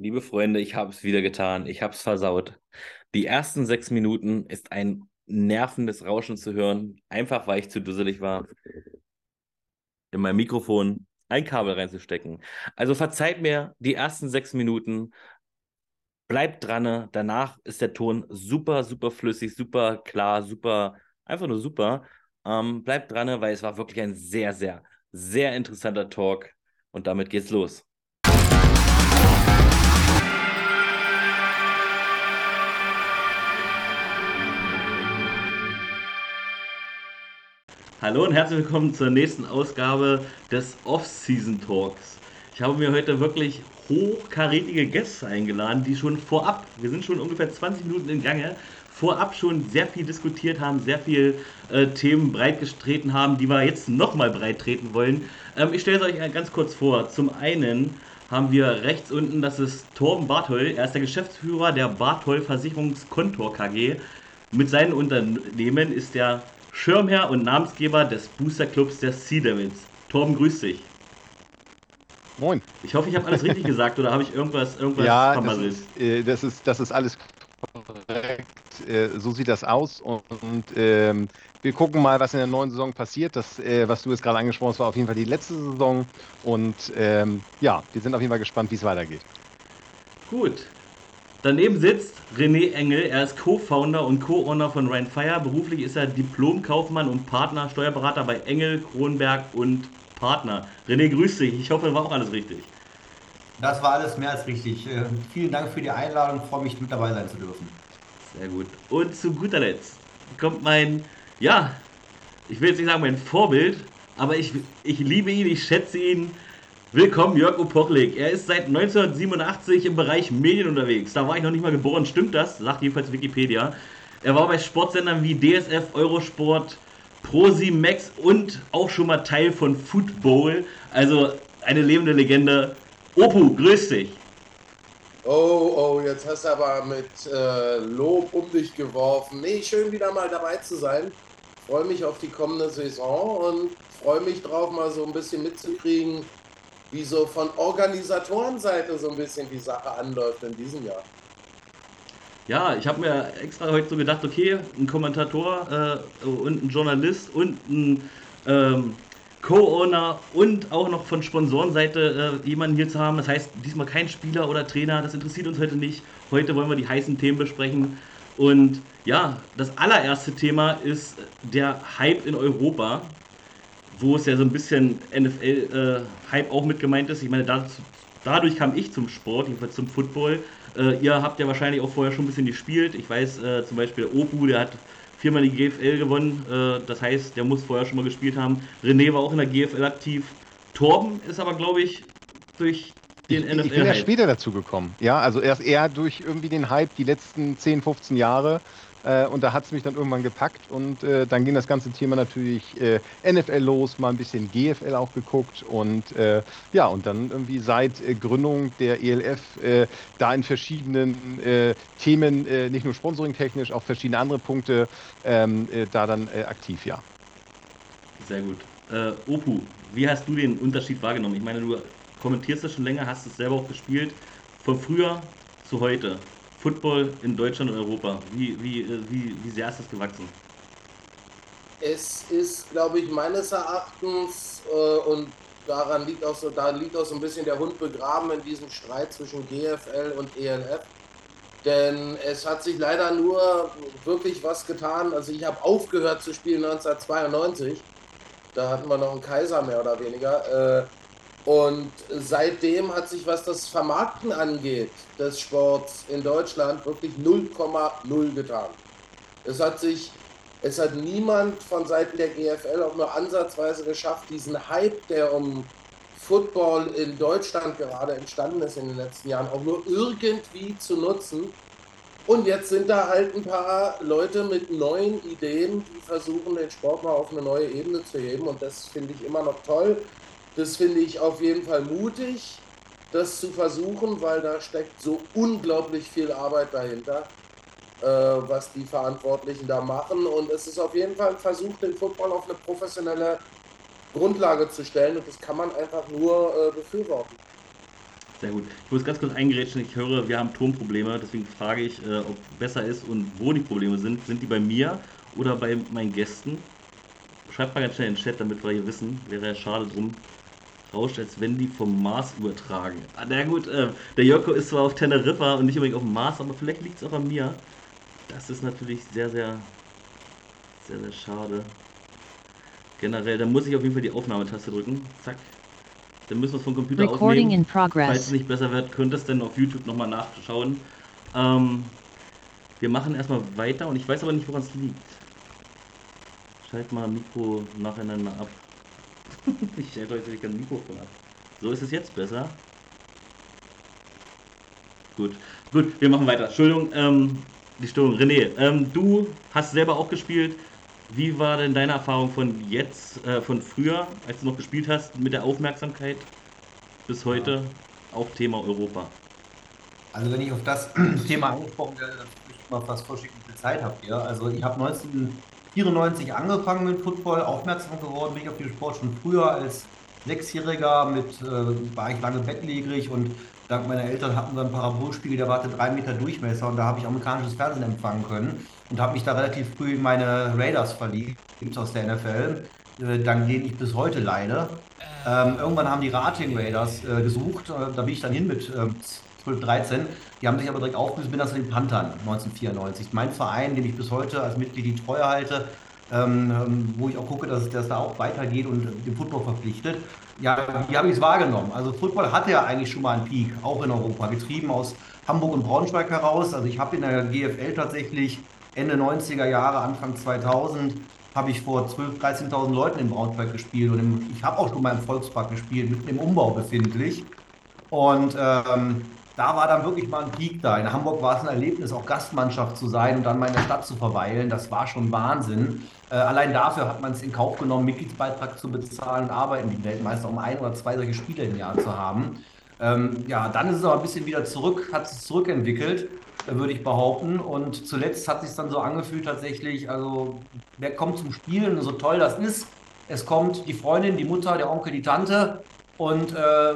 Liebe Freunde, ich habe es wieder getan. Ich habe es versaut. Die ersten sechs Minuten ist ein nervendes Rauschen zu hören, einfach weil ich zu dusselig war, in mein Mikrofon ein Kabel reinzustecken. Also verzeiht mir die ersten sechs Minuten. Bleibt dran. Danach ist der Ton super, super flüssig, super klar, super, einfach nur super. Ähm, bleibt dran, weil es war wirklich ein sehr, sehr, sehr interessanter Talk. Und damit geht's los. Hallo und herzlich willkommen zur nächsten Ausgabe des Off-Season Talks. Ich habe mir heute wirklich hochkarätige Gäste eingeladen, die schon vorab, wir sind schon ungefähr 20 Minuten in Gange, vorab schon sehr viel diskutiert haben, sehr viel äh, Themen breitgetreten haben, die wir jetzt nochmal breit treten wollen. Ähm, ich stelle es euch ganz kurz vor. Zum einen haben wir rechts unten, das ist Torben Barthol. Er ist der Geschäftsführer der Barthol Versicherungskontor KG. Mit seinen Unternehmen ist er Schirmherr und Namensgeber des Boosterclubs der Sea Devils. Torben, grüß dich. Moin. Ich hoffe, ich habe alles richtig gesagt oder habe ich irgendwas, irgendwas ja, das ist, äh, das, ist, das ist alles korrekt. Äh, so sieht das aus und ähm, wir gucken mal, was in der neuen Saison passiert. Das, äh, was du jetzt gerade angesprochen hast, war auf jeden Fall die letzte Saison und ähm, ja, wir sind auf jeden Fall gespannt, wie es weitergeht. Gut, Daneben sitzt René Engel. Er ist Co-Founder und Co-Owner von Rheinfire. Beruflich ist er Diplom-Kaufmann und Partner, Steuerberater bei Engel, Kronberg und Partner. René, grüß dich. Ich hoffe, war auch alles richtig. Das war alles mehr als richtig. Äh, vielen Dank für die Einladung. Ich freue mich, mit dabei sein zu dürfen. Sehr gut. Und zu guter Letzt kommt mein, ja, ich will jetzt nicht sagen mein Vorbild, aber ich, ich liebe ihn, ich schätze ihn. Willkommen, Jörg Opochlik. Er ist seit 1987 im Bereich Medien unterwegs. Da war ich noch nicht mal geboren. Stimmt das? Sagt jedenfalls Wikipedia. Er war bei Sportsendern wie DSF, Eurosport, Prosi Max und auch schon mal Teil von Football. Also eine lebende Legende. Opu, grüß dich. Oh, oh, jetzt hast du aber mit äh, Lob um dich geworfen. Nee, schön wieder mal dabei zu sein. Freue mich auf die kommende Saison und freue mich drauf, mal so ein bisschen mitzukriegen, wie so von Organisatorenseite so ein bisschen die Sache anläuft in diesem Jahr. Ja, ich habe mir extra heute so gedacht, okay, ein Kommentator äh, und ein Journalist und ein ähm, Co-Owner und auch noch von Sponsorenseite äh, jemanden hier zu haben. Das heißt, diesmal kein Spieler oder Trainer, das interessiert uns heute nicht. Heute wollen wir die heißen Themen besprechen. Und ja, das allererste Thema ist der Hype in Europa wo es ja so ein bisschen NFL-Hype äh, auch mit gemeint ist. Ich meine, dazu, dadurch kam ich zum Sport, jedenfalls zum Football. Äh, ihr habt ja wahrscheinlich auch vorher schon ein bisschen gespielt. Ich weiß äh, zum Beispiel Opu, der hat viermal die GFL gewonnen. Äh, das heißt, der muss vorher schon mal gespielt haben. René war auch in der GFL aktiv. Torben ist aber, glaube ich, durch den NFL. Ich bin ja später dazu gekommen. Ja, also erst eher durch irgendwie den Hype die letzten 10, 15 Jahre. Äh, und da hat es mich dann irgendwann gepackt und äh, dann ging das ganze Thema natürlich äh, NFL los, mal ein bisschen GFL auch geguckt und äh, ja, und dann irgendwie seit äh, Gründung der ELF äh, da in verschiedenen Themen, nicht nur sponsoring-technisch, auch verschiedene andere Punkte, ähm, da dann aktiv, ja. Sehr gut. Opu, wie hast du den Unterschied wahrgenommen? Ich meine, du kommentierst das schon länger, hast es selber auch gespielt, von früher zu heute. Football in Deutschland und Europa? Wie, wie, äh, wie, wie sehr ist das gewachsen? Es ist, glaube ich, meines Erachtens äh, und daran liegt auch so, da liegt auch so ein bisschen der Hund begraben in diesem Streit zwischen GFL und ELF. Denn es hat sich leider nur wirklich was getan. Also ich habe aufgehört zu spielen 1992. Da hatten wir noch einen Kaiser mehr oder weniger. Äh, und seitdem hat sich, was das Vermarkten angeht, des Sports in Deutschland wirklich 0,0 getan. Es hat sich, es hat niemand von Seiten der GFL auch nur ansatzweise geschafft, diesen Hype, der um Football in Deutschland gerade entstanden ist in den letzten Jahren, auch nur irgendwie zu nutzen. Und jetzt sind da halt ein paar Leute mit neuen Ideen, die versuchen, den Sport mal auf eine neue Ebene zu heben. Und das finde ich immer noch toll. Das finde ich auf jeden Fall mutig, das zu versuchen, weil da steckt so unglaublich viel Arbeit dahinter, äh, was die Verantwortlichen da machen. Und es ist auf jeden Fall ein Versuch, den Football auf eine professionelle Grundlage zu stellen. Und das kann man einfach nur äh, befürworten. Sehr gut. Ich muss ganz kurz eingerätschen. Ich höre, wir haben Tonprobleme. Deswegen frage ich, äh, ob besser ist und wo die Probleme sind. Sind die bei mir oder bei meinen Gästen? Schreibt mal ganz schnell in den Chat, damit wir hier wissen. Wäre ja schade drum. Rauscht, als wenn die vom Mars übertragen. Ah, na gut, äh, der Joko ist zwar auf Teneriffa und nicht unbedingt auf dem Mars, aber vielleicht liegt es auch an mir. Das ist natürlich sehr, sehr, sehr, sehr schade. Generell, dann muss ich auf jeden Fall die Aufnahmetaste drücken. Zack. Dann müssen wir es vom Computer Recording aufnehmen. Falls es nicht besser wird, könnt ihr es dann auf YouTube nochmal nachschauen. Ähm, wir machen erstmal weiter und ich weiß aber nicht, woran es liegt. Schalt mal Mikro nacheinander ab. ich schalte heute kein Mikrofon ab. So ist es jetzt besser. Gut, gut, wir machen weiter. Entschuldigung, ähm, die Störung. René, ähm, du hast selber auch gespielt. Wie war denn deine Erfahrung von jetzt, äh, von früher, als du noch gespielt hast, mit der Aufmerksamkeit bis heute? Auch Thema Europa. Also wenn ich auf das Thema angesprochen werde, dann würde ich mal fast vorschicken, wie viel Zeit habt ihr. Also ich habe 1994 angefangen mit Football, aufmerksam geworden bin ich auf den Sport schon früher als Sechsjähriger mit, äh, war ich lange bettlägerig und dank meiner Eltern hatten wir einen Parabolspiegel, der war drei Meter Durchmesser und da habe ich amerikanisches Fernsehen empfangen können und habe mich da relativ früh in meine Raiders verliebt, gibt's aus der NFL, äh, dank denen ich bis heute leide. Ähm, irgendwann haben die Rating Raiders äh, gesucht, äh, da bin ich dann hin mit ähm, 12, 13. Die haben sich aber direkt aufgelöst, bin dann zu den Panthern 1994. Mein Verein, dem ich bis heute als Mitglied die Treue halte, ähm, ähm, wo ich auch gucke, dass es dass da auch weitergeht und dem Football verpflichtet. Ja, wie habe ich es wahrgenommen? Also Football hatte ja eigentlich schon mal einen Peak, auch in Europa, getrieben aus Hamburg und Braunschweig heraus. Also ich habe in der GFL tatsächlich Ende 90er Jahre, Anfang 2000 habe ich vor 12.000, 13.000 Leuten in Braunschweig gespielt und im, ich habe auch schon mal im Volkspark gespielt, mitten im Umbau befindlich. Und ähm, da war dann wirklich mal ein Peak da. In Hamburg war es ein Erlebnis, auch Gastmannschaft zu sein und dann mal in der Stadt zu verweilen. Das war schon Wahnsinn. Äh, allein dafür hat man es in Kauf genommen, Mitgliedsbeitrag zu bezahlen und arbeiten wie Weltmeister, um ein oder zwei solche Spiele im Jahr zu haben. Ähm, ja, dann ist es aber ein bisschen wieder zurück, hat sich zurückentwickelt, äh, würde ich behaupten. Und zuletzt hat sich dann so angefühlt tatsächlich, also wer kommt zum Spielen, so toll das ist. Es kommt die Freundin, die Mutter, der Onkel, die Tante und äh,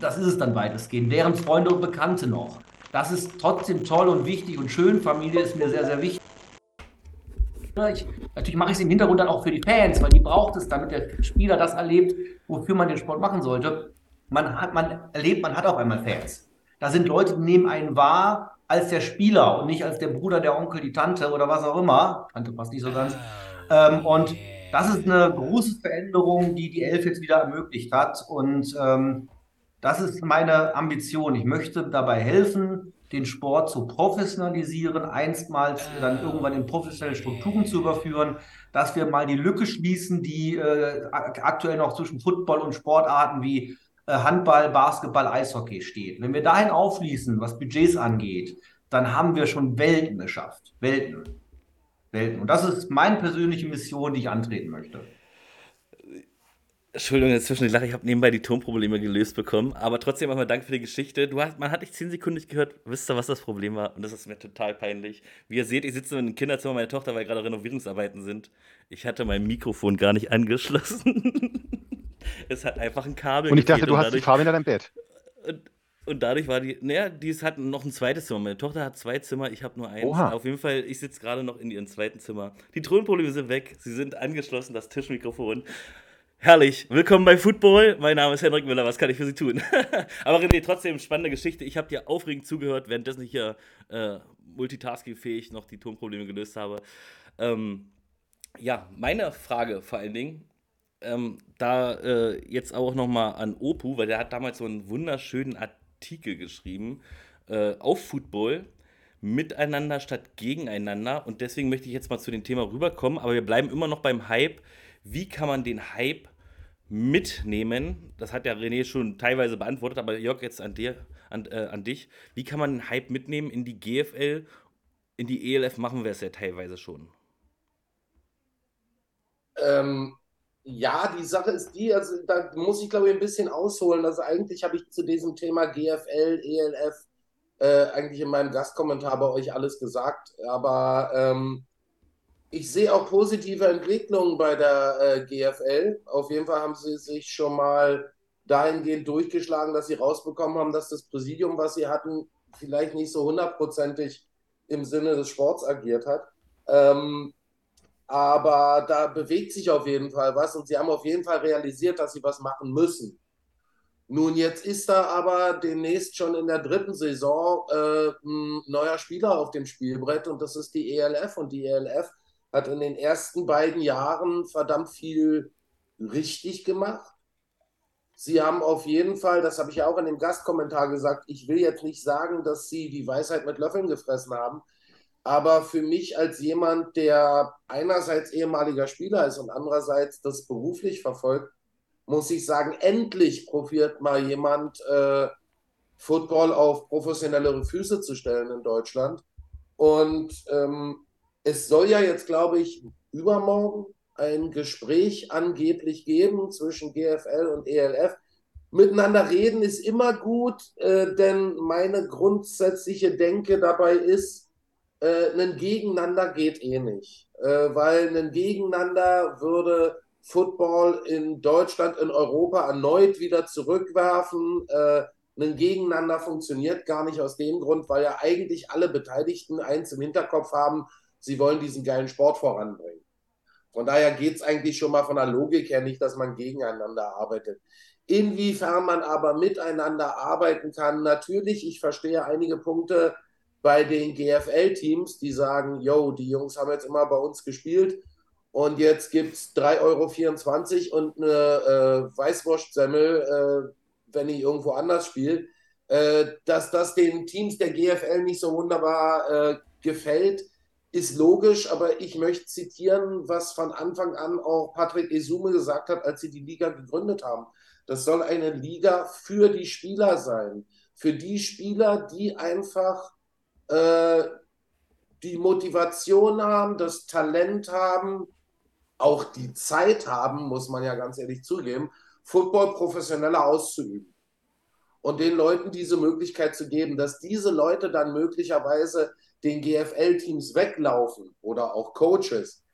das ist es dann weitestgehend. Deren Freunde und Bekannte noch. Das ist trotzdem toll und wichtig und schön. Familie ist mir sehr, sehr wichtig. Ich, natürlich mache ich es im Hintergrund dann auch für die Fans, weil die braucht es, damit der Spieler das erlebt, wofür man den Sport machen sollte. Man hat, man erlebt, man hat auf einmal Fans. Da sind Leute, die nehmen einen wahr als der Spieler und nicht als der Bruder, der Onkel, die Tante oder was auch immer. Tante passt nicht so ganz. Ähm, und das ist eine große Veränderung, die die Elf jetzt wieder ermöglicht hat. Und ähm, das ist meine Ambition. Ich möchte dabei helfen, den Sport zu professionalisieren, einstmals dann irgendwann in professionelle Strukturen zu überführen, dass wir mal die Lücke schließen, die äh, ak- aktuell noch zwischen Football und Sportarten wie äh, Handball, Basketball, Eishockey steht. Wenn wir dahin aufschließen, was Budgets angeht, dann haben wir schon Welten geschafft. Welten. Welten. Und das ist meine persönliche Mission, die ich antreten möchte. Entschuldigung, die Lache, ich habe nebenbei die Tonprobleme gelöst bekommen, aber trotzdem einmal Dank für die Geschichte. Du hast, man hat dich zehn Sekunden nicht gehört. Wisst ihr, was das Problem war? Und das ist mir total peinlich. Wie ihr seht, ich sitze im Kinderzimmer meiner Tochter, weil gerade Renovierungsarbeiten sind. Ich hatte mein Mikrofon gar nicht angeschlossen. es hat einfach ein Kabel Und ich dachte, du hast die Farbe in deinem Bett. und, und dadurch war die, naja, die hat noch ein zweites Zimmer. Meine Tochter hat zwei Zimmer, ich habe nur eins. Oha. Auf jeden Fall, ich sitze gerade noch in ihrem zweiten Zimmer. Die Tonprobleme sind weg, sie sind angeschlossen, das Tischmikrofon. Herrlich, willkommen bei Football. Mein Name ist Henrik Müller, was kann ich für Sie tun? Aber René, trotzdem spannende Geschichte. Ich habe dir aufregend zugehört, währenddessen ich hier äh, multitaskingfähig noch die Tonprobleme gelöst habe. Ähm, ja, meine Frage vor allen Dingen, ähm, da äh, jetzt auch nochmal an Opu, weil der hat damals so einen wunderschönen Artikel geschrieben äh, auf Football. Miteinander statt gegeneinander. Und deswegen möchte ich jetzt mal zu dem Thema rüberkommen. Aber wir bleiben immer noch beim Hype. Wie kann man den Hype mitnehmen? Das hat ja René schon teilweise beantwortet, aber Jörg, jetzt an, dir, an, äh, an dich. Wie kann man den Hype mitnehmen in die GFL? In die ELF machen wir es ja teilweise schon. Ähm, ja, die Sache ist die, also da muss ich glaube ich ein bisschen ausholen. Also eigentlich habe ich zu diesem Thema GFL, ELF äh, eigentlich in meinem Gastkommentar bei euch alles gesagt. Aber ähm, ich sehe auch positive Entwicklungen bei der äh, GFL. Auf jeden Fall haben sie sich schon mal dahingehend durchgeschlagen, dass sie rausbekommen haben, dass das Präsidium, was sie hatten, vielleicht nicht so hundertprozentig im Sinne des Sports agiert hat. Ähm, aber da bewegt sich auf jeden Fall was und sie haben auf jeden Fall realisiert, dass sie was machen müssen. Nun, jetzt ist da aber demnächst schon in der dritten Saison äh, ein neuer Spieler auf dem Spielbrett und das ist die ELF. Und die ELF hat in den ersten beiden Jahren verdammt viel richtig gemacht. Sie haben auf jeden Fall, das habe ich ja auch in dem Gastkommentar gesagt, ich will jetzt nicht sagen, dass sie die Weisheit mit Löffeln gefressen haben, aber für mich als jemand, der einerseits ehemaliger Spieler ist und andererseits das beruflich verfolgt, muss ich sagen, endlich probiert mal jemand, äh, Football auf professionellere Füße zu stellen in Deutschland. Und ähm, es soll ja jetzt, glaube ich, übermorgen ein Gespräch angeblich geben zwischen GFL und ELF. Miteinander reden ist immer gut, äh, denn meine grundsätzliche Denke dabei ist, äh, ein Gegeneinander geht eh nicht. Äh, weil ein Gegeneinander würde Football in Deutschland, in Europa erneut wieder zurückwerfen. Äh, ein Gegeneinander funktioniert gar nicht aus dem Grund, weil ja eigentlich alle Beteiligten eins im Hinterkopf haben, sie wollen diesen geilen Sport voranbringen. Von daher geht es eigentlich schon mal von der Logik her nicht, dass man gegeneinander arbeitet. Inwiefern man aber miteinander arbeiten kann, natürlich, ich verstehe einige Punkte bei den GFL-Teams, die sagen, yo, die Jungs haben jetzt immer bei uns gespielt und jetzt gibt es 3,24 Euro und eine äh, Weißwurstsemmel, äh, wenn ich irgendwo anders spiele. Äh, dass das den Teams der GFL nicht so wunderbar äh, gefällt, ist logisch, aber ich möchte zitieren, was von Anfang an auch Patrick Esume gesagt hat, als sie die Liga gegründet haben. Das soll eine Liga für die Spieler sein. Für die Spieler, die einfach äh, die Motivation haben, das Talent haben, auch die Zeit haben, muss man ja ganz ehrlich zugeben, Football professioneller auszuüben. Und den Leuten diese Möglichkeit zu geben, dass diese Leute dann möglicherweise den GFL-Teams weglaufen oder auch Coaches.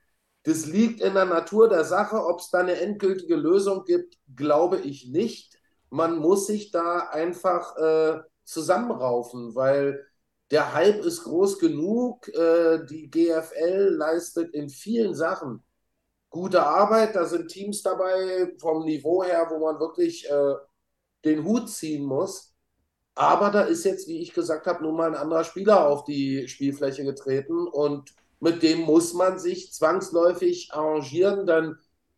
Das liegt in der Natur der Sache. Ob es da eine endgültige Lösung gibt, glaube ich nicht. Man muss sich da einfach äh, zusammenraufen, weil der Hype ist groß genug. Äh, die GFL leistet in vielen Sachen gute Arbeit. Da sind Teams dabei vom Niveau her, wo man wirklich äh, den Hut ziehen muss. Aber da ist jetzt, wie ich gesagt habe, nun mal ein anderer Spieler auf die Spielfläche getreten und mit dem muss man sich zwangsläufig arrangieren, denn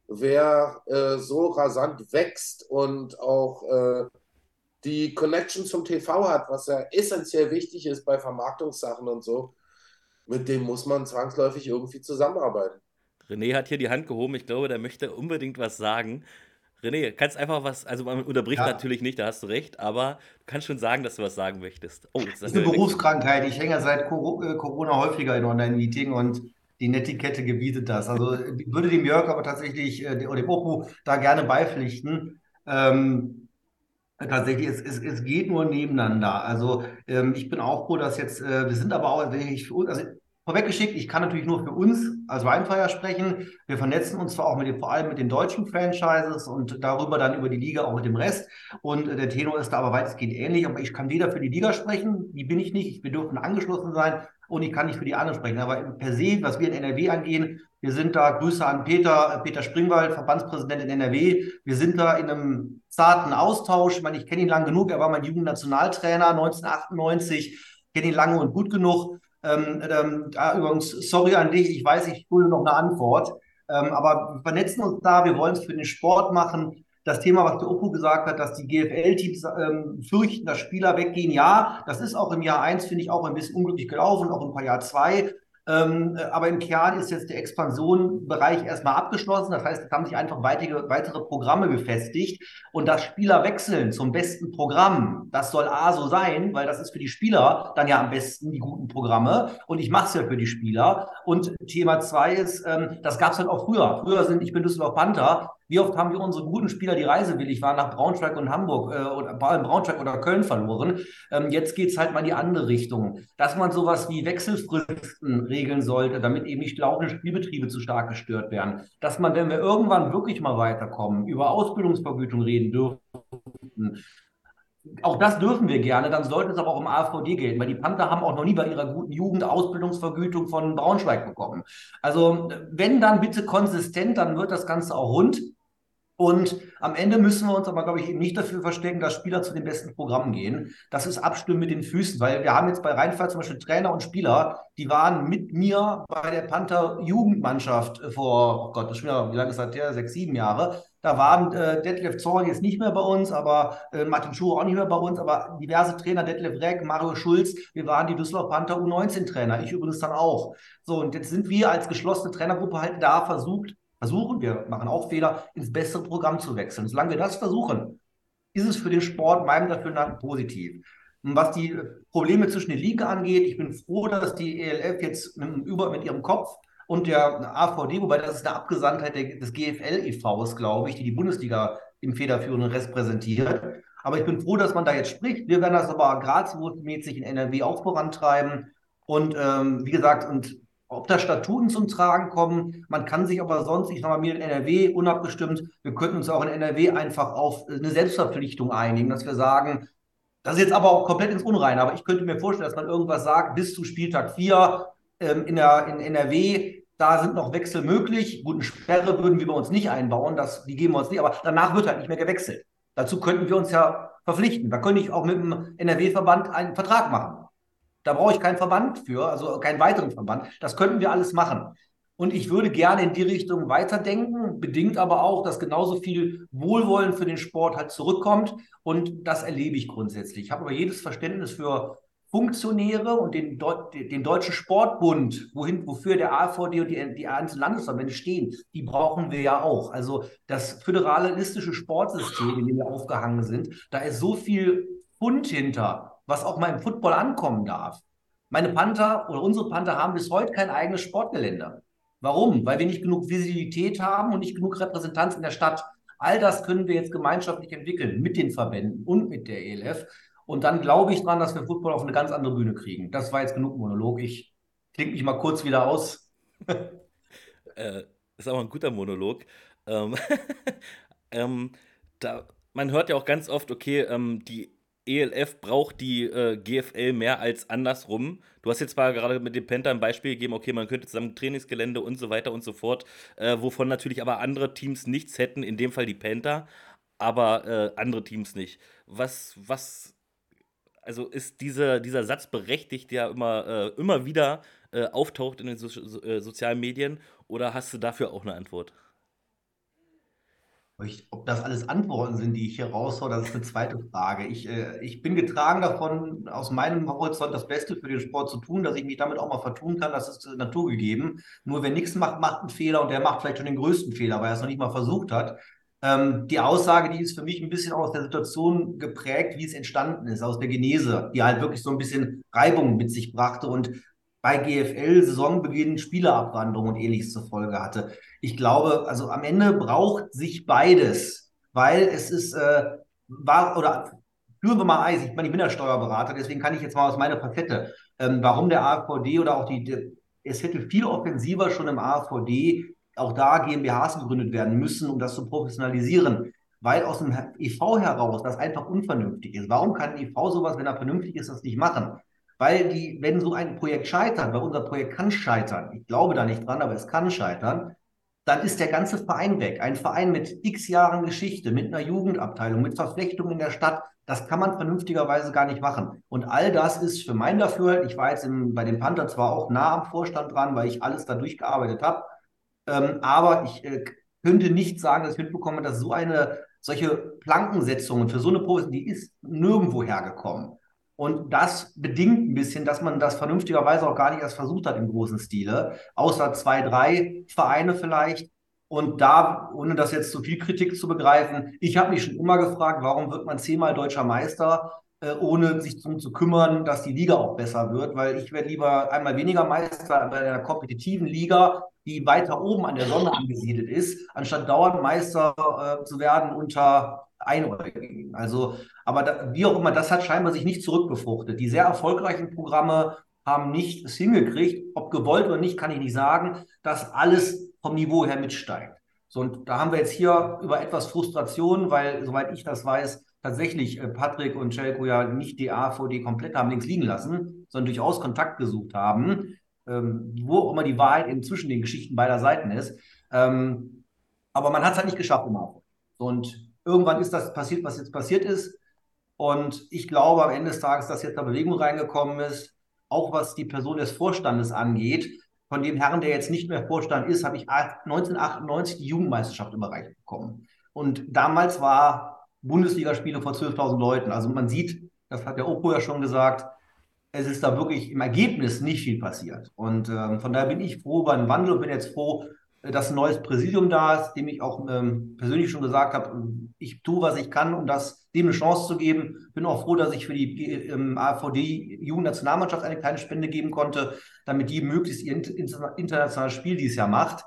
wer äh, so rasant wächst und auch äh, die Connection zum TV hat, was ja essentiell wichtig ist bei Vermarktungssachen und so, mit dem muss man zwangsläufig irgendwie zusammenarbeiten. René hat hier die Hand gehoben. Ich glaube, der möchte unbedingt was sagen. René, kannst einfach was, also man unterbricht ja. natürlich nicht, da hast du recht, aber du kannst schon sagen, dass du was sagen möchtest. Oh, das ist eine Berufskrankheit. Ich hänge seit äh, Corona häufiger in Online-Meeting und die Netiquette gebietet das. Also würde dem Jörg aber tatsächlich äh, oder dem Opu da gerne beipflichten. Ähm, tatsächlich, es, es, es geht nur nebeneinander. Also ähm, ich bin auch froh, dass jetzt, äh, wir sind aber auch, ich für uns, also Vorweggeschickt, ich kann natürlich nur für uns als Weinfeier sprechen. Wir vernetzen uns zwar auch mit dem, vor allem mit den deutschen Franchises und darüber dann über die Liga auch mit dem Rest. Und der Tenor ist da aber weitestgehend ähnlich. Aber ich kann weder für die Liga sprechen, die bin ich nicht. Wir dürfen angeschlossen sein und ich kann nicht für die anderen sprechen. Aber per se, was wir in NRW angehen, wir sind da, Grüße an Peter, Peter Springwald, Verbandspräsident in NRW. Wir sind da in einem zarten Austausch. Ich meine, ich kenne ihn lang genug. Er war mein Jugendnationaltrainer 1998, kenne ihn lange und gut genug. Ähm, ähm, übrigens, sorry an dich, ich weiß, ich schulde noch eine Antwort. Ähm, aber wir vernetzen uns da, wir wollen es für den Sport machen. Das Thema, was der Opu gesagt hat, dass die GFL-Teams ähm, fürchten, dass Spieler weggehen, ja, das ist auch im Jahr 1, finde ich, auch ein bisschen unglücklich gelaufen, auch im Jahr 2. Ähm, aber im Kern ist jetzt der Expansionbereich erstmal abgeschlossen. Das heißt, es haben sich einfach weitere, weitere Programme befestigt. Und das Spieler wechseln zum besten Programm, das soll A so sein, weil das ist für die Spieler dann ja am besten die guten Programme. Und ich mache es ja für die Spieler. Und Thema zwei ist, ähm, das gab es halt auch früher. Früher sind, ich bin Düsseldorf Panther, Wie oft haben wir unsere guten Spieler, die reisewillig waren, nach Braunschweig und Hamburg äh, oder Braunschweig oder Köln verloren? Ähm, jetzt geht es halt mal in die andere Richtung. Dass man sowas wie Wechselfristen regeln sollte, damit eben nicht laufende Spielbetriebe zu stark gestört werden. Dass man, wenn wir irgendwann wirklich mal weiterkommen, über Ausbildungsvergütung reden dürfen, auch das dürfen wir gerne, dann sollte es aber auch im AVD gelten, weil die Panther haben auch noch nie bei ihrer guten Jugend Ausbildungsvergütung von Braunschweig bekommen. Also wenn dann bitte konsistent, dann wird das Ganze auch rund. Und am Ende müssen wir uns aber, glaube ich, eben nicht dafür verstecken, dass Spieler zu den besten Programmen gehen. Das ist Abstimmen mit den Füßen, weil wir haben jetzt bei Rheinfall zum Beispiel Trainer und Spieler, die waren mit mir bei der Panther Jugendmannschaft vor, oh Gott, das ist schon wie lange ist das her? Sechs, sieben Jahre. Da waren äh, Detlef Zorg jetzt nicht mehr bei uns, aber äh, Martin Schuh auch nicht mehr bei uns, aber diverse Trainer, Detlef Reck, Mario Schulz, wir waren die Düsseldorf Panther U19-Trainer, ich übrigens dann auch. So, und jetzt sind wir als geschlossene Trainergruppe halt da versucht, versuchen, wir machen auch Fehler, ins bessere Programm zu wechseln. Solange wir das versuchen, ist es für den Sport meinem Dafürhalten positiv. Was die Probleme zwischen den Ligen angeht, ich bin froh, dass die ELF jetzt mit, über, mit ihrem Kopf und der AVD, wobei das ist eine Abgesandtheit des GFL e.V.s, glaube ich, die die Bundesliga im federführenden repräsentiert. Aber ich bin froh, dass man da jetzt spricht. Wir werden das aber gradsmäßig in NRW auch vorantreiben. Und ähm, wie gesagt, und ob da Statuten zum Tragen kommen. Man kann sich aber sonst, ich sage mal, mir in NRW unabgestimmt, wir könnten uns auch in NRW einfach auf eine Selbstverpflichtung einigen, dass wir sagen, das ist jetzt aber auch komplett ins Unreine, aber ich könnte mir vorstellen, dass man irgendwas sagt, bis zu Spieltag 4 ähm, in, der, in NRW, da sind noch Wechsel möglich. Guten Sperre würden wir bei uns nicht einbauen, das, die geben wir uns nicht, aber danach wird halt nicht mehr gewechselt. Dazu könnten wir uns ja verpflichten. Da könnte ich auch mit dem NRW-Verband einen Vertrag machen. Da brauche ich keinen Verband für, also keinen weiteren Verband. Das könnten wir alles machen. Und ich würde gerne in die Richtung weiterdenken, bedingt aber auch, dass genauso viel Wohlwollen für den Sport halt zurückkommt. Und das erlebe ich grundsätzlich. Ich habe aber jedes Verständnis für Funktionäre und den, den Deutschen Sportbund, wohin, wofür der AVD und die, die einzelnen Landesverbände stehen, die brauchen wir ja auch. Also das föderalistische Sportsystem, in dem wir aufgehangen sind, da ist so viel Fund hinter, was auch mal im Football ankommen darf. Meine Panther oder unsere Panther haben bis heute kein eigenes Sportgelände. Warum? Weil wir nicht genug Visibilität haben und nicht genug Repräsentanz in der Stadt. All das können wir jetzt gemeinschaftlich entwickeln mit den Verbänden und mit der ELF. Und dann glaube ich dran, dass wir Football auf eine ganz andere Bühne kriegen. Das war jetzt genug Monolog. Ich klinge mich mal kurz wieder aus. äh, ist aber ein guter Monolog. Ähm, ähm, da, man hört ja auch ganz oft, okay, ähm, die ELF braucht die äh, GFL mehr als andersrum. Du hast jetzt zwar gerade mit dem Penta ein Beispiel gegeben, okay, man könnte zusammen Trainingsgelände und so weiter und so fort, äh, wovon natürlich aber andere Teams nichts hätten, in dem Fall die Penta, aber äh, andere Teams nicht. Was, was, also ist dieser, dieser Satz berechtigt, der immer, äh, immer wieder äh, auftaucht in den so, äh, sozialen Medien, oder hast du dafür auch eine Antwort? Ich, ob das alles Antworten sind, die ich hier raushaue, das ist eine zweite Frage. Ich, äh, ich bin getragen davon, aus meinem Horizont das Beste für den Sport zu tun, dass ich mich damit auch mal vertun kann. Das ist naturgegeben. Nur wer nichts macht, macht einen Fehler und der macht vielleicht schon den größten Fehler, weil er es noch nicht mal versucht hat. Ähm, die Aussage, die ist für mich ein bisschen aus der Situation geprägt, wie es entstanden ist, aus der Genese, die halt wirklich so ein bisschen Reibung mit sich brachte und bei GFL Saisonbeginn Spielerabwanderung und ähnliches zur Folge hatte. Ich glaube, also am Ende braucht sich beides, weil es ist, äh, war, oder führen wir mal Eis, ich meine, ich bin der Steuerberater, deswegen kann ich jetzt mal aus meiner Facette, ähm, warum der AVD oder auch die, die, es hätte viel offensiver schon im AVD auch da GmbHs gegründet werden müssen, um das zu professionalisieren. Weil aus dem EV heraus das einfach unvernünftig ist. Warum kann ein EV sowas, wenn er vernünftig ist, das nicht machen? Weil die, wenn so ein Projekt scheitert, weil unser Projekt kann scheitern, ich glaube da nicht dran, aber es kann scheitern, dann ist der ganze Verein weg. Ein Verein mit x Jahren Geschichte, mit einer Jugendabteilung, mit Verflechtungen in der Stadt, das kann man vernünftigerweise gar nicht machen. Und all das ist für mein Dafür, ich war jetzt im, bei den Panther zwar auch nah am Vorstand dran, weil ich alles da durchgearbeitet habe, ähm, aber ich äh, könnte nicht sagen, dass ich mitbekomme, dass so eine, solche Plankensetzungen für so eine Pose, die ist nirgendwo hergekommen. Und das bedingt ein bisschen, dass man das vernünftigerweise auch gar nicht erst versucht hat im großen Stile, außer zwei, drei Vereine vielleicht. Und da, ohne das jetzt zu viel Kritik zu begreifen, ich habe mich schon immer gefragt, warum wird man zehnmal deutscher Meister? äh, ohne sich darum zu kümmern, dass die Liga auch besser wird, weil ich wäre lieber einmal weniger Meister bei einer kompetitiven Liga, die weiter oben an der Sonne angesiedelt ist, anstatt dauernd Meister äh, zu werden unter Einäugigen. Also, aber da, wie auch immer, das hat scheinbar sich nicht zurückbefruchtet. Die sehr erfolgreichen Programme haben nicht es hingekriegt, ob gewollt oder nicht, kann ich nicht sagen, dass alles vom Niveau her mitsteigt. So, und da haben wir jetzt hier über etwas Frustration, weil, soweit ich das weiß, tatsächlich äh, Patrick und Celko ja nicht die AVD komplett haben links liegen lassen, sondern durchaus Kontakt gesucht haben, ähm, wo auch immer die Wahrheit eben zwischen den Geschichten beider Seiten ist. Ähm, aber man hat es halt nicht geschafft im AVD. Und irgendwann ist das passiert, was jetzt passiert ist. Und ich glaube am Ende des Tages, dass jetzt da Bewegung reingekommen ist, auch was die Person des Vorstandes angeht. Von dem Herrn, der jetzt nicht mehr Vorstand ist, habe ich 1998 die Jugendmeisterschaft überreicht bekommen. Und damals war Bundesligaspiele vor 12.000 Leuten. Also man sieht, das hat der Opo ja schon gesagt, es ist da wirklich im Ergebnis nicht viel passiert. Und ähm, von daher bin ich froh über einen Wandel und bin jetzt froh, dass ein neues Präsidium da ist, dem ich auch ähm, persönlich schon gesagt habe, ich tue, was ich kann, um das, dem eine Chance zu geben. Bin auch froh, dass ich für die ähm, AVD-Jugendnationalmannschaft eine kleine Spende geben konnte, damit die möglichst ihr internationales Spiel dieses Jahr macht.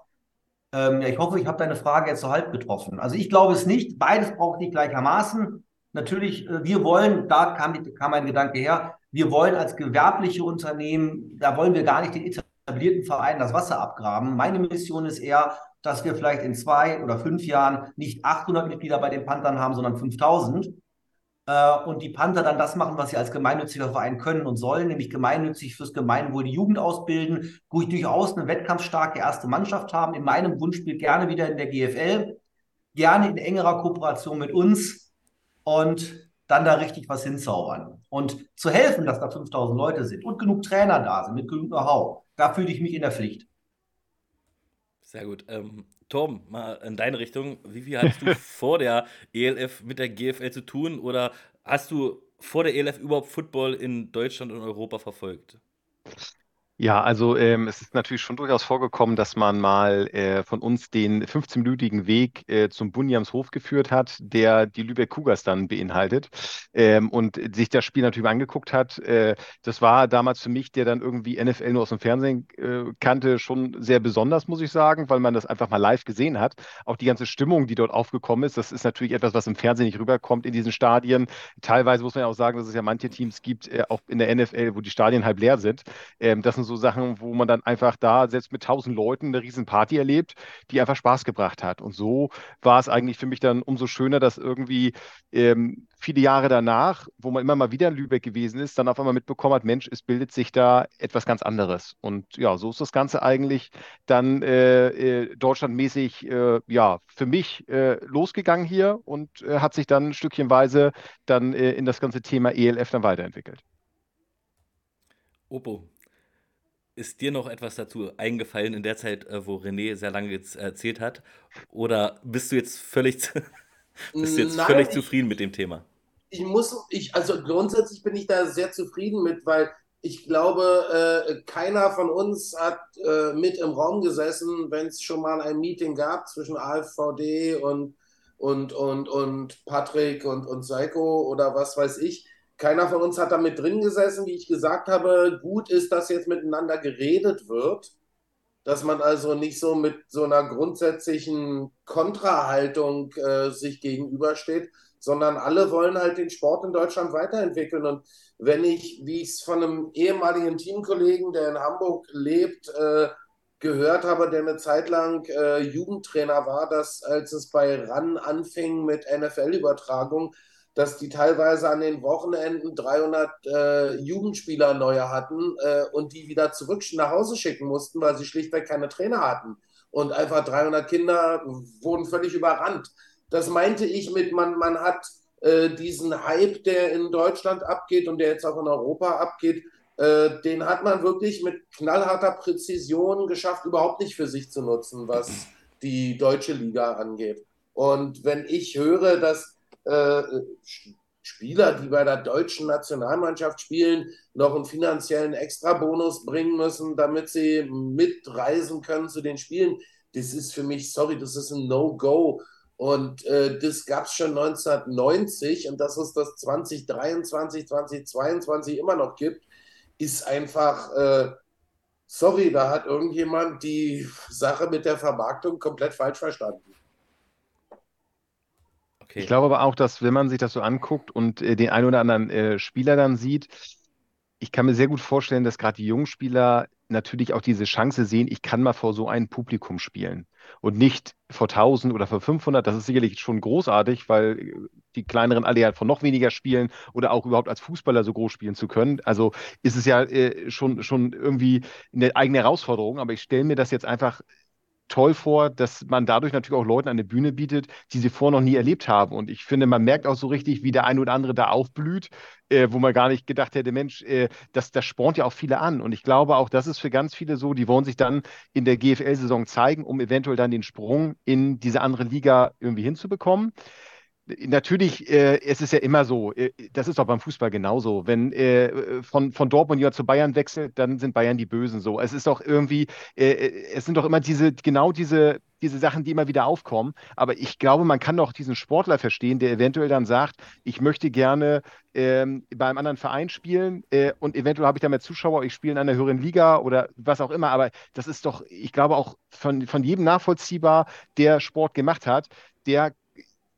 Ähm, ja, ich hoffe, ich habe deine Frage jetzt so halb getroffen. Also ich glaube es nicht. Beides braucht nicht gleichermaßen. Natürlich, äh, wir wollen, da kam, kam ein Gedanke her, wir wollen als gewerbliche Unternehmen, da wollen wir gar nicht den etablierten Vereinen das Wasser abgraben. Meine Mission ist eher, dass wir vielleicht in zwei oder fünf Jahren nicht 800 Mitglieder bei den Panthern haben, sondern 5000. Äh, und die Panther dann das machen, was sie als gemeinnütziger Verein können und sollen, nämlich gemeinnützig fürs Gemeinwohl die Jugend ausbilden, wo ich durchaus eine wettkampfstarke erste Mannschaft haben. In meinem Wunschspiel gerne wieder in der GFL, gerne in engerer Kooperation mit uns und dann da richtig was hinzaubern. Und zu helfen, dass da 5000 Leute sind und genug Trainer da sind, mit genug Know-how, da fühle ich mich in der Pflicht. Sehr gut. Ähm, Tom, mal in deine Richtung. Wie viel hattest du vor der ELF mit der GFL zu tun oder hast du vor der ELF überhaupt Football in Deutschland und Europa verfolgt? Ja, also ähm, es ist natürlich schon durchaus vorgekommen, dass man mal äh, von uns den 15-minütigen Weg äh, zum Bunjams geführt hat, der die Lübeck Cougars dann beinhaltet ähm, und sich das Spiel natürlich angeguckt hat. Äh, das war damals für mich, der dann irgendwie NFL nur aus dem Fernsehen äh, kannte, schon sehr besonders, muss ich sagen, weil man das einfach mal live gesehen hat. Auch die ganze Stimmung, die dort aufgekommen ist, das ist natürlich etwas, was im Fernsehen nicht rüberkommt in diesen Stadien. Teilweise muss man ja auch sagen, dass es ja manche Teams gibt, äh, auch in der NFL, wo die Stadien halb leer sind. Ähm, das sind so Sachen, wo man dann einfach da selbst mit tausend Leuten eine riesen Party erlebt, die einfach Spaß gebracht hat. Und so war es eigentlich für mich dann umso schöner, dass irgendwie ähm, viele Jahre danach, wo man immer mal wieder in Lübeck gewesen ist, dann auf einmal mitbekommen hat, Mensch, es bildet sich da etwas ganz anderes. Und ja, so ist das Ganze eigentlich dann äh, äh, deutschlandmäßig äh, ja, für mich äh, losgegangen hier und äh, hat sich dann stückchenweise dann äh, in das ganze Thema ELF dann weiterentwickelt. Opo, ist dir noch etwas dazu eingefallen in der Zeit, äh, wo René sehr lange jetzt erzählt hat? Oder bist du jetzt völlig, bist jetzt Nein, völlig ich, zufrieden mit dem Thema? Ich muss, ich, also grundsätzlich bin ich da sehr zufrieden mit, weil ich glaube, äh, keiner von uns hat äh, mit im Raum gesessen, wenn es schon mal ein Meeting gab zwischen AfVD und, und, und, und Patrick und, und Seiko oder was weiß ich keiner von uns hat da mit drin gesessen, wie ich gesagt habe. Gut ist, dass jetzt miteinander geredet wird, dass man also nicht so mit so einer grundsätzlichen Kontrahaltung äh, sich gegenübersteht, sondern alle wollen halt den Sport in Deutschland weiterentwickeln. Und wenn ich, wie ich es von einem ehemaligen Teamkollegen, der in Hamburg lebt, äh, gehört habe, der eine Zeit lang äh, Jugendtrainer war, dass als es bei RAN anfing mit NFL-Übertragung, dass die teilweise an den Wochenenden 300 äh, Jugendspieler neue hatten äh, und die wieder zurück nach Hause schicken mussten, weil sie schlichtweg keine Trainer hatten. Und einfach 300 Kinder wurden völlig überrannt. Das meinte ich mit, man, man hat äh, diesen Hype, der in Deutschland abgeht und der jetzt auch in Europa abgeht, äh, den hat man wirklich mit knallharter Präzision geschafft, überhaupt nicht für sich zu nutzen, was die deutsche Liga angeht. Und wenn ich höre, dass äh, Spieler, die bei der deutschen Nationalmannschaft spielen, noch einen finanziellen Extrabonus bringen müssen, damit sie mitreisen können zu den Spielen. Das ist für mich, sorry, das ist ein No-Go. Und äh, das gab es schon 1990 und dass es das 2023, 2022 immer noch gibt, ist einfach, äh, sorry, da hat irgendjemand die Sache mit der Vermarktung komplett falsch verstanden. Okay. Ich glaube aber auch, dass wenn man sich das so anguckt und äh, den einen oder anderen äh, Spieler dann sieht, ich kann mir sehr gut vorstellen, dass gerade die jungen Spieler natürlich auch diese Chance sehen, ich kann mal vor so einem Publikum spielen und nicht vor 1000 oder vor 500. Das ist sicherlich schon großartig, weil die kleineren alle ja von noch weniger spielen oder auch überhaupt als Fußballer so groß spielen zu können. Also ist es ja äh, schon, schon irgendwie eine eigene Herausforderung. Aber ich stelle mir das jetzt einfach toll vor, dass man dadurch natürlich auch Leuten eine Bühne bietet, die sie vorher noch nie erlebt haben. Und ich finde, man merkt auch so richtig, wie der ein oder andere da aufblüht, äh, wo man gar nicht gedacht hätte, Mensch, äh, das, das spornt ja auch viele an. Und ich glaube auch, das ist für ganz viele so, die wollen sich dann in der GFL-Saison zeigen, um eventuell dann den Sprung in diese andere Liga irgendwie hinzubekommen natürlich, äh, es ist ja immer so, äh, das ist auch beim Fußball genauso. Wenn äh, von, von Dortmund jemand zu Bayern wechselt, dann sind Bayern die Bösen so. Es ist doch irgendwie, äh, äh, es sind doch immer diese, genau diese, diese Sachen, die immer wieder aufkommen. Aber ich glaube, man kann doch diesen Sportler verstehen, der eventuell dann sagt, ich möchte gerne ähm, bei einem anderen Verein spielen äh, und eventuell habe ich da mehr Zuschauer, ich spiele in einer höheren Liga oder was auch immer. Aber das ist doch, ich glaube, auch von, von jedem nachvollziehbar, der Sport gemacht hat, der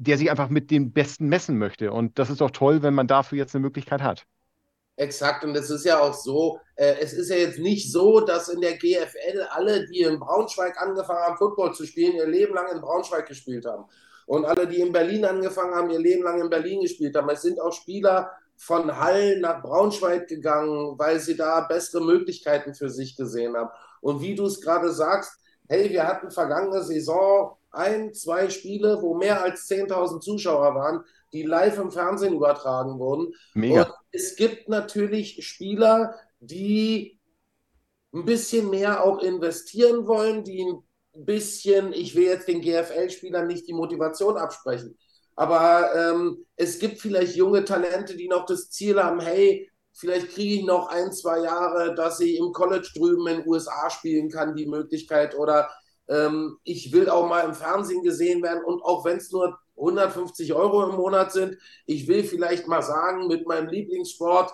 der sich einfach mit dem Besten messen möchte. Und das ist doch toll, wenn man dafür jetzt eine Möglichkeit hat. Exakt, und es ist ja auch so, äh, es ist ja jetzt nicht so, dass in der GFL alle, die in Braunschweig angefangen haben, Football zu spielen, ihr Leben lang in Braunschweig gespielt haben. Und alle, die in Berlin angefangen haben, ihr Leben lang in Berlin gespielt haben. Es sind auch Spieler von Hall nach Braunschweig gegangen, weil sie da bessere Möglichkeiten für sich gesehen haben. Und wie du es gerade sagst, hey, wir hatten vergangene Saison ein, zwei Spiele, wo mehr als 10.000 Zuschauer waren, die live im Fernsehen übertragen wurden. Mega. Und es gibt natürlich Spieler, die ein bisschen mehr auch investieren wollen, die ein bisschen, ich will jetzt den GFL-Spielern nicht die Motivation absprechen, aber ähm, es gibt vielleicht junge Talente, die noch das Ziel haben, hey, vielleicht kriege ich noch ein, zwei Jahre, dass ich im College drüben in den USA spielen kann, die Möglichkeit, oder ähm, ich will auch mal im Fernsehen gesehen werden und auch wenn es nur 150 Euro im Monat sind, ich will vielleicht mal sagen, mit meinem Lieblingssport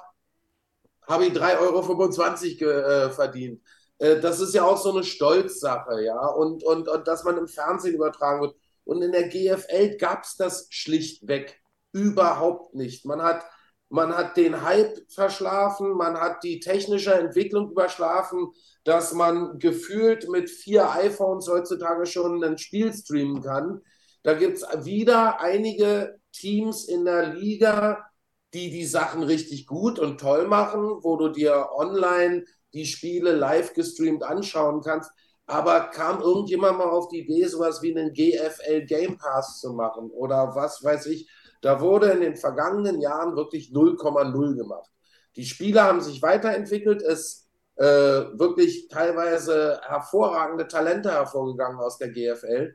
habe ich 3,25 Euro äh, verdient. Äh, das ist ja auch so eine Stolzsache, ja, und, und, und dass man im Fernsehen übertragen wird. Und in der GFL gab es das schlichtweg überhaupt nicht. Man hat man hat den Hype verschlafen, man hat die technische Entwicklung überschlafen, dass man gefühlt mit vier iPhones heutzutage schon ein Spiel streamen kann. Da gibt es wieder einige Teams in der Liga, die die Sachen richtig gut und toll machen, wo du dir online die Spiele live gestreamt anschauen kannst. Aber kam irgendjemand mal auf die Idee, sowas wie einen GFL Game Pass zu machen oder was weiß ich? Da wurde in den vergangenen Jahren wirklich 0,0 gemacht. Die Spieler haben sich weiterentwickelt, es äh, wirklich teilweise hervorragende Talente hervorgegangen aus der GFL.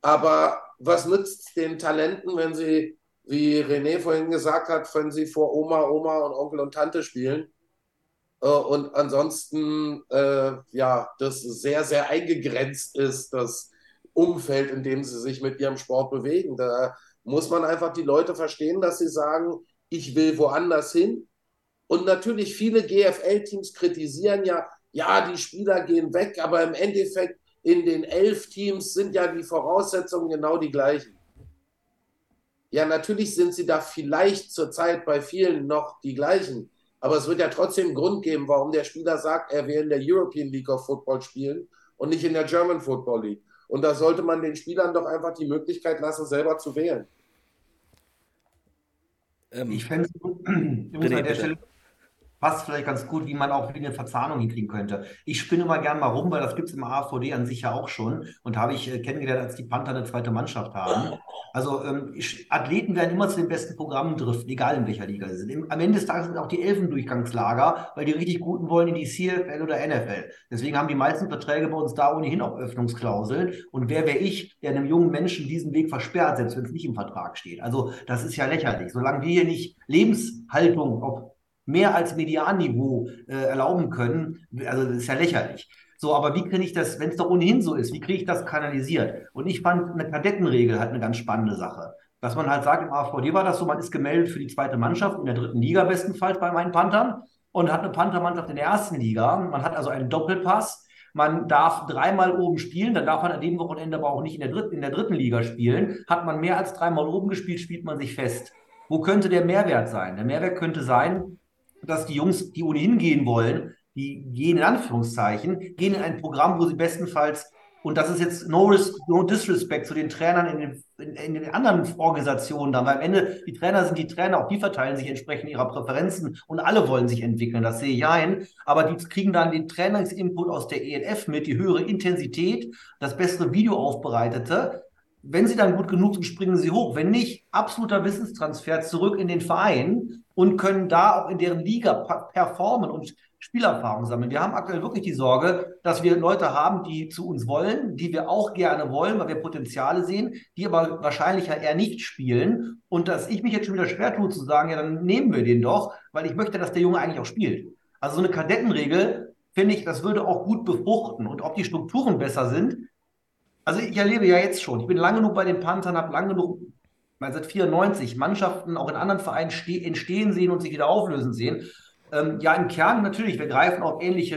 Aber was nützt den Talenten, wenn sie, wie René vorhin gesagt hat, wenn sie vor Oma, Oma und Onkel und Tante spielen? Äh, und ansonsten, äh, ja, das sehr, sehr eingegrenzt ist, das Umfeld, in dem sie sich mit ihrem Sport bewegen. Da muss man einfach die Leute verstehen, dass sie sagen, ich will woanders hin. Und natürlich viele GFL-Teams kritisieren ja, ja, die Spieler gehen weg, aber im Endeffekt in den elf Teams sind ja die Voraussetzungen genau die gleichen. Ja, natürlich sind sie da vielleicht zurzeit bei vielen noch die gleichen, aber es wird ja trotzdem Grund geben, warum der Spieler sagt, er will in der European League of Football spielen und nicht in der German Football League. Und da sollte man den Spielern doch einfach die Möglichkeit lassen, selber zu wählen. Ähm, ich fände es übrigens an der Stelle passt vielleicht ganz gut, wie man auch eine Verzahnung hinkriegen könnte. Ich spinne mal gern mal rum, weil das gibt es im AVD an sich ja auch schon und habe ich äh, kennengelernt, als die Panther eine zweite Mannschaft haben. Also ähm, Athleten werden immer zu den besten Programmen driften, egal in welcher Liga sie sind. Im, am Ende des Tages sind auch die Elfendurchgangslager, weil die richtig Guten wollen in die CFL oder NFL. Deswegen haben die meisten Verträge bei uns da ohnehin auch Öffnungsklauseln. Und wer wäre ich, der einem jungen Menschen diesen Weg versperrt, selbst wenn es nicht im Vertrag steht? Also das ist ja lächerlich. Solange wir hier nicht Lebenshaltung auf mehr als Medianniveau äh, erlauben können. Also das ist ja lächerlich. So, aber wie kriege ich das, wenn es doch ohnehin so ist, wie kriege ich das kanalisiert? Und ich fand eine Kadettenregel halt eine ganz spannende Sache. Dass man halt sagt, im AVD war das so, man ist gemeldet für die zweite Mannschaft, in der dritten Liga bestenfalls bei meinen Panthern und hat eine Panthermannschaft in der ersten Liga. Man hat also einen Doppelpass. Man darf dreimal oben spielen, dann darf man an dem Wochenende aber auch nicht in der, dritten, in der dritten Liga spielen. Hat man mehr als dreimal oben gespielt, spielt man sich fest. Wo könnte der Mehrwert sein? Der Mehrwert könnte sein, dass die Jungs, die ohnehin gehen wollen, die gehen in Anführungszeichen, gehen in ein Programm, wo sie bestenfalls, und das ist jetzt no, no disrespect zu den Trainern in den, in, in den anderen Organisationen dann, weil am Ende die Trainer sind die Trainer, auch die verteilen sich entsprechend ihrer Präferenzen und alle wollen sich entwickeln, das sehe ich ein, aber die kriegen dann den Trainingsinput aus der ELF mit, die höhere Intensität, das bessere Video aufbereitete, wenn sie dann gut genug sind, springen sie hoch. Wenn nicht, absoluter Wissenstransfer zurück in den Verein und können da auch in deren Liga performen und Spielerfahrung sammeln. Wir haben aktuell wirklich die Sorge, dass wir Leute haben, die zu uns wollen, die wir auch gerne wollen, weil wir Potenziale sehen, die aber wahrscheinlich ja eher nicht spielen. Und dass ich mich jetzt schon wieder schwer tue zu sagen, ja, dann nehmen wir den doch, weil ich möchte, dass der Junge eigentlich auch spielt. Also so eine Kadettenregel, finde ich, das würde auch gut befruchten. Und ob die Strukturen besser sind, also ich erlebe ja jetzt schon, ich bin lange genug bei den Panthern, habe lange genug, seit 94, Mannschaften auch in anderen Vereinen entstehen sehen und sich wieder auflösen sehen. Ähm, ja, im Kern natürlich, wir greifen auf ähnliche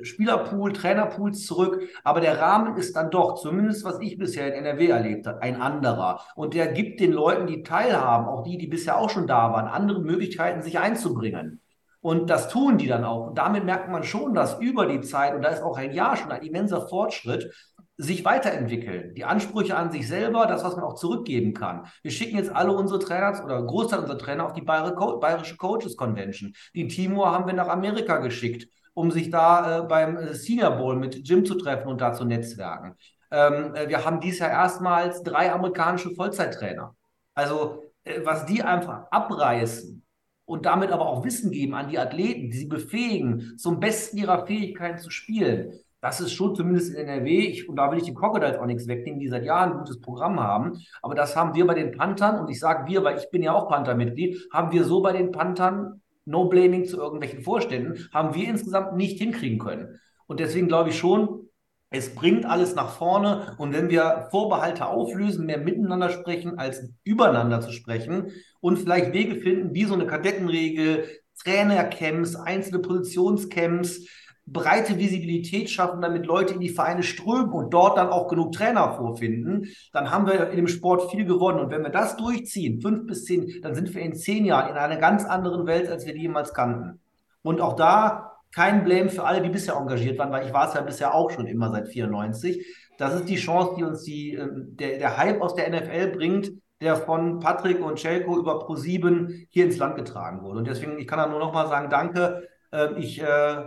äh, Spielerpool, Trainerpools zurück, aber der Rahmen ist dann doch, zumindest was ich bisher in NRW erlebt habe, ein anderer. Und der gibt den Leuten, die teilhaben, auch die, die bisher auch schon da waren, andere Möglichkeiten, sich einzubringen. Und das tun die dann auch. Und damit merkt man schon, dass über die Zeit, und da ist auch ein Jahr schon ein immenser Fortschritt, sich weiterentwickeln. Die Ansprüche an sich selber, das, was man auch zurückgeben kann. Wir schicken jetzt alle unsere Trainer oder Großteil unserer Trainer auf die Bayerische Coaches Convention. Die Timur haben wir nach Amerika geschickt, um sich da äh, beim äh, Senior Bowl mit Jim zu treffen und da zu netzwerken. Ähm, äh, wir haben dieses Jahr erstmals drei amerikanische Vollzeittrainer. Also, äh, was die einfach abreißen und damit aber auch Wissen geben an die Athleten, die sie befähigen, zum Besten ihrer Fähigkeiten zu spielen das ist schon zumindest in NRW, ich, und da will ich den Crocodiles auch nichts wegnehmen, die seit Jahren ein gutes Programm haben. Aber das haben wir bei den Panthern, und ich sage wir, weil ich bin ja auch Panther-Mitglied, haben wir so bei den Panthern, no blaming zu irgendwelchen Vorständen, haben wir insgesamt nicht hinkriegen können. Und deswegen glaube ich schon, es bringt alles nach vorne. Und wenn wir Vorbehalte auflösen, mehr miteinander sprechen, als übereinander zu sprechen und vielleicht Wege finden, wie so eine Kadettenregel, Trainercamps, einzelne Positionscamps, breite Visibilität schaffen, damit Leute in die Vereine strömen und dort dann auch genug Trainer vorfinden, dann haben wir in dem Sport viel gewonnen. Und wenn wir das durchziehen, fünf bis zehn, dann sind wir in zehn Jahren in einer ganz anderen Welt, als wir die jemals kannten. Und auch da kein Blame für alle, die bisher engagiert waren, weil ich war es ja bisher auch schon immer seit 94. Das ist die Chance, die uns die, ähm, der, der Hype aus der NFL bringt, der von Patrick und Celko über Pro7 hier ins Land getragen wurde. Und deswegen, ich kann da nur noch mal sagen, danke. Ähm, ich äh,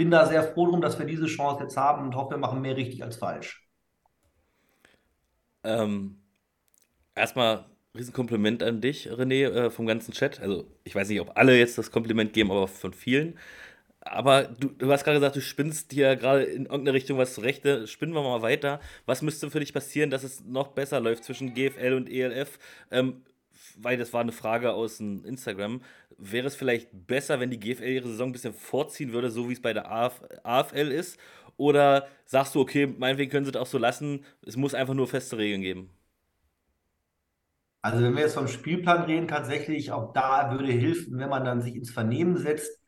bin da sehr froh drum, dass wir diese Chance jetzt haben und hoffe, wir machen mehr richtig als falsch. Ähm, erstmal Riesenkompliment an dich, René, äh, vom ganzen Chat. Also, ich weiß nicht, ob alle jetzt das Kompliment geben, aber von vielen. Aber du, du hast gerade gesagt, du spinnst dir gerade in irgendeine Richtung was zurecht. Spinnen wir mal weiter. Was müsste für dich passieren, dass es noch besser läuft zwischen GFL und ELF? Ähm, weil das war eine Frage aus dem Instagram, wäre es vielleicht besser, wenn die GFL ihre Saison ein bisschen vorziehen würde, so wie es bei der AF, AFL ist? Oder sagst du, okay, meinetwegen können sie es auch so lassen, es muss einfach nur feste Regeln geben? Also wenn wir jetzt vom Spielplan reden, tatsächlich, auch da würde helfen, wenn man dann sich ins Vernehmen setzt,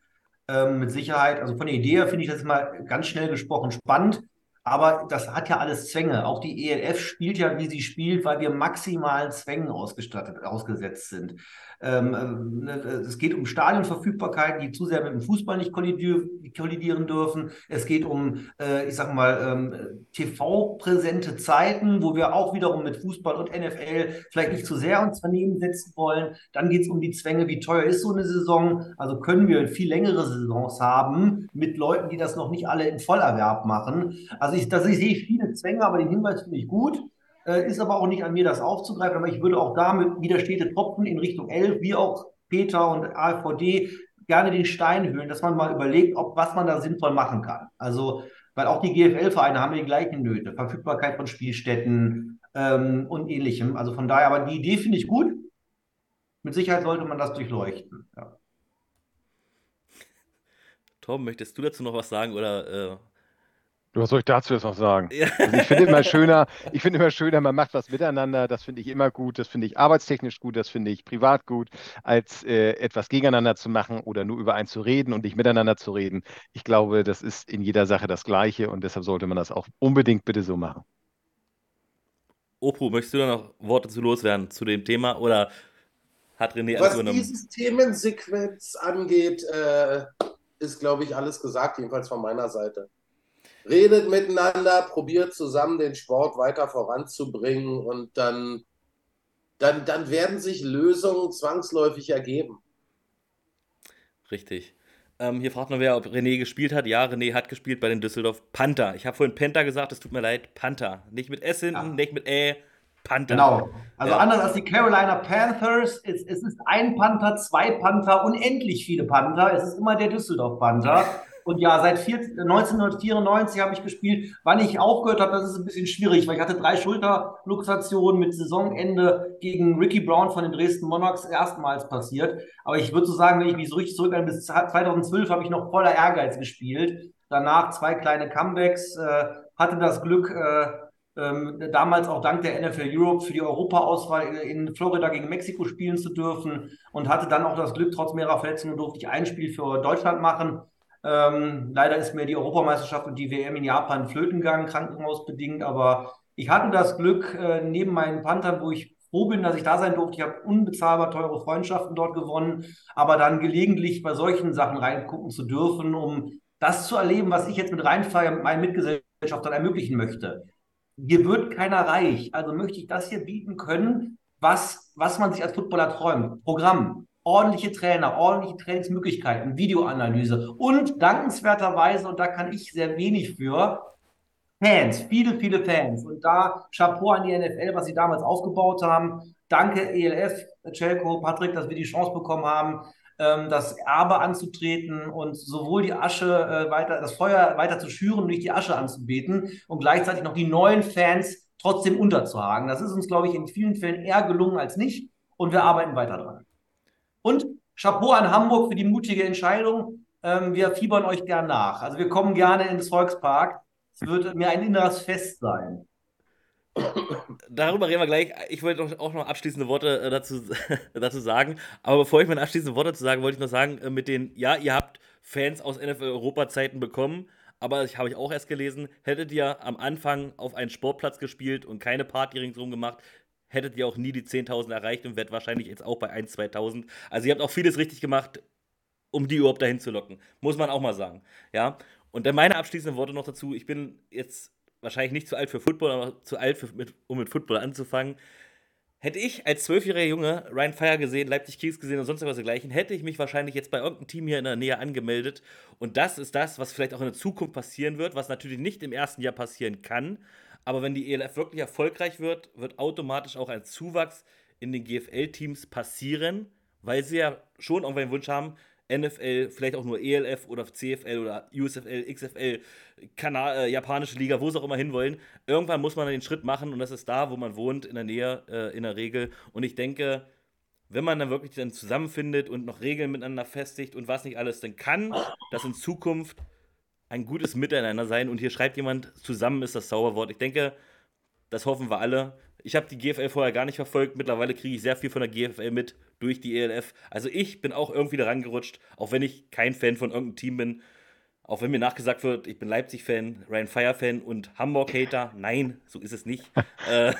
ähm, mit Sicherheit. Also von der Idee her finde ich das mal ganz schnell gesprochen spannend. Aber das hat ja alles Zwänge. Auch die ELF spielt ja, wie sie spielt, weil wir maximalen Zwängen ausgestattet, ausgesetzt sind. Ähm, ähm, ne, es geht um Stadionverfügbarkeiten, die zu sehr mit dem Fußball nicht kollidieren dürfen. Es geht um, äh, ich sag mal, ähm, TV-präsente Zeiten, wo wir auch wiederum mit Fußball und NFL vielleicht nicht zu sehr uns daneben setzen wollen. Dann geht es um die Zwänge, wie teuer ist so eine Saison? Also können wir viel längere Saisons haben mit Leuten, die das noch nicht alle im Vollerwerb machen. Also ich, das, ich sehe viele Zwänge, aber den Hinweis finde ich gut. Äh, ist aber auch nicht an mir, das aufzugreifen, aber ich würde auch damit wieder stete Tropfen in Richtung 11, wie auch Peter und AfVD, gerne den Stein hüllen, dass man mal überlegt, ob was man da sinnvoll machen kann. Also, weil auch die GFL-Vereine haben die gleichen Nöte, Verfügbarkeit von Spielstätten ähm, und ähnlichem. Also von daher, aber die Idee finde ich gut. Mit Sicherheit sollte man das durchleuchten. Ja. Tom, möchtest du dazu noch was sagen oder äh was soll ich dazu jetzt noch sagen? Ja. Also ich finde immer schöner, ich finde immer schöner, man macht was miteinander, das finde ich immer gut, das finde ich arbeitstechnisch gut, das finde ich privat gut, als äh, etwas gegeneinander zu machen oder nur über einen zu reden und nicht miteinander zu reden. Ich glaube, das ist in jeder Sache das Gleiche und deshalb sollte man das auch unbedingt bitte so machen. Opru, möchtest du da noch Worte zu loswerden zu dem Thema oder hat René Was übernommen? diese Themensequenz angeht, äh, ist, glaube ich, alles gesagt, jedenfalls von meiner Seite. Redet miteinander, probiert zusammen den Sport weiter voranzubringen und dann, dann, dann werden sich Lösungen zwangsläufig ergeben. Richtig. Ähm, hier fragt noch wer, ob René gespielt hat. Ja, René hat gespielt bei den Düsseldorf Panther. Ich habe vorhin Panther gesagt, es tut mir leid. Panther. Nicht mit S hinten, Ja. nicht mit Ä. Panther. Genau. Also Ja. anders als die Carolina Panthers, es, es ist ein Panther, zwei Panther, unendlich viele Panther. Es ist immer der Düsseldorf Panther. Und ja, seit vier, 1994 habe ich gespielt. Wann ich aufgehört habe, das ist ein bisschen schwierig, weil ich hatte drei Schulterluxationen mit Saisonende gegen Ricky Brown von den Dresden Monarchs erstmals passiert. Aber ich würde so sagen, wenn ich mich so richtig zurückerinnere, bis 2012 habe ich noch voller Ehrgeiz gespielt. Danach zwei kleine Comebacks, äh, hatte das Glück, äh, ähm, damals auch dank der NFL Europe für die Europaauswahl in Florida gegen Mexiko spielen zu dürfen und hatte dann auch das Glück, trotz mehrerer Verletzungen durfte ich ein Spiel für Deutschland machen. Ähm, leider ist mir die Europameisterschaft und die WM in Japan flöten gegangen, krankenhausbedingt, aber ich hatte das Glück, äh, neben meinen Panthern, wo ich froh bin, dass ich da sein durfte. Ich habe unbezahlbar teure Freundschaften dort gewonnen, aber dann gelegentlich bei solchen Sachen reingucken zu dürfen, um das zu erleben, was ich jetzt mit Rheinfeier mit meinen Mitgesellschaftern ermöglichen möchte hier wird keiner reich. Also möchte ich das hier bieten können, was, was man sich als Footballer träumt. Programm, ordentliche Trainer, ordentliche Trainingsmöglichkeiten, Videoanalyse und dankenswerterweise, und da kann ich sehr wenig für, Fans, viele, viele Fans. Und da Chapeau an die NFL, was sie damals aufgebaut haben. Danke ELF, Celco, Patrick, dass wir die Chance bekommen haben, ähm, das Erbe anzutreten und sowohl die Asche äh, weiter, das Feuer weiter zu schüren nicht die Asche anzubeten und gleichzeitig noch die neuen Fans trotzdem unterzuhaken. Das ist uns, glaube ich, in vielen Fällen eher gelungen als nicht und wir arbeiten weiter dran. Chapeau an Hamburg für die mutige Entscheidung. Ähm, wir fiebern euch gern nach. Also wir kommen gerne ins Volkspark. Es wird mir ein inneres Fest sein. Darüber reden wir gleich. Ich wollte auch noch abschließende Worte äh, dazu, dazu sagen. Aber bevor ich meine abschließenden Worte dazu sage, wollte ich noch sagen, äh, mit den, ja, ihr habt Fans aus NFL-Europa-Zeiten bekommen, aber ich habe ich auch erst gelesen, hättet ihr am Anfang auf einen Sportplatz gespielt und keine Party ringsherum gemacht, hättet ihr auch nie die 10.000 erreicht und wärt wahrscheinlich jetzt auch bei 1.000, 2.000. Also ihr habt auch vieles richtig gemacht, um die überhaupt dahin zu locken. Muss man auch mal sagen. Ja. Und dann meine abschließenden Worte noch dazu. Ich bin jetzt wahrscheinlich nicht zu alt für Football, aber zu alt, für, mit, um mit Football anzufangen. Hätte ich als zwölfjähriger Junge Ryan Fire gesehen, Leipzig Kings gesehen und sonst was dergleichen, hätte ich mich wahrscheinlich jetzt bei irgendeinem Team hier in der Nähe angemeldet. Und das ist das, was vielleicht auch in der Zukunft passieren wird, was natürlich nicht im ersten Jahr passieren kann. Aber wenn die ELF wirklich erfolgreich wird, wird automatisch auch ein Zuwachs in den GFL-Teams passieren, weil sie ja schon irgendwann den Wunsch haben, NFL, vielleicht auch nur ELF oder CFL oder USFL, XFL, Kana äh, japanische Liga, wo sie auch immer hinwollen. Irgendwann muss man den Schritt machen und das ist da, wo man wohnt, in der Nähe, äh, in der Regel. Und ich denke, wenn man dann wirklich dann zusammenfindet und noch Regeln miteinander festigt und was nicht alles, dann kann das in Zukunft ein gutes Miteinander sein. Und hier schreibt jemand, zusammen ist das Zauberwort. Ich denke, das hoffen wir alle. Ich habe die GFL vorher gar nicht verfolgt. Mittlerweile kriege ich sehr viel von der GFL mit durch die ELF. Also ich bin auch irgendwie da rangerutscht, auch wenn ich kein Fan von irgendeinem Team bin. Auch wenn mir nachgesagt wird, ich bin Leipzig-Fan, Ryan Fire-Fan und Hamburg-Hater. Nein, so ist es nicht. Äh,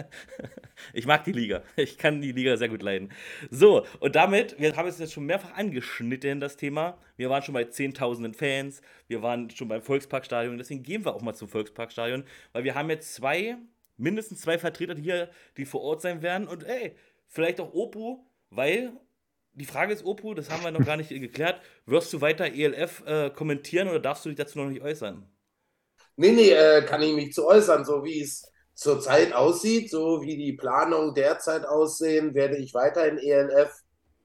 ich mag die Liga. Ich kann die Liga sehr gut leiden. So, und damit, wir haben es jetzt schon mehrfach angeschnitten, das Thema. Wir waren schon bei Zehntausenden Fans. Wir waren schon beim Volksparkstadion. Deswegen gehen wir auch mal zum Volksparkstadion, weil wir haben jetzt zwei, mindestens zwei Vertreter hier, die vor Ort sein werden. Und ey, vielleicht auch Opu, weil die Frage ist, Opu, das haben wir noch gar nicht geklärt. Wirst du weiter ELF äh, kommentieren oder darfst du dich dazu noch nicht äußern? Nee, nee, äh, kann ich mich zu äußern, so wie es zurzeit aussieht, so wie die Planungen derzeit aussehen, werde ich weiterhin ELF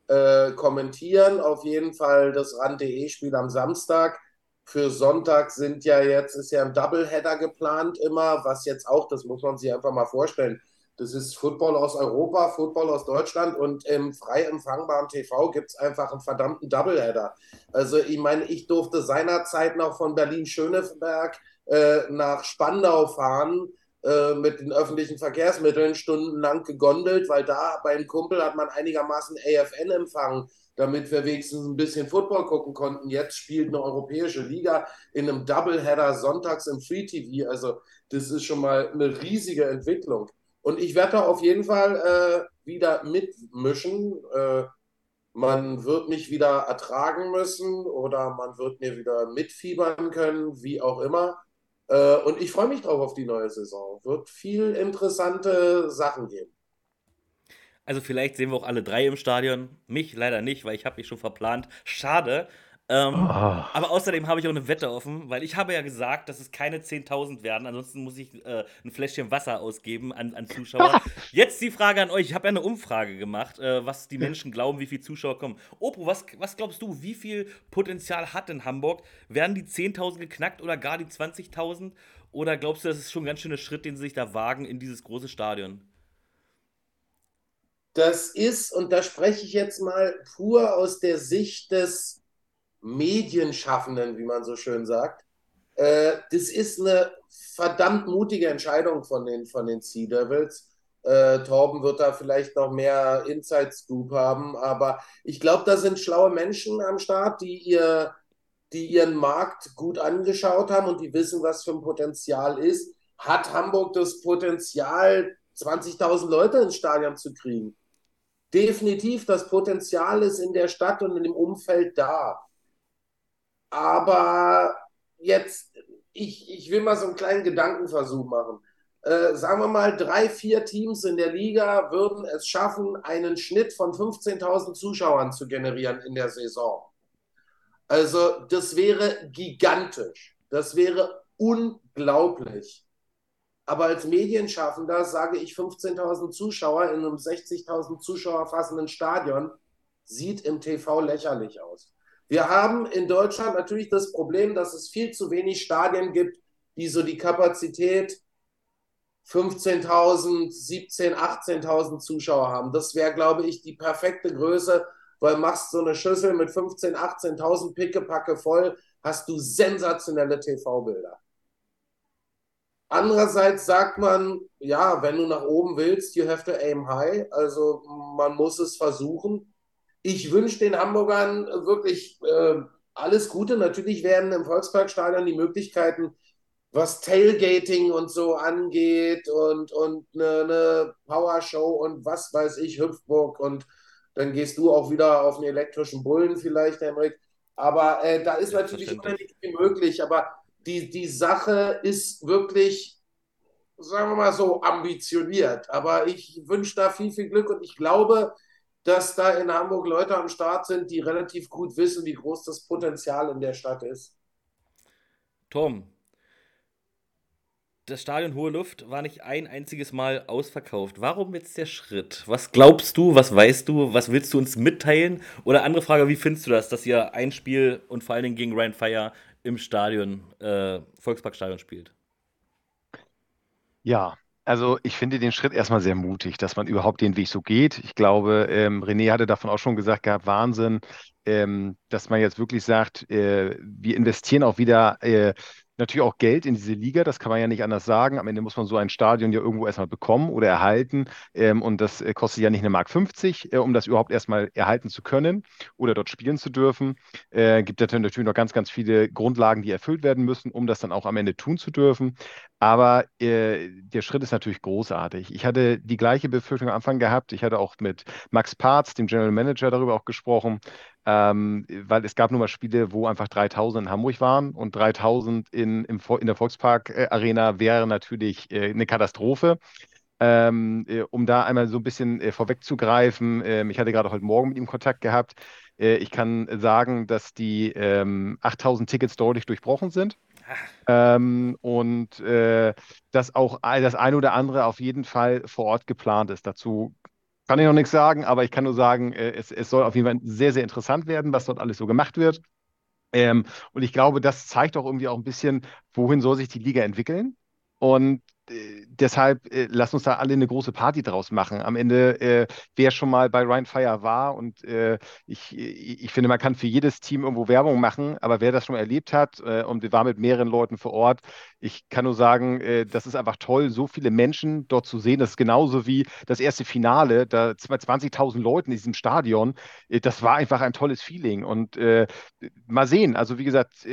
äh, kommentieren. Auf jeden Fall das RAN.de-Spiel am Samstag. Für Sonntag sind ja jetzt, ist ja ein Doubleheader geplant immer, was jetzt auch, das muss man sich einfach mal vorstellen, Das ist Football aus Europa, Football aus Deutschland und im frei empfangbaren TV gibt es einfach einen verdammten Doubleheader. Also ich meine, ich durfte seinerzeit noch von Berlin-Schöneberg äh, nach Spandau fahren äh, mit den öffentlichen Verkehrsmitteln stundenlang gegondelt, weil da beim Kumpel hat man einigermaßen AFN empfangen, damit wir wenigstens ein bisschen Football gucken konnten. Jetzt spielt eine europäische Liga in einem Doubleheader sonntags im Free TV. Also das ist schon mal eine riesige Entwicklung. Und ich werde da auf jeden Fall äh, wieder mitmischen. Äh, man wird mich wieder ertragen müssen oder man wird mir wieder mitfiebern können, wie auch immer. Äh, und ich freue mich drauf auf die neue Saison. Wird viel interessante Sachen geben. Also vielleicht sehen wir auch alle drei im Stadion. Mich leider nicht, weil ich habe mich schon verplant. Schade. Ähm, oh. Aber außerdem habe ich auch eine Wette offen, weil ich habe ja gesagt, dass es keine 10.000 werden. Ansonsten muss ich äh, ein Fläschchen Wasser ausgeben an, an Zuschauer. Jetzt die Frage an euch. Ich habe ja eine Umfrage gemacht, äh, was die Menschen glauben, wie viele Zuschauer kommen. Opro, was, was glaubst du, wie viel Potenzial hat in Hamburg? Werden die 10.000 geknackt oder gar die 20.000? Oder glaubst du, das ist schon ein ganz schöner Schritt, den sie sich da wagen in dieses große Stadion? Das ist, und da spreche ich jetzt mal pur aus der Sicht des Medienschaffenden, wie man so schön sagt. Äh, das ist eine verdammt mutige Entscheidung von den, von den Sea Devils. Äh, Torben wird da vielleicht noch mehr Inside Scoop haben, aber ich glaube, da sind schlaue Menschen am Start, die ihr die ihren Markt gut angeschaut haben und die wissen, was für ein Potenzial ist. Hat Hamburg das Potenzial, 20.000 Leute ins Stadion zu kriegen? Definitiv, das Potenzial ist in der Stadt und in dem Umfeld da. Aber jetzt, ich, ich will mal so einen kleinen Gedankenversuch machen. Äh, sagen wir mal, drei, vier Teams in der Liga würden es schaffen, einen Schnitt von 15.000 Zuschauern zu generieren in der Saison. Also das wäre gigantisch. Das wäre unglaublich. Aber als Medienschaffender sage ich 15.000 Zuschauer in einem 60.000 Zuschauer fassenden Stadion sieht im TV lächerlich aus. Wir haben in Deutschland natürlich das Problem, dass es viel zu wenig Stadien gibt, die so die Kapazität 15.000, 17.000, 18.000 Zuschauer haben. Das wäre, glaube ich, die perfekte Größe, weil machst so eine Schüssel mit 15.000, 18.000 Pickepacke voll, hast du sensationelle TV-Bilder. Andererseits sagt man, ja, wenn du nach oben willst, you have to aim high. Also man muss es versuchen ich wünsche den Hamburgern wirklich äh, alles Gute. Natürlich werden im Volksparkstadion die Möglichkeiten, was Tailgating und so angeht und, und eine, eine Powershow und was weiß ich, Hüpfburg und dann gehst du auch wieder auf einen elektrischen Bullen vielleicht, Henrik. Aber äh, da ist natürlich nicht viel möglich. Aber die, die Sache ist wirklich, sagen wir mal so, ambitioniert. Aber ich wünsche da viel, viel Glück und ich glaube, dass da in Hamburg Leute am Start sind, die relativ gut wissen, wie groß das Potenzial in der Stadt ist. Tom, das Stadion Hohe Luft war nicht ein einziges Mal ausverkauft. Warum jetzt der Schritt? Was glaubst du, was weißt du, was willst du uns mitteilen? Oder andere Frage, wie findest du das, dass ihr ein Spiel und vor allen Dingen gegen Ryan Fire im Stadion, äh, Volksparkstadion spielt? Ja, also ich finde den Schritt erstmal sehr mutig, dass man überhaupt den Weg so geht. Ich glaube, ähm, René hatte davon auch schon gesagt gehabt, Wahnsinn, ähm, dass man jetzt wirklich sagt, äh, wir investieren auch wieder äh, natürlich auch Geld in diese Liga, das kann man ja nicht anders sagen. Am Ende muss man so ein Stadion ja irgendwo erstmal bekommen oder erhalten. Ähm, und das äh, kostet ja nicht eine Mark 50, äh, um das überhaupt erstmal erhalten zu können oder dort spielen zu dürfen. Äh, gibt natürlich noch ganz, ganz viele Grundlagen, die erfüllt werden müssen, um das dann auch am Ende tun zu dürfen. Aber äh, der Schritt ist natürlich großartig. Ich hatte die gleiche Befürchtung am Anfang gehabt. Ich hatte auch mit Max Parz, dem General Manager, darüber auch gesprochen ähm, weil es gab nun mal Spiele, wo einfach 3000 in Hamburg waren und 3000 in, im, in der Volkspark-Arena wäre natürlich äh, eine Katastrophe. Ähm, äh, um da einmal so ein bisschen äh, vorwegzugreifen, ähm, ich hatte gerade heute Morgen mit ihm Kontakt gehabt. Äh, ich kann sagen, dass die ähm, 8000 Tickets deutlich durchbrochen sind. Ähm, und äh, dass auch das eine oder andere auf jeden Fall vor Ort geplant ist. Dazu kann ich noch nichts sagen, aber ich kann nur sagen, äh, es, es soll auf jeden Fall sehr, sehr interessant werden, was dort alles so gemacht wird. Ähm, und ich glaube, das zeigt auch irgendwie auch ein bisschen, wohin soll sich die Liga entwickeln. Und deshalb äh, lass uns da alle eine große Party draus machen. Am Ende, äh, wer schon mal bei Ryan Fire war und äh, ich, ich finde, man kann für jedes Team irgendwo Werbung machen, aber wer das schon erlebt hat äh, und wir waren mit mehreren Leuten vor Ort, ich kann nur sagen, äh, das ist einfach toll, so viele Menschen dort zu sehen. Das ist genauso wie das erste Finale, da 20.000 Leute in diesem Stadion. Äh, das war einfach ein tolles Feeling und mal sehen. Also wie gesagt,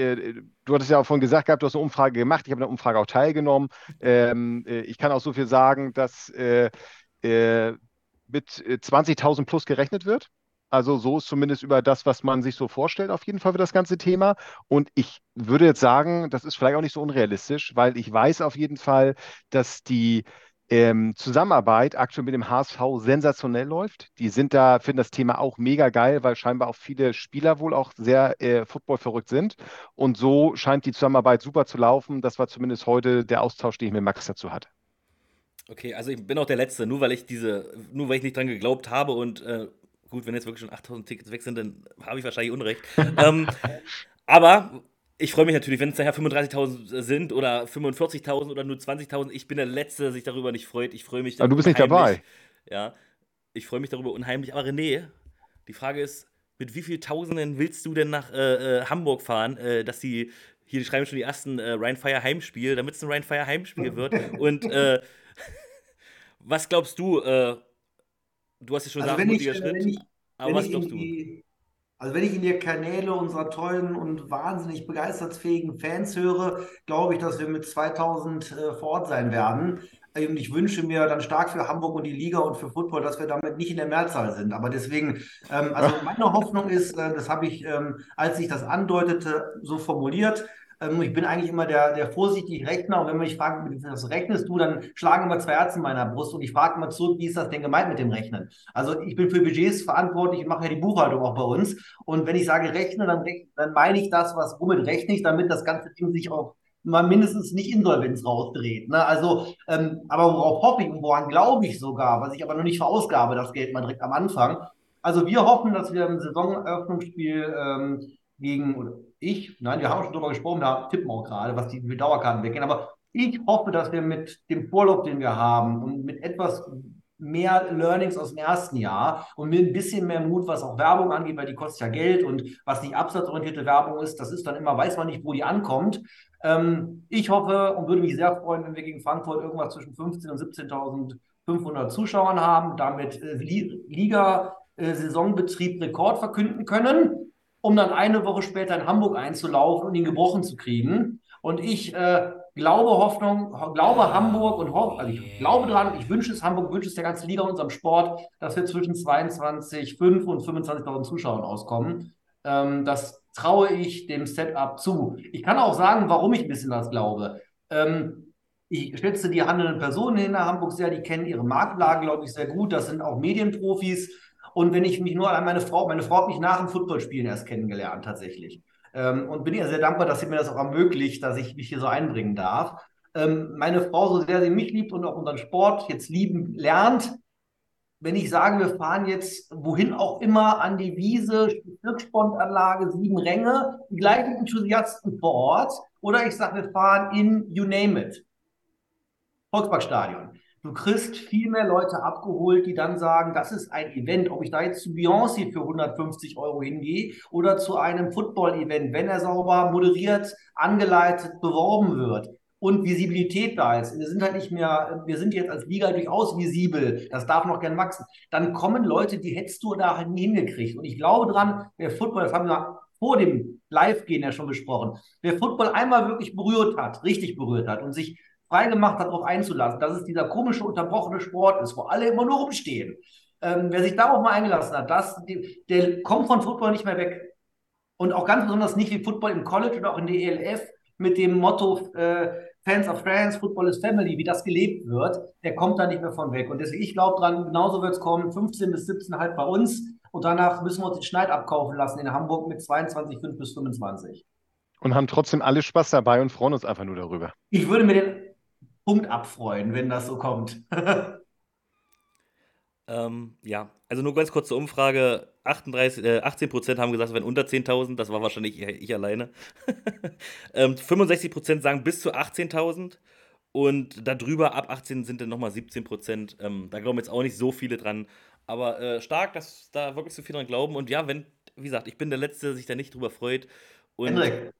du hattest ja auch vorhin gesagt gehabt, du hast eine Umfrage gemacht. Ich habe eine Umfrage auch teilgenommen. Ähm, äh, ich kann auch so viel sagen, dass äh, äh, mit 20.000 äh, plus gerechnet wird. Also so ist zumindest über das, was man sich so vorstellt, auf jeden Fall für das ganze Thema. Und ich würde jetzt sagen, das ist vielleicht auch nicht so unrealistisch, weil ich weiß auf jeden Fall, dass die ähm, Zusammenarbeit aktuell mit dem HSV sensationell läuft. Die sind da, finden das Thema auch mega geil, weil scheinbar auch viele Spieler wohl auch sehr äh, Football verrückt sind. Und so scheint die Zusammenarbeit super zu laufen. Das war zumindest heute der Austausch, den ich mit Max dazu hatte. Okay, also ich bin auch der Letzte, nur weil ich diese, nur weil ich nicht dran geglaubt habe und äh, gut, wenn jetzt wirklich schon 8000 Tickets weg sind, dann habe ich wahrscheinlich Unrecht. ähm, aber ich freue mich natürlich, wenn es daher 35.000 sind oder 45.000 oder nur 20.000. Ich bin der Letzte, der sich darüber nicht freut. Ich freue mich. Aber du bist nicht dabei. Ja, ich freue mich darüber unheimlich. Aber René, die Frage ist, mit wie vielen Tausenden willst du denn nach äh, äh, Hamburg fahren, äh, dass die hier schreiben schon die ersten äh, Ryan Fire Heimspiel, damit es ein Ryan Fire Heimspiel wird. Und äh, was glaubst du? Äh, du hast ja schon also gesagt, mutiger Schritt. Aber was glaubst du? Also wenn ich in die Kanäle unserer tollen und wahnsinnig begeisterungsfähigen Fans höre, glaube ich, dass wir mit 2000 äh, vor Ort sein werden. Und ich wünsche mir dann stark für Hamburg und die Liga und für Football, dass wir damit nicht in der Mehrzahl sind. Aber deswegen, ähm, also meine Hoffnung ist, äh, das habe ich, ähm, als ich das andeutete, so formuliert, ähm, ich bin eigentlich immer der, der vorsichtige Rechner und wenn man mich fragt, was rechnest du, dann schlagen immer zwei Herzen in meiner Brust und ich frage immer zurück, wie ist das denn gemeint mit dem Rechnen? Also ich bin für Budgets verantwortlich, ich mache ja die Buchhaltung auch bei uns und wenn ich sage rechne, dann, dann meine ich das, was womit rechne ich, damit das ganze Ding sich auch mal mindestens nicht Insolvenz rausdreht. Ne? Also, ähm, aber worauf hoffe ich und woran glaube ich sogar, was ich aber noch nicht verausgabe, das Geld mal direkt am Anfang. Also wir hoffen, dass wir im Saisoneröffnungsspiel ähm, gegen, ich, nein, wir haben schon darüber gesprochen, da tippen wir auch gerade, was die Dauerkarten weggehen, aber ich hoffe, dass wir mit dem Vorlauf, den wir haben und mit etwas mehr Learnings aus dem ersten Jahr und mit ein bisschen mehr Mut, was auch Werbung angeht, weil die kostet ja Geld und was nicht absatzorientierte Werbung ist, das ist dann immer, weiß man nicht, wo die ankommt. Ähm, ich hoffe und würde mich sehr freuen, wenn wir gegen Frankfurt irgendwas zwischen 15.000 und 17.500 Zuschauern haben, damit äh, Liga-Saisonbetrieb äh, Rekord verkünden können um dann eine Woche später in Hamburg einzulaufen und ihn gebrochen zu kriegen. Und ich äh, glaube Hoffnung, glaube Hamburg und hoffe, also ich glaube dran, ich wünsche es Hamburg, wünsche es der ganzen Liga unserem Sport, dass wir zwischen 22,5 und 25.000 Zuschauern auskommen. Ähm, das traue ich dem Setup zu. Ich kann auch sagen, warum ich ein bisschen das glaube. Ähm, ich schätze die handelnden Personen in Hamburg sehr, die kennen ihre Marktlage, glaube ich, sehr gut. Das sind auch Medienprofis. Und wenn ich mich nur an meine Frau, meine Frau hat mich nach dem Footballspielen erst kennengelernt, tatsächlich. Ähm, und bin ihr sehr dankbar, dass sie mir das auch ermöglicht, dass ich mich hier so einbringen darf. Ähm, meine Frau, so sehr sie mich liebt und auch unseren Sport jetzt lieben lernt, wenn ich sage, wir fahren jetzt wohin auch immer an die Wiese, Stücksportanlage, sieben Ränge, die gleichen Enthusiasten vor Ort, oder ich sage, wir fahren in You Name It, Volksparkstadion. Du kriegst viel mehr Leute abgeholt, die dann sagen, das ist ein Event. Ob ich da jetzt zu Beyoncé für 150 Euro hingehe oder zu einem Football-Event, wenn er sauber moderiert, angeleitet, beworben wird und Visibilität da ist. Wir sind halt nicht mehr, wir sind jetzt als Liga durchaus visibel. Das darf noch gern wachsen. Dann kommen Leute, die hättest du da halt nie hingekriegt. Und ich glaube dran, der Football, das haben wir vor dem Live-Gehen ja schon besprochen, wer Football einmal wirklich berührt hat, richtig berührt hat und sich freigemacht hat, darauf einzulassen, dass es dieser komische, unterbrochene Sport ist, wo alle immer nur rumstehen. Ähm, wer sich darauf mal eingelassen hat, das, die, der kommt von Football nicht mehr weg. Und auch ganz besonders nicht wie Football im College oder auch in der ELF mit dem Motto äh, Fans of Friends, Football is Family, wie das gelebt wird, der kommt da nicht mehr von weg. Und deswegen, ich glaube dran, genauso wird es kommen, 15 bis 17 halt bei uns. Und danach müssen wir uns den Schneid abkaufen lassen in Hamburg mit 22, 5 bis 25. Und haben trotzdem alle Spaß dabei und freuen uns einfach nur darüber. Ich würde mir den Punkt abfreuen, wenn das so kommt. ähm, ja, also nur ganz kurz zur Umfrage. 38, äh, 18% haben gesagt, es wären unter 10.000. Das war wahrscheinlich ich, ich alleine. ähm, 65% sagen bis zu 18.000. Und darüber, ab 18 sind dann nochmal 17 Prozent. Ähm, da glauben jetzt auch nicht so viele dran. Aber äh, stark, dass da wirklich so viele dran glauben. Und ja, wenn, wie gesagt, ich bin der Letzte, der sich da nicht drüber freut. Und Hendrik,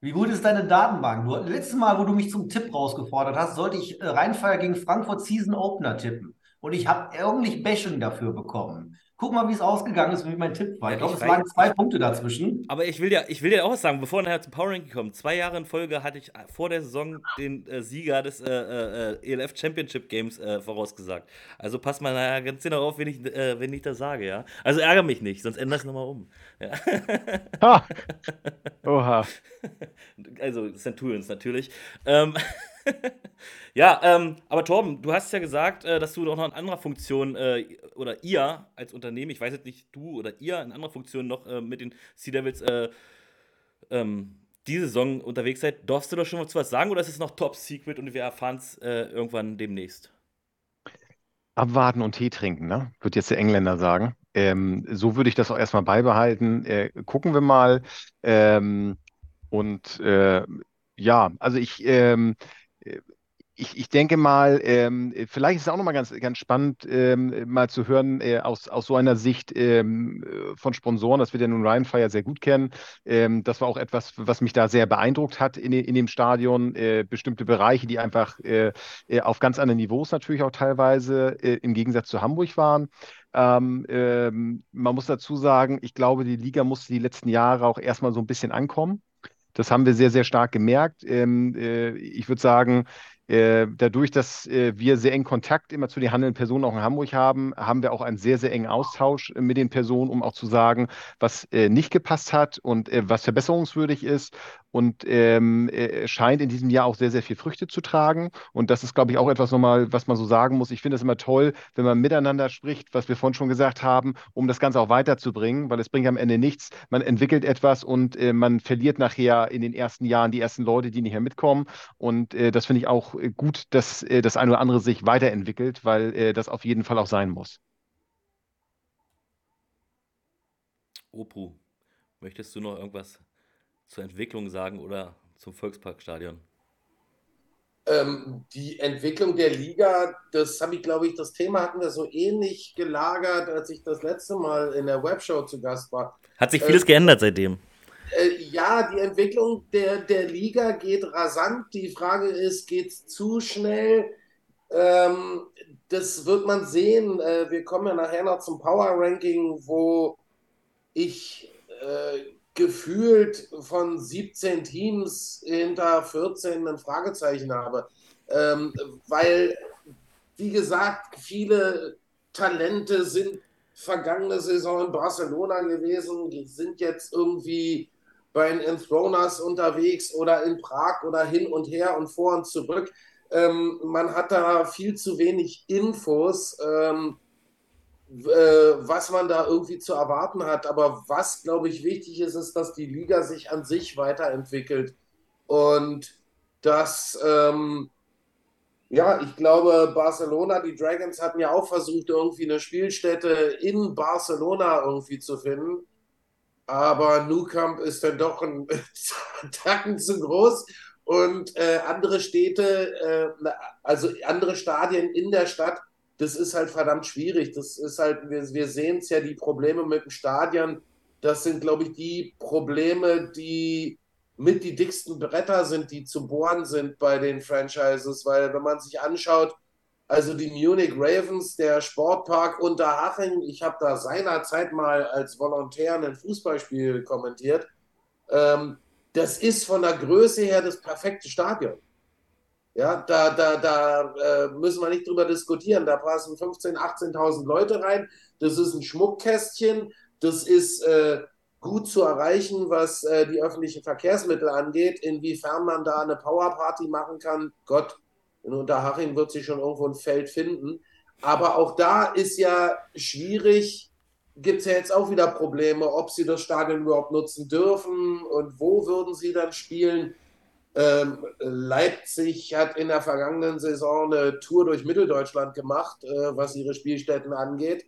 wie gut ist deine Datenbank? Du, letztes Mal, wo du mich zum Tipp rausgefordert hast, sollte ich äh, Rheinfeier gegen Frankfurt Season Opener tippen. Und ich habe ordentlich Bashing dafür bekommen. Guck mal, wie es ausgegangen ist, wie mein Tipp war. Ich glaube, es weiß- zwei Punkte dazwischen. Aber ich will ja, ich will ja auch was sagen, bevor nachher zum Power Ranking kommen. Zwei Jahre in Folge hatte ich vor der Saison den äh, Sieger des äh, äh, ELF Championship Games äh, vorausgesagt. Also passt mal nachher ganz genau auf, wenn ich, äh, wenn ich das sage, ja. Also ärgere mich nicht, sonst ändere ich es nochmal um. Ja. Ha! Oha. Also Centurions natürlich. Ähm, ja, ähm, aber Torben, du hast ja gesagt, äh, dass du doch noch in anderer Funktion äh, oder ihr als Unternehmen, ich weiß jetzt nicht du oder ihr in anderer Funktion noch äh, mit den Sea Devils äh, ähm, diese Saison unterwegs seid. Darfst du da schon was sagen oder ist es noch Top Secret und wir erfahren es äh, irgendwann demnächst? Abwarten und Tee trinken, ne? Wird jetzt der Engländer sagen. Ähm, so würde ich das auch erstmal beibehalten. Äh, gucken wir mal. Ähm, und äh, ja, also ich, ähm, äh, ich, ich denke mal, ähm, vielleicht ist es auch nochmal ganz, ganz spannend, ähm, mal zu hören äh, aus, aus so einer Sicht ähm, äh, von Sponsoren, dass wir den nun Rheinfire sehr gut kennen. Das war auch etwas, was mich da sehr beeindruckt hat in, in dem Stadion. Äh, bestimmte Bereiche, die einfach auf ganz anderen Niveaus natürlich auch teilweise im Gegensatz zu Hamburg waren. Ähm, ähm, man muss dazu sagen, ich glaube, die Liga musste die letzten Jahre auch erstmal so ein bisschen ankommen. Das haben wir sehr, sehr stark gemerkt. Ähm, äh, ich würde sagen, äh, dadurch, dass äh, wir sehr engen Kontakt immer zu den handelnden Personen auch in Hamburg haben, haben wir auch einen sehr, sehr engen Austausch äh, mit den Personen, um auch zu sagen, was äh, nicht gepasst hat und äh, was verbesserungswürdig ist. Und ähm, äh, scheint in diesem Jahr auch sehr, sehr viel Früchte zu tragen. Und das ist, glaube ich, auch etwas nochmal, was man so sagen muss. Ich finde es immer toll, wenn man miteinander spricht, was wir vorhin schon gesagt haben, um das Ganze auch weiterzubringen, weil es bringt am Ende nichts. Man entwickelt etwas und äh, man verliert nachher in den ersten Jahren die ersten Leute, die nicht mehr mitkommen. Und äh, das finde ich auch äh, gut, dass äh, das eine oder andere sich weiterentwickelt, weil äh, das auf jeden Fall auch sein muss. Opru, möchtest du noch irgendwas zur Entwicklung sagen oder zum Volksparkstadion? Ähm, die Entwicklung der Liga, das habe ich, glaube ich, das Thema hatten wir so ähnlich gelagert, als ich das letzte Mal in der Webshow zu Gast war. Hat sich vieles geändert seitdem. Äh, ja, die Entwicklung der, der Liga geht rasant. Die Frage ist, geht es zu schnell? Ähm, das wird man sehen. Äh, wir kommen ja nachher noch zum Power Ranking, wo ich äh, gefühlt von 17 Teams hinter 14 ein Fragezeichen habe. Ähm, weil, wie gesagt, viele Talente sind vergangene Saison in Barcelona gewesen, sind jetzt irgendwie bei den Enthroners unterwegs oder in Prag oder hin und her und vor und zurück. Ähm, man hat da viel zu wenig Infos, ähm, äh, was man da irgendwie zu erwarten hat. Aber was, glaube ich, wichtig ist, ist, dass die Liga sich an sich weiterentwickelt und dass ähm, ja, ich glaube, Barcelona, die Dragons hatten ja auch versucht, irgendwie eine Spielstätte in Barcelona irgendwie zu finden. Aber Nou Camp ist dann doch ein Tacken zu groß. Und äh, andere Städte, äh, also andere Stadien in der Stadt, das ist halt verdammt schwierig. Das ist halt, wir, wir sehen es ja, die Probleme mit dem Stadion, das sind, glaube ich, die Probleme, die mit die dicksten Bretter sind, die zu bohren sind bei den Franchises, weil wenn man sich anschaut, also die Munich Ravens, der Sportpark Unterhaching, ich habe da seinerzeit mal als Volontär ein Fußballspiel kommentiert, ähm, das ist von der Größe her das perfekte Stadion. Ja, da, da, da äh, müssen wir nicht drüber diskutieren. Da passen 15.000, 18.000 Leute rein. Das ist ein Schmuckkästchen. Das ist äh, gut zu erreichen, was äh, die öffentlichen Verkehrsmittel angeht. Inwiefern man da eine Powerparty machen kann, Gott, in Unterhaching wird sich schon irgendwo ein Feld finden. Aber auch da ist ja schwierig, gibt es ja jetzt auch wieder Probleme, ob sie das Stadion überhaupt nutzen dürfen und wo würden sie dann spielen. Ähm, Leipzig hat in der vergangenen Saison eine Tour durch Mitteldeutschland gemacht, äh, was ihre Spielstätten angeht.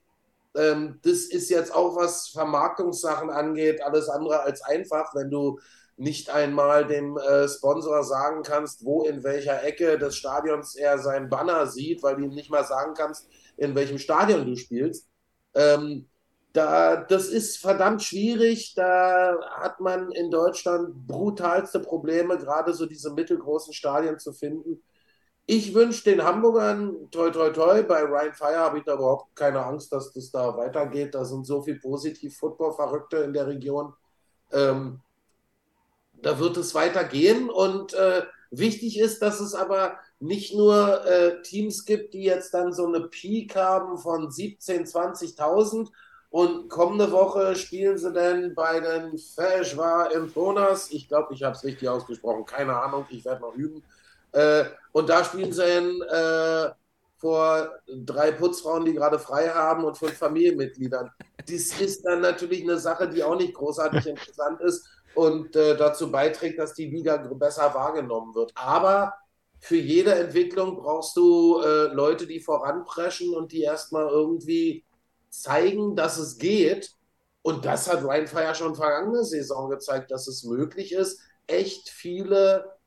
Ähm, das ist jetzt auch, was Vermarktungssachen angeht, alles andere als einfach, wenn du nicht einmal dem äh, Sponsor sagen kannst, wo in welcher Ecke des Stadions er seinen Banner sieht, weil du ihm nicht mal sagen kannst, in welchem Stadion du spielst. Ähm, da, das ist verdammt schwierig. Da hat man in Deutschland brutalste Probleme, gerade so diese mittelgroßen Stadien zu finden. Ich wünsche den Hamburgern toi toi toi. Bei Ryan Fire habe ich da überhaupt keine Angst, dass das da weitergeht. Da sind so viele positiv Football-Verrückte in der Region. Ähm, da wird es weitergehen. Und äh, wichtig ist, dass es aber nicht nur äh, Teams gibt, die jetzt dann so eine Peak haben von 17.000, 20.000 und kommende Woche spielen sie dann bei den Fejwa Emponas. Ich glaube, ich habe es richtig ausgesprochen. Keine Ahnung, ich werde noch üben. Äh, und da spielen sie in, äh, vor drei Putzfrauen, die gerade frei haben und fünf Familienmitgliedern. Das ist dann natürlich eine Sache, die auch nicht großartig interessant ist und äh, dazu beiträgt, dass die Liga besser wahrgenommen wird. Aber für jede Entwicklung brauchst du äh, Leute, die voranpreschen und die erstmal irgendwie zeigen, dass es geht. Und das hat Rheinfire schon vergangene Saison gezeigt, dass es möglich ist, echt viele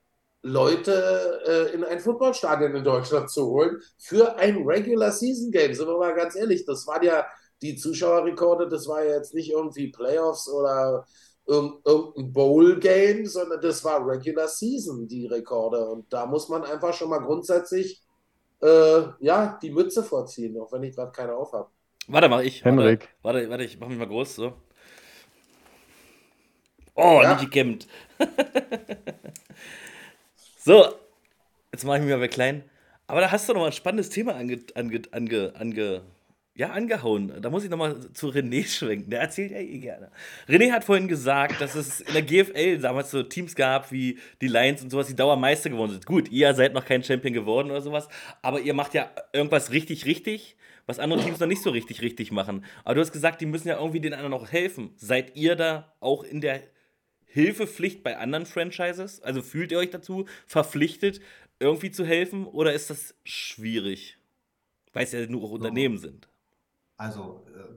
Leute äh, in ein Footballstadion in Deutschland zu holen für ein Regular Season Game. Sind wir mal ganz ehrlich, das waren ja die Zuschauerrekorde, das war ja jetzt nicht irgendwie Playoffs oder irgendein Bowl-Game, sondern das war Regular Season, die Rekorde. Und da muss man einfach schon mal grundsätzlich äh, ja, die Mütze vorziehen, auch wenn ich gerade keine aufhabe. Warte mal, ich. Henrik. Warte, warte, warte ich mach mich mal groß, so. Oh, ja. nicht gekämmt. so, jetzt mache ich mich mal klein. Aber da hast du noch mal ein spannendes Thema ange, ange, ange, ange ja, angehauen. Da muss ich nochmal zu René schwenken. Der erzählt ja eh gerne. René hat vorhin gesagt, dass es in der GFL damals so Teams gab wie die Lions und sowas, die Dauermeister geworden sind. Gut, ihr seid noch kein Champion geworden oder sowas, aber ihr macht ja irgendwas richtig, richtig, was andere Teams noch nicht so richtig, richtig machen. Aber du hast gesagt, die müssen ja irgendwie den anderen auch helfen. Seid ihr da auch in der Hilfepflicht bei anderen Franchises? Also fühlt ihr euch dazu verpflichtet, irgendwie zu helfen oder ist das schwierig? Weil es ja nur auch Unternehmen sind. Also äh,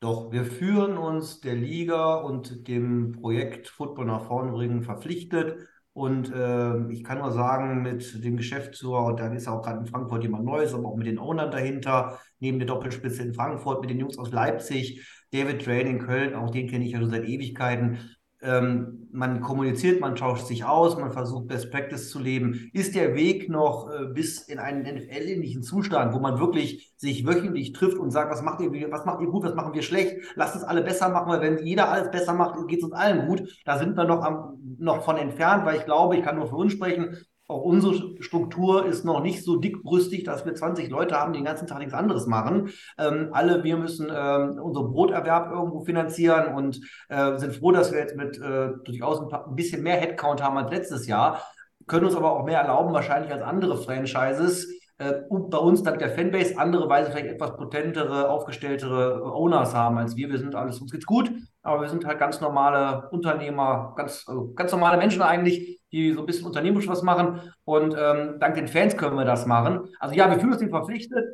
doch, wir fühlen uns der Liga und dem Projekt Football nach vorne bringen verpflichtet. Und äh, ich kann nur sagen, mit dem Geschäftsführer, und dann ist auch gerade in Frankfurt jemand Neues, aber auch mit den Ownern dahinter, neben der Doppelspitze in Frankfurt, mit den Jungs aus Leipzig, David Drain in Köln, auch den kenne ich ja schon seit Ewigkeiten ähm, man kommuniziert, man tauscht sich aus, man versucht Best Practice zu leben. Ist der Weg noch äh, bis in einen NFL-ähnlichen Zustand, wo man wirklich sich wöchentlich trifft und sagt, was macht ihr, was macht ihr gut, was machen wir schlecht? Lasst es alle besser machen, weil wenn jeder alles besser macht, geht es uns allen gut. Da sind wir noch, am, noch von entfernt, weil ich glaube, ich kann nur für uns sprechen, auch unsere Struktur ist noch nicht so dickbrüstig, dass wir 20 Leute haben, die den ganzen Tag nichts anderes machen. Ähm, alle wir müssen ähm, unseren Broterwerb irgendwo finanzieren und äh, sind froh, dass wir jetzt mit äh, durchaus ein, paar, ein, bisschen mehr Headcount haben als letztes Jahr, können uns aber auch mehr erlauben, wahrscheinlich als andere Franchises. Äh, bei uns dank der Fanbase andere Weise vielleicht etwas potentere, aufgestelltere Owners haben als wir. Wir sind alles, uns geht's gut, aber wir sind halt ganz normale Unternehmer, ganz, also ganz normale Menschen eigentlich, die so ein bisschen unternehmerisch was machen. Und ähm, dank den Fans können wir das machen. Also ja, wir fühlen uns dem verpflichtet.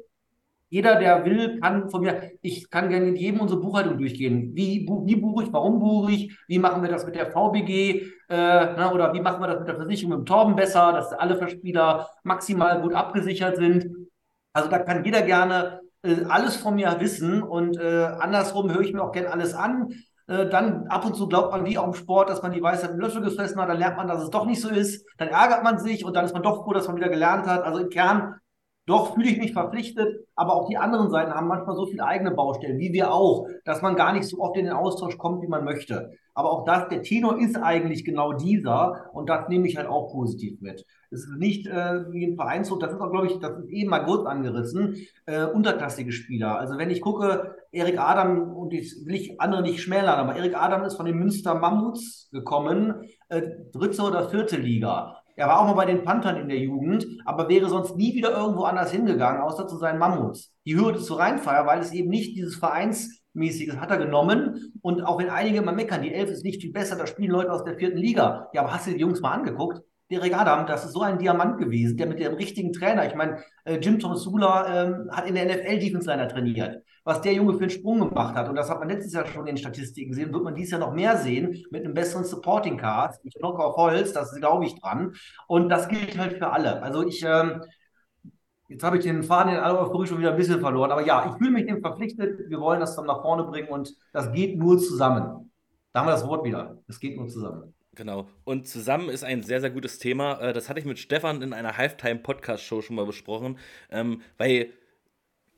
Jeder, der will, kann von mir, ich kann gerne in jedem unsere Buchhaltung durchgehen. Wie, wie buche ich, warum buche ich, wie machen wir das mit der VBG äh, na, oder wie machen wir das mit der Versicherung mit dem Torben besser, dass alle Spieler maximal gut abgesichert sind. Also da kann jeder gerne äh, alles von mir wissen und äh, andersrum höre ich mir auch gerne alles an. Äh, dann ab und zu glaubt man wie auch im Sport, dass man die Weisheit im Löffel gefressen hat, dann lernt man, dass es doch nicht so ist, dann ärgert man sich und dann ist man doch froh, dass man wieder gelernt hat. Also im Kern, doch fühle ich mich verpflichtet, aber auch die anderen Seiten haben manchmal so viele eigene Baustellen, wie wir auch, dass man gar nicht so oft in den Austausch kommt, wie man möchte. Aber auch das, der Tenor ist eigentlich genau dieser und das nehme ich halt auch positiv mit. Es ist nicht äh, wie ein Vereinshof, das ist auch, glaube ich, das ist eben mal kurz angerissen, äh, unterklassige Spieler. Also wenn ich gucke, Erik Adam, und ich will ich andere nicht schmälern, aber Erik Adam ist von den Münster Mammuts gekommen, äh, dritte oder vierte Liga. Er war auch mal bei den Panthern in der Jugend, aber wäre sonst nie wieder irgendwo anders hingegangen, außer zu seinen Mammuts. Die Hürde zu Rheinfeier, weil es eben nicht dieses Vereinsmäßiges hat er genommen. Und auch wenn einige mal meckern, die Elf ist nicht viel besser, da spielen Leute aus der vierten Liga. Ja, aber hast du die Jungs mal angeguckt? Derek Adam, das ist so ein Diamant gewesen, der mit dem richtigen Trainer, ich meine, äh, Jim Tom Sula äh, hat in der NFL Defense Liner trainiert. Was der Junge für einen Sprung gemacht hat. Und das hat man letztes Jahr schon in den Statistiken gesehen, wird man dieses Jahr noch mehr sehen mit einem besseren Supporting Cast. Ich drücke auf Holz, das glaube ich dran. Und das gilt halt für alle. Also ich, ähm, jetzt habe ich den Faden in aller Euphorie schon wieder ein bisschen verloren. Aber ja, ich fühle mich dem verpflichtet. Wir wollen das dann nach vorne bringen und das geht nur zusammen. Da haben wir das Wort wieder. Es geht nur zusammen. Genau. Und zusammen ist ein sehr, sehr gutes Thema. Äh, das hatte ich mit Stefan in einer Halftime-Podcast-Show schon mal besprochen, ähm, weil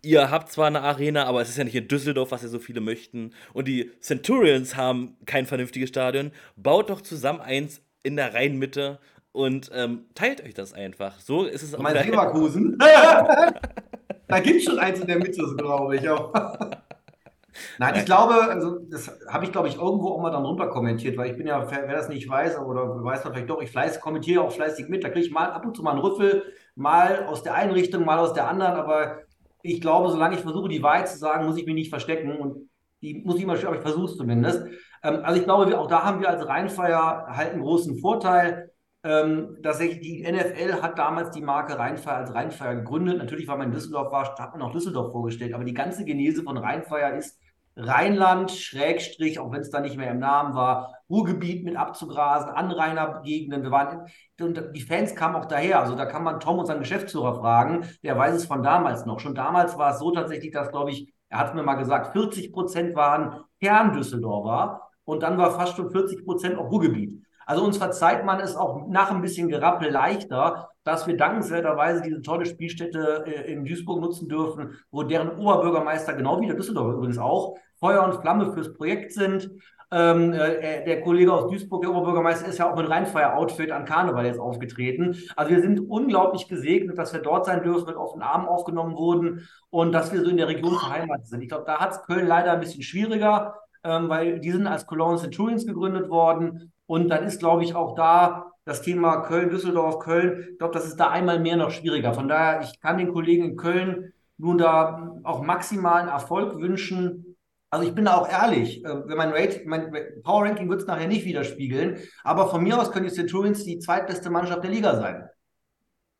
ihr habt zwar eine Arena, aber es ist ja nicht in Düsseldorf, was ja so viele möchten. Und die Centurions haben kein vernünftiges Stadion. Baut doch zusammen eins in der Rheinmitte und ähm, teilt euch das einfach. So ist es auch. Mein Leverkusen. da gibt es schon eins in der Mitte, glaube ich. Nein, ich glaube, also das habe ich, glaube ich, irgendwo auch mal dann runter kommentiert, weil ich bin ja, wer das nicht weiß, oder weiß man vielleicht doch, ich fleiß, kommentiere auch fleißig mit. Da kriege ich mal ab und zu mal einen Rüffel, mal aus der einen Richtung, mal aus der anderen, aber ich glaube, solange ich versuche, die Wahrheit zu sagen, muss ich mich nicht verstecken und die muss ich immer, aber ich versuche es zumindest. Ähm, also ich glaube, wir, auch da haben wir als Rheinfeier halt einen großen Vorteil. Ähm, dass die NFL hat damals die Marke Rheinfeier als Rheinfeier gegründet. Natürlich, weil man in Düsseldorf war, hat man auch Düsseldorf vorgestellt, aber die ganze Genese von Rheinfeier ist Rheinland, Schrägstrich, auch wenn es da nicht mehr im Namen war, Ruhrgebiet mit abzugrasen, Anrainergegenden. Wir waren und die Fans kamen auch daher. Also da kann man Tom, unseren Geschäftsführer, fragen. Der weiß es von damals noch. Schon damals war es so tatsächlich, dass, glaube ich, er hat mir mal gesagt, 40 Prozent waren Kern-Düsseldorfer und dann war fast schon 40 Prozent auch Ruhrgebiet. Also uns verzeiht man es auch nach ein bisschen Gerappel leichter, dass wir dankenswerterweise diese tolle Spielstätte äh, in Duisburg nutzen dürfen, wo deren Oberbürgermeister, genau wie der Düsseldorf übrigens auch, Feuer und Flamme fürs Projekt sind. Ähm, äh, der Kollege aus Duisburg, der Oberbürgermeister, ist ja auch mit Rheinfeier-Outfit an Karneval jetzt aufgetreten. Also wir sind unglaublich gesegnet, dass wir dort sein dürfen, mit offenen Armen aufgenommen wurden und dass wir so in der Region beheimatet sind. Ich glaube, da hat es Köln leider ein bisschen schwieriger, ähm, weil die sind als Cologne Centurions gegründet worden. Und dann ist, glaube ich, auch da das Thema Köln, Düsseldorf, Köln, ich glaube, das ist da einmal mehr noch schwieriger. Von daher, ich kann den Kollegen in Köln nun da auch maximalen Erfolg wünschen. Also ich bin da auch ehrlich, äh, wenn mein, Rate, mein Power Ranking wird es nachher nicht widerspiegeln, aber von mir aus können die Centurions die zweitbeste Mannschaft der Liga sein.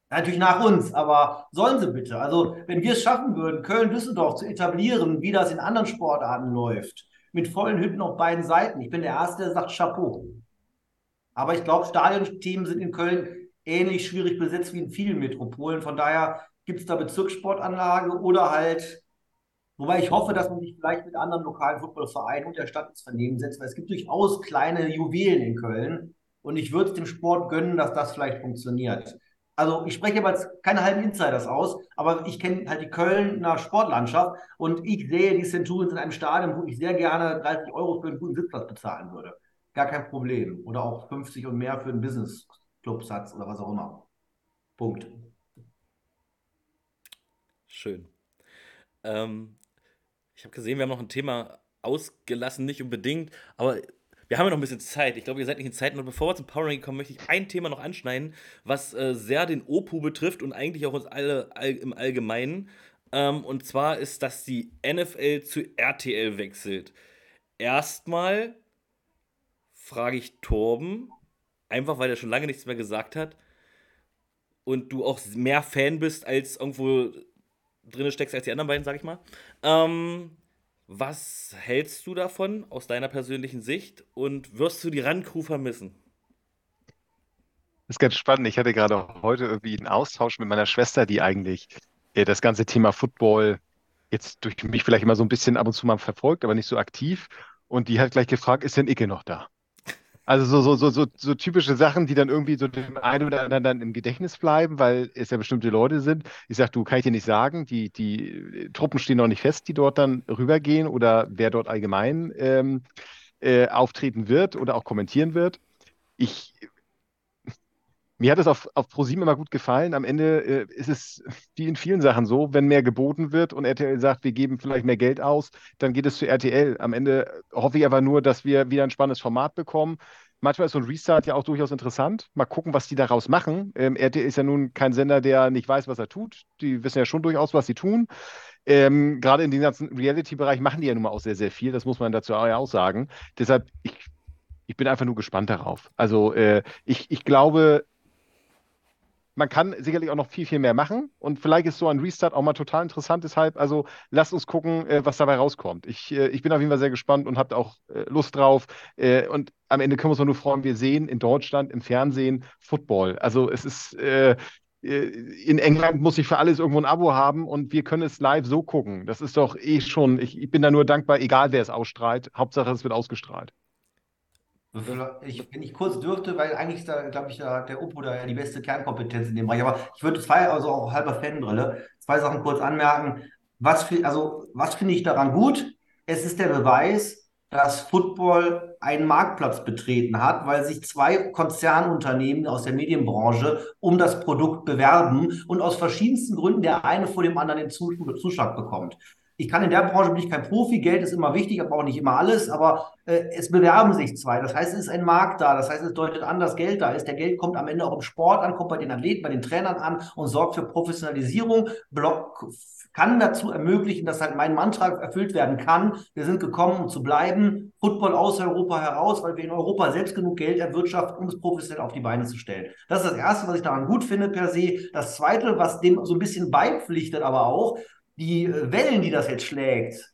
Natürlich nach uns, aber sollen sie bitte. Also wenn wir es schaffen würden, Köln-Düsseldorf zu etablieren, wie das in anderen Sportarten läuft, mit vollen Hütten auf beiden Seiten. Ich bin der Erste, der sagt Chapeau. Aber ich glaube, Stadionthemen sind in Köln ähnlich schwierig besetzt wie in vielen Metropolen. Von daher gibt es da Bezirkssportanlage oder halt, wobei ich hoffe, dass man sich vielleicht mit anderen lokalen Footballvereinen und der Stadt ins Vernehmen setzt, weil es gibt durchaus kleine Juwelen in Köln. Und ich würde es dem Sport gönnen, dass das vielleicht funktioniert. Also ich spreche jetzt keine halben Insiders aus, aber ich kenne halt die Kölner Sportlandschaft und ich sehe die Centurions in einem Stadion, wo ich sehr gerne 30 Euro für einen guten Sitzplatz bezahlen würde gar kein Problem. Oder auch 50 und mehr für einen Business-Club-Satz oder was auch immer. Punkt. Schön. Ähm, ich habe gesehen, wir haben noch ein Thema ausgelassen, nicht unbedingt, aber wir haben ja noch ein bisschen Zeit. Ich glaube, ihr seid nicht in Zeit. Und bevor wir zum Power Ranking kommen, möchte ich ein Thema noch anschneiden, was äh, sehr den OPU betrifft und eigentlich auch uns alle all, im Allgemeinen. Ähm, und zwar ist, dass die NFL zu RTL wechselt. Erstmal frage ich Torben, einfach weil er schon lange nichts mehr gesagt hat und du auch mehr Fan bist, als irgendwo drin steckst als die anderen beiden, sag ich mal. Ähm, was hältst du davon aus deiner persönlichen Sicht und wirst du die Run-Crew vermissen? Das ist ganz spannend. Ich hatte gerade heute irgendwie einen Austausch mit meiner Schwester, die eigentlich äh, das ganze Thema Football jetzt durch mich vielleicht immer so ein bisschen ab und zu mal verfolgt, aber nicht so aktiv. Und die hat gleich gefragt, ist denn Icke noch da? Also so, so, so, so, so typische Sachen, die dann irgendwie so dem einen oder anderen dann im Gedächtnis bleiben, weil es ja bestimmte Leute sind. Ich sage, du kann ich dir nicht sagen, die, die Truppen stehen noch nicht fest, die dort dann rübergehen oder wer dort allgemein ähm, äh, auftreten wird oder auch kommentieren wird. Ich mir hat es auf, auf ProSieben immer gut gefallen. Am Ende äh, ist es wie in vielen Sachen so, wenn mehr geboten wird und RTL sagt, wir geben vielleicht mehr Geld aus, dann geht es zu RTL. Am Ende hoffe ich aber nur, dass wir wieder ein spannendes Format bekommen. Manchmal ist so ein Restart ja auch durchaus interessant. Mal gucken, was die daraus machen. Ähm, RTL ist ja nun kein Sender, der nicht weiß, was er tut. Die wissen ja schon durchaus, was sie tun. Ähm, gerade in dem ganzen Reality-Bereich machen die ja nun mal auch sehr, sehr viel. Das muss man dazu auch sagen. Deshalb, ich, ich bin einfach nur gespannt darauf. Also äh, ich, ich glaube, man kann sicherlich auch noch viel, viel mehr machen und vielleicht ist so ein Restart auch mal total interessant. Deshalb, also lasst uns gucken, äh, was dabei rauskommt. Ich, äh, ich bin auf jeden Fall sehr gespannt und habe auch äh, Lust drauf. Und am Ende können wir uns nur freuen, wir sehen in Deutschland im Fernsehen Football. Also es ist in England muss ich für alles irgendwo ein Abo haben und wir können es live so gucken. Das ist doch eh schon, ich, ich bin da nur dankbar, egal wer es ausstrahlt. Hauptsache, es wird ausgestrahlt. Ich, wenn ich kurz dürfte, weil eigentlich da, glaube ich, da, der Oppo da ja die beste Kernkompetenz in dem Bereich. Aber ich würde zwei, also auch halber Fanbrille, zwei Sachen kurz anmerken. Was, also, was finde ich daran gut? Es ist der Beweis, dass Football einen Marktplatz betreten hat, weil sich zwei Konzernunternehmen aus der Medienbranche um das Produkt bewerben und aus verschiedensten Gründen der eine vor dem anderen den Zuschlag bekommt ich kann in der Branche bin ich kein Profi, Geld ist immer wichtig, aber auch nicht immer alles, aber äh, es bewerben sich zwei. Das heißt, es ist ein Markt da, das heißt, es deutet an, dass Geld da ist. Der Geld kommt am Ende auch im Sport an, kommt bei den Athleten, bei den Trainern an und sorgt für Professionalisierung, Block, kann dazu ermöglichen, dass halt mein Mantra erfüllt werden kann. Wir sind gekommen, um zu bleiben. Football aus Europa heraus, weil wir in Europa selbst genug Geld erwirtschaften, um es professionell auf die Beine zu stellen. Das ist das Erste, was ich daran gut finde per se. Das Zweite, was dem so ein bisschen beipflichtet, aber auch, die äh, Wellen, die das jetzt schlägt,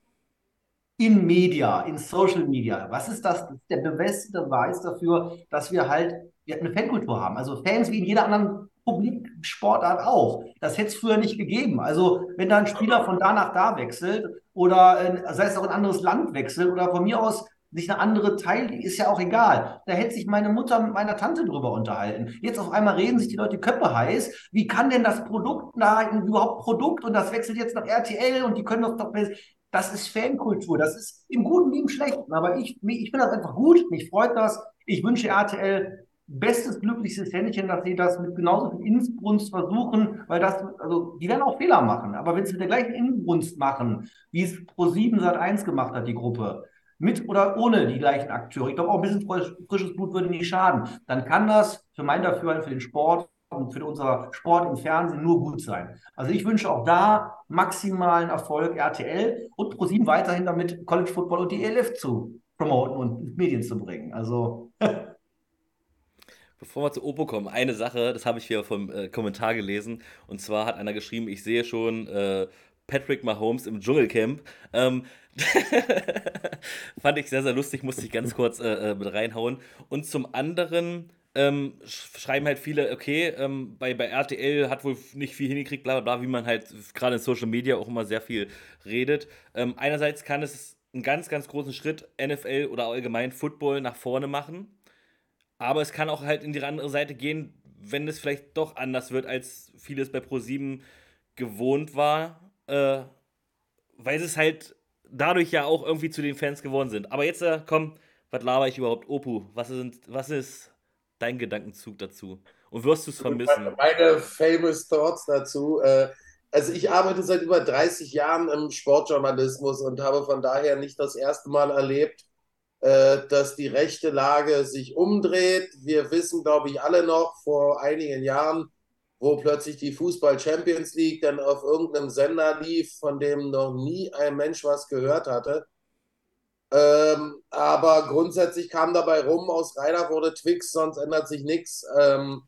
in Media, in Social Media, was ist das? der beste Beweis dafür, dass wir halt wir eine Fankultur haben. Also Fans wie in jeder anderen Publiksportart auch. Das hätte es früher nicht gegeben. Also wenn da ein Spieler von da nach da wechselt oder äh, sei es auch ein anderes Land wechselt oder von mir aus sich eine andere Teil, ist ja auch egal. Da hätte sich meine Mutter mit meiner Tante drüber unterhalten. Jetzt auf einmal reden sich die Leute Köpfe heiß. Wie kann denn das Produkt da überhaupt Produkt und das wechselt jetzt nach RTL und die können doch doch. Das ist Fankultur. Das ist im Guten wie im Schlechten. Aber ich, ich finde das einfach gut. Mich freut das. Ich wünsche RTL bestes, glücklichstes Händchen, dass sie das mit genauso viel Inbrunst versuchen, weil das, also, die werden auch Fehler machen. Aber wenn sie mit der gleichen Inbrunst machen, wie es Pro7 Sat 1 gemacht hat, die Gruppe, mit oder ohne die gleichen Akteure. Ich glaube, auch ein bisschen frisches Blut würde nicht schaden. Dann kann das für mein Dafürhalten, für den Sport und für unser Sport im Fernsehen nur gut sein. Also ich wünsche auch da maximalen Erfolg RTL und ProSieben weiterhin damit College Football und die ELF zu promoten und Medien zu bringen. Also Bevor wir zu Opo kommen, eine Sache, das habe ich hier vom äh, Kommentar gelesen. Und zwar hat einer geschrieben, ich sehe schon äh, Patrick Mahomes im Dschungelcamp. Ähm, Fand ich sehr, sehr lustig, musste ich ganz kurz äh, äh, mit reinhauen. Und zum anderen ähm, schreiben halt viele, okay, ähm, bei, bei RTL hat wohl nicht viel hingekriegt, bla bla bla, wie man halt gerade in Social Media auch immer sehr viel redet. Ähm, einerseits kann es einen ganz, ganz großen Schritt NFL oder allgemein Football nach vorne machen. Aber es kann auch halt in die andere Seite gehen, wenn es vielleicht doch anders wird, als vieles bei Pro7 gewohnt war. Äh, weil es halt dadurch ja auch irgendwie zu den Fans geworden sind. Aber jetzt, äh, komm, was laber ich überhaupt? Opu, was, sind, was ist dein Gedankenzug dazu? Und wirst du es vermissen? Meine famous thoughts dazu. Äh, also ich arbeite seit über 30 Jahren im Sportjournalismus und habe von daher nicht das erste Mal erlebt, äh, dass die rechte Lage sich umdreht. Wir wissen, glaube ich, alle noch vor einigen Jahren, wo plötzlich die Fußball Champions League dann auf irgendeinem Sender lief, von dem noch nie ein Mensch was gehört hatte. Ähm, aber grundsätzlich kam dabei rum, aus Reiner wurde Twix, sonst ändert sich nichts. Ähm,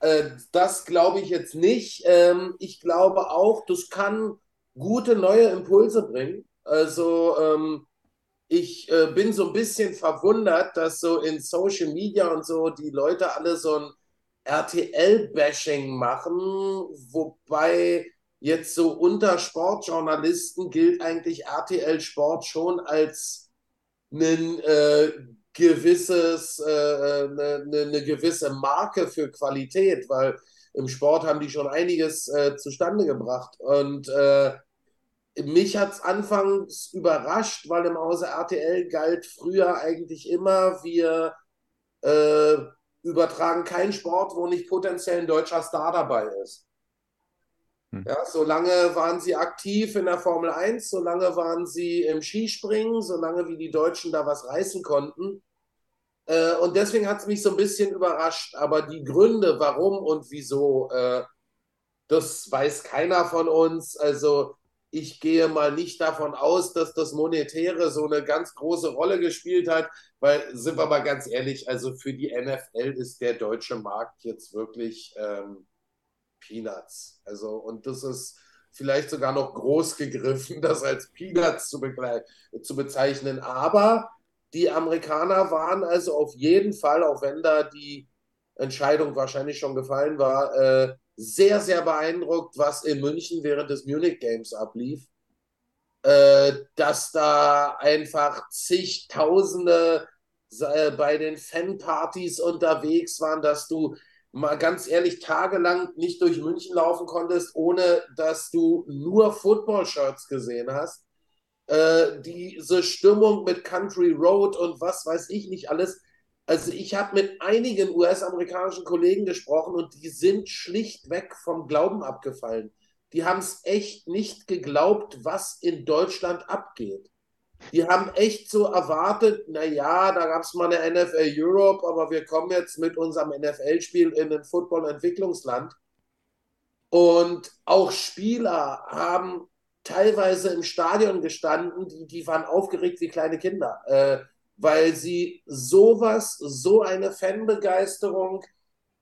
äh, das glaube ich jetzt nicht. Ähm, ich glaube auch, das kann gute neue Impulse bringen. Also ähm, ich äh, bin so ein bisschen verwundert, dass so in Social Media und so die Leute alle so ein RTL-Bashing machen, wobei jetzt so unter Sportjournalisten gilt eigentlich RTL Sport schon als ein äh, gewisses, äh, eine, eine, gewisse Marke für Qualität, weil im Sport haben die schon einiges äh, zustande gebracht. Und äh, mich hat es anfangs überrascht, weil im Hause RTL galt früher eigentlich immer, wir äh, übertragen keinen Sport, wo nicht potenziell ein deutscher Star dabei ist. Hm. Ja, solange waren sie aktiv in der Formel 1, solange waren sie im Skispringen, solange wie die Deutschen da was reißen konnten. Äh, und deswegen hat es mich so ein bisschen überrascht. Aber die Gründe, warum und wieso, äh, das weiß keiner von uns. Also ich gehe mal nicht davon aus, dass das Monetäre so eine ganz große Rolle gespielt hat, weil, sind wir mal ganz ehrlich, also für die NFL ist der deutsche Markt jetzt wirklich ähm, Peanuts. Also, und das ist vielleicht sogar noch groß gegriffen, das als Peanuts zu, zu bezeichnen. Aber die Amerikaner waren also auf jeden Fall, auch wenn da die Entscheidung wahrscheinlich schon gefallen war, äh, sehr, sehr beeindruckt, was in München während des Munich Games ablief. Äh, dass da einfach zigtausende äh, bei den Fanpartys unterwegs waren, dass du mal ganz ehrlich tagelang nicht durch München laufen konntest, ohne dass du nur Football-Shirts gesehen hast. Äh, diese Stimmung mit Country Road und was weiß ich nicht alles. Also ich habe mit einigen US-amerikanischen Kollegen gesprochen und die sind schlichtweg vom Glauben abgefallen. Die haben es echt nicht geglaubt, was in Deutschland abgeht. Die haben echt so erwartet, naja, da gab es mal eine NFL Europe, aber wir kommen jetzt mit unserem NFL-Spiel in ein Football-Entwicklungsland. Und auch Spieler haben teilweise im Stadion gestanden, die, die waren aufgeregt wie kleine Kinder, äh, weil sie sowas, so eine Fanbegeisterung,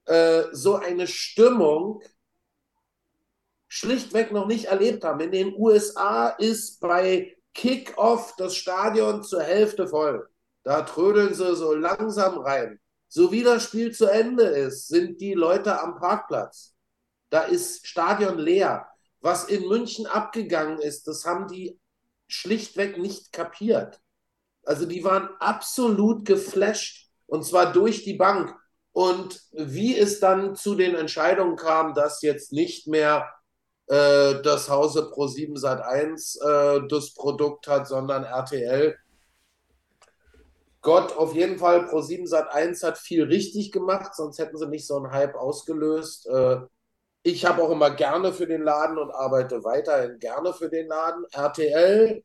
äh, so eine Stimmung schlichtweg noch nicht erlebt haben. In den USA ist bei Kickoff das Stadion zur Hälfte voll. Da trödeln sie so langsam rein. So wie das Spiel zu Ende ist, sind die Leute am Parkplatz. Da ist Stadion leer. Was in München abgegangen ist, das haben die schlichtweg nicht kapiert. Also die waren absolut geflasht und zwar durch die Bank. Und wie es dann zu den Entscheidungen kam, dass jetzt nicht mehr äh, das Hause Pro7 Sat 1 äh, das Produkt hat, sondern RTL. Gott, auf jeden Fall, Pro7 Sat 1 hat viel richtig gemacht, sonst hätten sie nicht so einen Hype ausgelöst. Äh, ich habe auch immer gerne für den Laden und arbeite weiterhin gerne für den Laden. RTL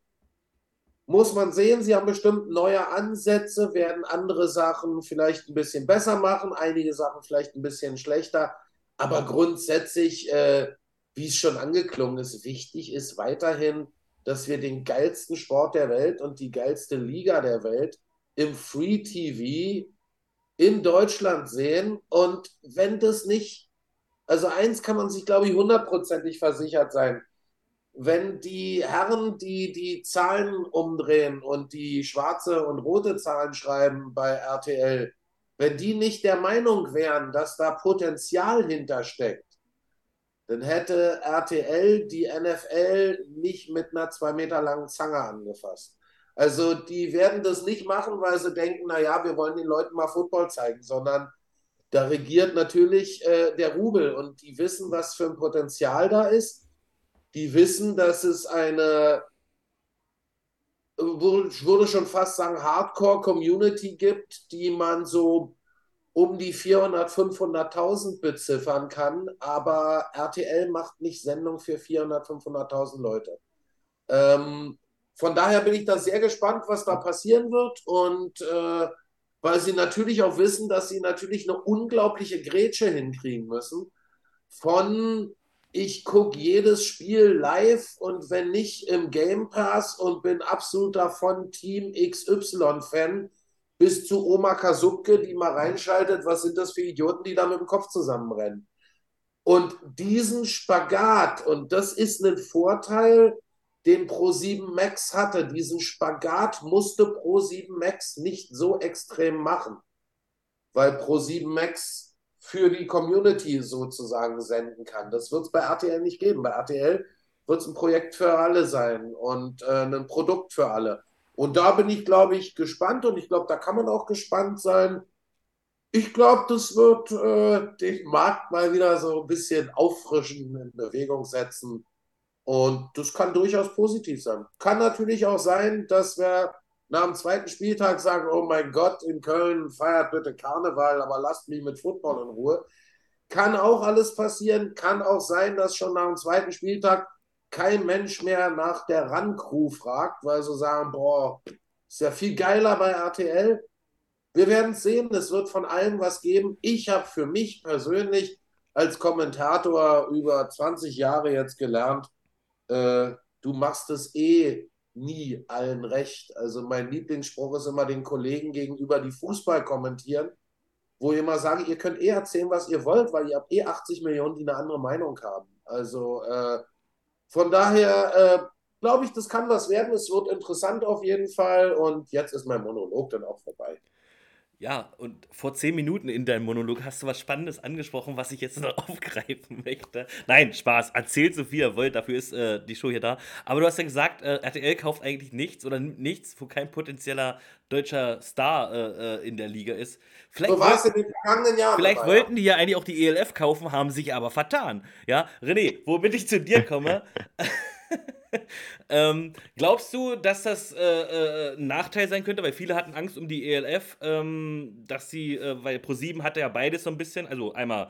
muss man sehen, sie haben bestimmt neue Ansätze, werden andere Sachen vielleicht ein bisschen besser machen, einige Sachen vielleicht ein bisschen schlechter. Aber grundsätzlich äh, wie es schon angeklungen ist, wichtig ist weiterhin, dass wir den geilsten Sport der Welt und die geilste Liga der Welt im Free TV in Deutschland sehen. Und wenn das nicht, also eins kann man sich, glaube ich, hundertprozentig versichert sein. Wenn die Herren, die die Zahlen umdrehen und die schwarze und rote Zahlen schreiben bei RTL, wenn die nicht der Meinung wären, dass da Potenzial hintersteckt, dann hätte RTL die NFL nicht mit einer zwei Meter langen Zange angefasst. Also die werden das nicht machen, weil sie denken, naja, wir wollen den Leuten mal Football zeigen, sondern da regiert natürlich äh, der Rubel und die wissen, was für ein Potenzial da ist. Die wissen, dass es eine, ich würde schon fast sagen, Hardcore-Community gibt, die man so um die 400, 500.000 beziffern kann, aber RTL macht nicht Sendung für 400, 500.000 Leute. Ähm, von daher bin ich da sehr gespannt, was da passieren wird und äh, weil sie natürlich auch wissen, dass sie natürlich eine unglaubliche Grätsche hinkriegen müssen von ich gucke jedes Spiel live und wenn nicht im Game Pass und bin absoluter von Team XY-Fan, bis zu Oma Kasubke, die mal reinschaltet, was sind das für Idioten, die da mit dem Kopf zusammenrennen. Und diesen Spagat, und das ist ein Vorteil, den Pro7 Max hatte, diesen Spagat musste Pro7 Max nicht so extrem machen, weil Pro7 Max für die Community sozusagen senden kann. Das wird es bei RTL nicht geben. Bei RTL wird es ein Projekt für alle sein und äh, ein Produkt für alle. Und da bin ich, glaube ich, gespannt und ich glaube, da kann man auch gespannt sein. Ich glaube, das wird äh, den Markt mal wieder so ein bisschen auffrischen, in Bewegung setzen. Und das kann durchaus positiv sein. Kann natürlich auch sein, dass wir nach dem zweiten Spieltag sagen, oh mein Gott, in Köln feiert bitte Karneval, aber lasst mich mit Football in Ruhe. Kann auch alles passieren. Kann auch sein, dass schon nach dem zweiten Spieltag kein Mensch mehr nach der Run-Crew fragt, weil sie sagen, boah, ist ja viel geiler bei RTL. Wir werden es sehen, es wird von allem was geben. Ich habe für mich persönlich als Kommentator über 20 Jahre jetzt gelernt, äh, du machst es eh nie allen recht. Also mein Lieblingsspruch ist immer den Kollegen gegenüber, die Fußball kommentieren. wo ich immer sage, ihr könnt eh erzählen, was ihr wollt, weil ihr habt eh 80 Millionen, die eine andere Meinung haben. Also äh, von daher äh, glaube ich, das kann was werden. Es wird interessant auf jeden Fall. Und jetzt ist mein Monolog dann auch vorbei. Ja, und vor zehn Minuten in deinem Monolog hast du was Spannendes angesprochen, was ich jetzt noch aufgreifen möchte. Nein, Spaß. Erzählt so viel ihr wollt, dafür ist äh, die Show hier da. Aber du hast ja gesagt, äh, RTL kauft eigentlich nichts oder nichts, wo kein potenzieller deutscher Star äh, äh in der Liga ist. Vielleicht, so war es in den vergangenen Jahren. Vielleicht dabei, wollten die ja eigentlich auch die ELF kaufen, haben sich aber vertan. Ja, René, womit ich zu dir komme. ähm, glaubst du, dass das äh, äh, ein Nachteil sein könnte? Weil viele hatten Angst um die ELF, ähm, dass sie, äh, weil Pro7 hatte ja beides so ein bisschen, also einmal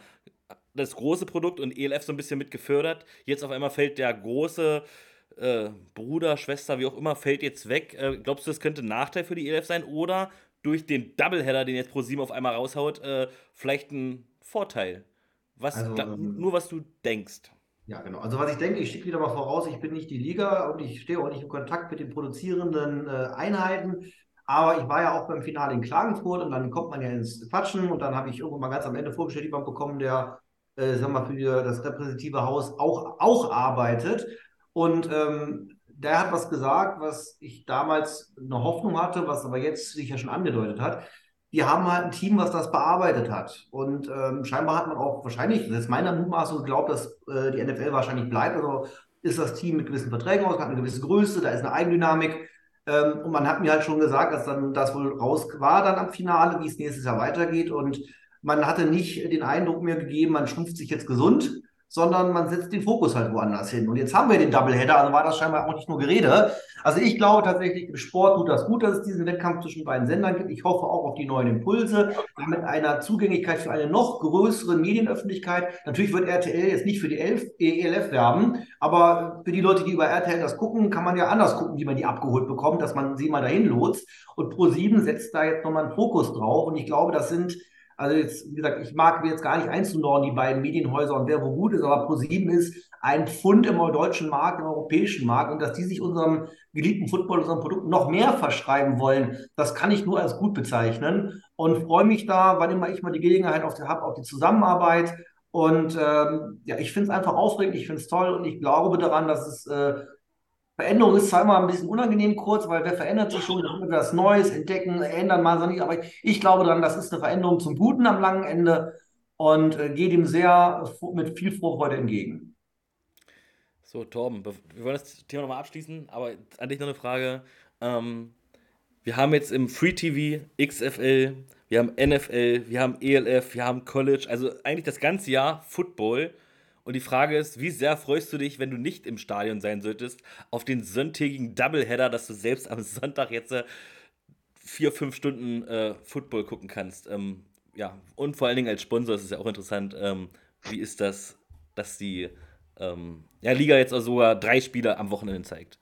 das große Produkt und ELF so ein bisschen mit gefördert. Jetzt auf einmal fällt der große äh, Bruder, Schwester, wie auch immer, fällt jetzt weg. Äh, glaubst du, das könnte ein Nachteil für die ELF sein? Oder durch den Doubleheader, den jetzt Pro7 auf einmal raushaut, äh, vielleicht ein Vorteil? Was, also, ähm, nur was du denkst. Ja, genau. Also was ich denke, ich schicke wieder mal voraus, ich bin nicht die Liga und ich stehe auch nicht in Kontakt mit den produzierenden äh, Einheiten. Aber ich war ja auch beim Finale in Klagenfurt und dann kommt man ja ins Quatschen und dann habe ich irgendwann mal ganz am Ende vorgestellt, jemand bekommen, der, äh, sagen wir mal, für das repräsentative Haus auch, auch arbeitet. Und ähm, der hat was gesagt, was ich damals eine Hoffnung hatte, was aber jetzt sich ja schon angedeutet hat die haben halt ein Team, was das bearbeitet hat. Und ähm, scheinbar hat man auch wahrscheinlich, das ist meiner Mutmaßung, geglaubt, dass äh, die NFL wahrscheinlich bleibt. Also ist das Team mit gewissen Verträgen aus, hat eine gewisse Größe, da ist eine Eigendynamik. Ähm, und man hat mir halt schon gesagt, dass dann das wohl raus war dann am Finale, wie es nächstes Jahr weitergeht. Und man hatte nicht den Eindruck mir gegeben, man schrumpft sich jetzt gesund, sondern man setzt den Fokus halt woanders hin. Und jetzt haben wir den Doubleheader, also war das scheinbar auch nicht nur Gerede. Also ich glaube tatsächlich, im Sport tut das gut, dass es diesen Wettkampf zwischen beiden Sendern gibt. Ich hoffe auch auf die neuen Impulse, mit einer Zugänglichkeit für eine noch größere Medienöffentlichkeit. Natürlich wird RTL jetzt nicht für die ELF, ELF werben, aber für die Leute, die über RTL das gucken, kann man ja anders gucken, wie man die abgeholt bekommt, dass man sie mal dahin lotst. Und Pro7 setzt da jetzt nochmal einen Fokus drauf. Und ich glaube, das sind also jetzt, wie gesagt, ich mag mir jetzt gar nicht einzunorden, die beiden Medienhäuser und wer wo gut ist, aber ProSieben ist ein Pfund im deutschen Markt, im europäischen Markt. Und dass die sich unserem geliebten Football, unserem Produkt noch mehr verschreiben wollen, das kann ich nur als gut bezeichnen. Und freue mich da, wann immer ich mal die Gelegenheit habe, auf die Zusammenarbeit. Und ähm, ja, ich finde es einfach aufregend, ich finde es toll. Und ich glaube daran, dass es äh, Veränderung ist zwar immer ein bisschen unangenehm kurz, weil wer verändert sich schon, dann was Neues entdecken, ändern mal so nicht, aber ich glaube daran, das ist eine Veränderung zum Guten am langen Ende und äh, gehe dem sehr mit viel Vorfreude entgegen. So, Torben, wir wollen das Thema nochmal abschließen, aber an dich noch eine Frage. Ähm, wir haben jetzt im Free TV XFL, wir haben NFL, wir haben ELF, wir haben College, also eigentlich das ganze Jahr Football. Und die Frage ist, wie sehr freust du dich, wenn du nicht im Stadion sein solltest, auf den sonntägigen Doubleheader, dass du selbst am Sonntag jetzt äh, vier, fünf Stunden äh, Football gucken kannst? Ähm, ja, und vor allen Dingen als Sponsor ist es ja auch interessant, ähm, wie ist das, dass die ähm, ja, Liga jetzt also sogar drei Spiele am Wochenende zeigt?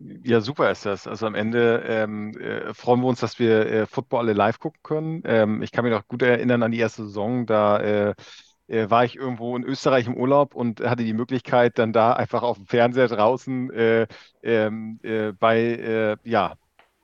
Ja, super ist das. Also am Ende ähm, äh, freuen wir uns, dass wir äh, Football alle live gucken können. Ähm, ich kann mich noch gut erinnern an die erste Saison, da äh, war ich irgendwo in Österreich im Urlaub und hatte die Möglichkeit, dann da einfach auf dem Fernseher draußen äh, ähm, äh, bei, äh, ja,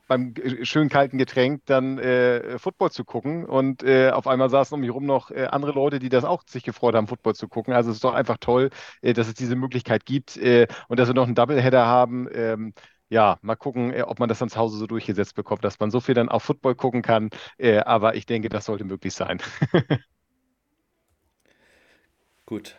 beim schön kalten Getränk dann äh, Football zu gucken. Und äh, auf einmal saßen um mich herum noch andere Leute, die das auch sich gefreut haben, Football zu gucken. Also es ist doch einfach toll, dass es diese Möglichkeit gibt und dass wir noch einen Doubleheader haben. Ähm, ja, mal gucken, ob man das dann zu Hause so durchgesetzt bekommt, dass man so viel dann auf Football gucken kann. aber ich denke, das sollte möglich sein. Gut.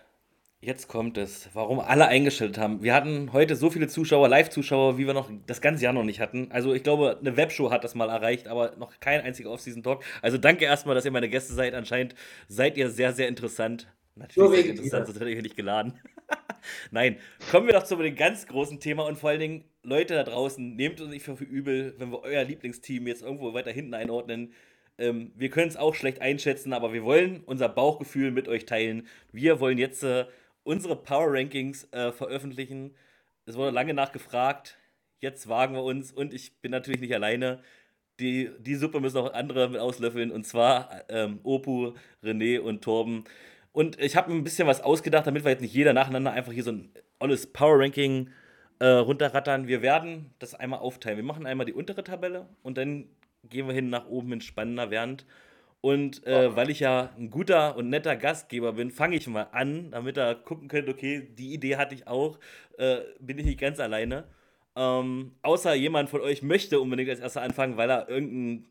Jetzt kommt es, warum alle eingestellt haben. Wir hatten heute so viele Zuschauer, Live-Zuschauer, wie wir noch das ganze Jahr noch nicht hatten. Also ich glaube, eine Webshow hat das mal erreicht, aber noch kein einziger Off-Season-Talk. Also danke erstmal, dass ihr meine Gäste seid. Anscheinend seid ihr sehr, sehr interessant. Natürlich sehr interessant, sonst hätte ich nicht geladen. Nein, kommen wir doch zu dem ganz großen Thema und vor allen Dingen, Leute da draußen, nehmt uns nicht für übel, wenn wir euer Lieblingsteam jetzt irgendwo weiter hinten einordnen. Ähm, wir können es auch schlecht einschätzen, aber wir wollen unser Bauchgefühl mit euch teilen. Wir wollen jetzt äh, unsere Power Rankings äh, veröffentlichen. Es wurde lange nachgefragt. Jetzt wagen wir uns und ich bin natürlich nicht alleine. Die, die Suppe müssen auch andere mit auslöffeln und zwar ähm, Opu, René und Torben. Und ich habe mir ein bisschen was ausgedacht, damit wir jetzt nicht jeder nacheinander einfach hier so ein alles Power Ranking äh, runterrattern. Wir werden das einmal aufteilen. Wir machen einmal die untere Tabelle und dann gehen wir hin nach oben in spannender Während. Und äh, weil ich ja ein guter und netter Gastgeber bin, fange ich mal an, damit ihr gucken könnt, okay, die Idee hatte ich auch, äh, bin ich nicht ganz alleine. Ähm, außer jemand von euch möchte unbedingt als erster anfangen, weil er irgendein.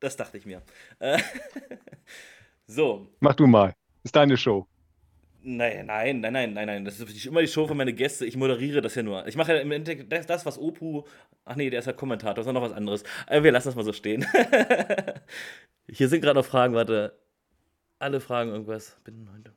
Das dachte ich mir. Äh, so. Mach du mal. Ist deine Show. Nein, nein, nein, nein, nein, nein. Das ist immer die Show für meine Gäste. Ich moderiere das ja nur. Ich mache ja im Endeffekt das, das was Opu. Ach nee, der ist ja Kommentator. Das ist noch was anderes. Aber wir lassen das mal so stehen. Hier sind gerade noch Fragen, warte. Alle Fragen irgendwas. Binnen heute.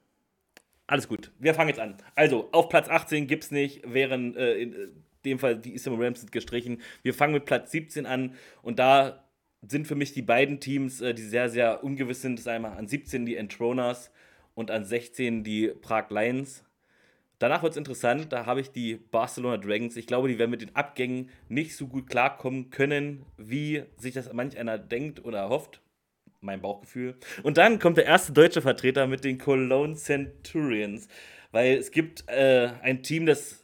Alles gut. Wir fangen jetzt an. Also, auf Platz 18 gibt es nicht, während äh, in äh, dem Fall die Eastern Rams sind gestrichen. Wir fangen mit Platz 17 an und da sind für mich die beiden Teams, äh, die sehr, sehr ungewiss sind. Das ist einmal an 17 die Entroners und an 16 die Prag Lions. Danach wird es interessant, da habe ich die Barcelona Dragons. Ich glaube, die werden mit den Abgängen nicht so gut klarkommen können, wie sich das manch einer denkt oder hofft mein Bauchgefühl. Und dann kommt der erste deutsche Vertreter mit den Cologne Centurions. Weil es gibt äh, ein Team, das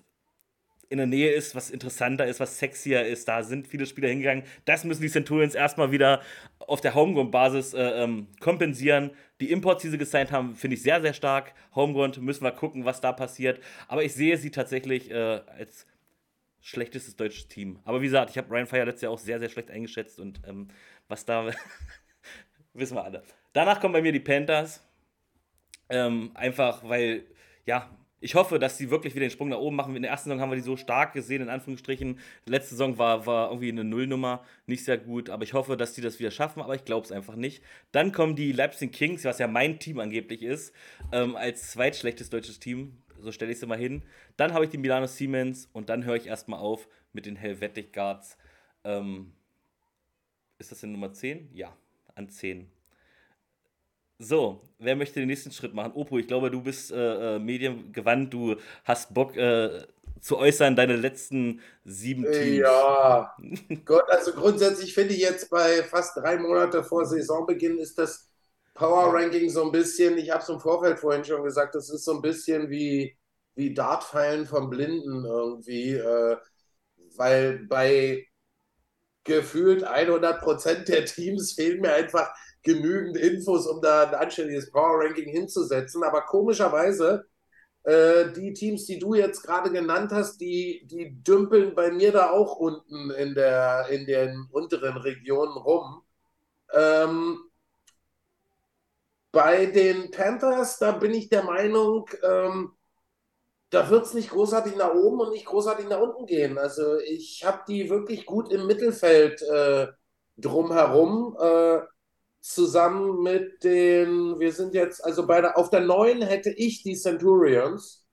in der Nähe ist, was interessanter ist, was sexier ist. Da sind viele Spieler hingegangen. Das müssen die Centurions erstmal wieder auf der Homegrown-Basis äh, ähm, kompensieren. Die Imports, die sie gesigned haben, finde ich sehr, sehr stark. Homegrown müssen wir gucken, was da passiert. Aber ich sehe sie tatsächlich äh, als schlechtestes deutsches Team. Aber wie gesagt, ich habe Ryan Fire letztes Jahr auch sehr, sehr schlecht eingeschätzt und ähm, was da wissen wir alle. Danach kommen bei mir die Panthers. Ähm, einfach, weil, ja, ich hoffe, dass sie wirklich wieder den Sprung nach oben machen. In der ersten Saison haben wir die so stark gesehen, in Anführungsstrichen. Letzte Saison war, war irgendwie eine Nullnummer, nicht sehr gut. Aber ich hoffe, dass sie das wieder schaffen, aber ich glaube es einfach nicht. Dann kommen die Leipzig Kings, was ja mein Team angeblich ist, ähm, als zweitschlechtes deutsches Team. So stelle ich es immer hin. Dann habe ich die Milano Siemens und dann höre ich erstmal auf mit den Helvetic Guards. Ähm, ist das denn Nummer 10? Ja an 10. So, wer möchte den nächsten Schritt machen? Opo, ich glaube, du bist äh, äh, mediengewandt, du hast Bock äh, zu äußern, deine letzten sieben Teams. Ja, Gott, also grundsätzlich finde ich jetzt bei fast drei Monate vor Saisonbeginn ist das Power Ranking so ein bisschen, ich habe es im Vorfeld vorhin schon gesagt, das ist so ein bisschen wie, wie Dartpfeilen vom Blinden irgendwie, äh, weil bei gefühlt 100 Prozent der Teams fehlen mir einfach genügend Infos, um da ein anständiges Power Ranking hinzusetzen. Aber komischerweise, äh, die Teams, die du jetzt gerade genannt hast, die, die dümpeln bei mir da auch unten in, der, in den unteren Regionen rum. Ähm, bei den Panthers, da bin ich der Meinung, ähm, da wird es nicht großartig nach oben und nicht großartig nach unten gehen. Also ich habe die wirklich gut im Mittelfeld äh, drumherum. Äh, zusammen mit den, wir sind jetzt, also bei der, auf der neuen hätte ich die Centurions.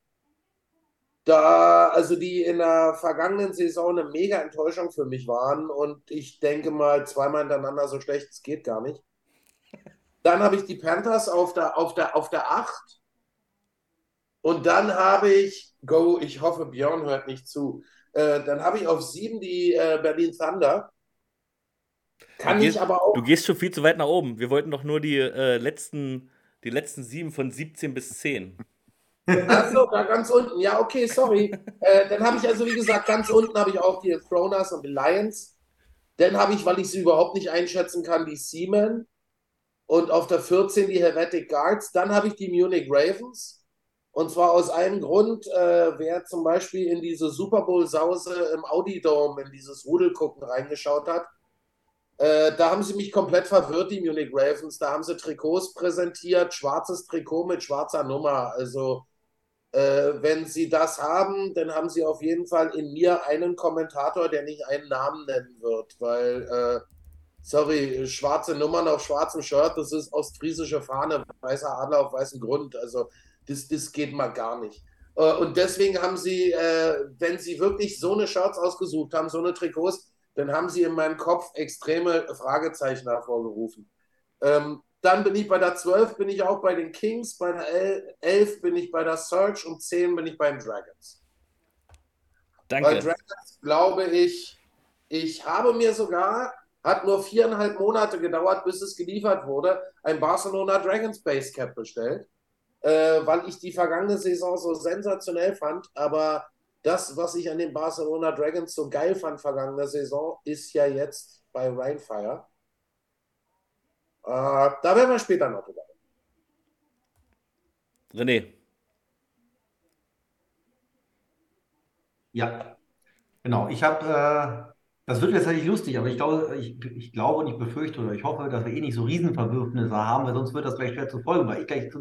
Da, also die in der vergangenen Saison eine mega Enttäuschung für mich waren und ich denke mal zweimal hintereinander so schlecht, es geht gar nicht. Dann habe ich die Panthers auf der, auf der, auf der 8 und dann habe ich, go, ich hoffe, Björn hört nicht zu. Äh, dann habe ich auf sieben die äh, Berlin Thunder. Kann gehst, ich aber auch. Du gehst schon viel zu weit nach oben. Wir wollten doch nur die, äh, letzten, die letzten sieben von 17 bis 10. Achso, da ganz unten. Ja, okay, sorry. Äh, dann habe ich also, wie gesagt, ganz unten habe ich auch die Throners und die Lions. Dann habe ich, weil ich sie überhaupt nicht einschätzen kann, die Seamen. Und auf der 14 die Helvetic Guards. Dann habe ich die Munich Ravens. Und zwar aus einem Grund, äh, wer zum Beispiel in diese Super Bowl-Sause im Audi Dome, in dieses Rudelgucken reingeschaut hat, äh, da haben sie mich komplett verwirrt, die Munich Ravens. Da haben sie Trikots präsentiert, schwarzes Trikot mit schwarzer Nummer. Also, äh, wenn sie das haben, dann haben sie auf jeden Fall in mir einen Kommentator, der nicht einen Namen nennen wird, weil, äh, sorry, schwarze Nummern auf schwarzem Shirt, das ist ostfriesische Fahne, weißer Adler auf weißem Grund. Also, das, das geht mal gar nicht. Äh, und deswegen haben sie, äh, wenn sie wirklich so eine Shirts ausgesucht haben, so eine Trikots, dann haben sie in meinem Kopf extreme Fragezeichen hervorgerufen. Ähm, dann bin ich bei der 12, bin ich auch bei den Kings, bei der 11 bin ich bei der Search und 10 bin ich bei den Dragons. Danke. Bei Dragons glaube ich, ich habe mir sogar, hat nur viereinhalb Monate gedauert, bis es geliefert wurde, ein Barcelona Dragons Base Cap bestellt äh, weil ich die vergangene Saison so sensationell fand. Aber das, was ich an den Barcelona Dragons so geil fand vergangene Saison, ist ja jetzt bei Rainfire. Äh, da werden wir später noch drüber reden. René. Ja, genau. Ich habe, äh, das wird jetzt nicht lustig, aber ich glaube, ich, ich glaube und ich befürchte oder ich hoffe, dass wir eh nicht so Riesenverwürfnisse haben, weil sonst wird das gleich schwer zu folgen, weil ich gleich zu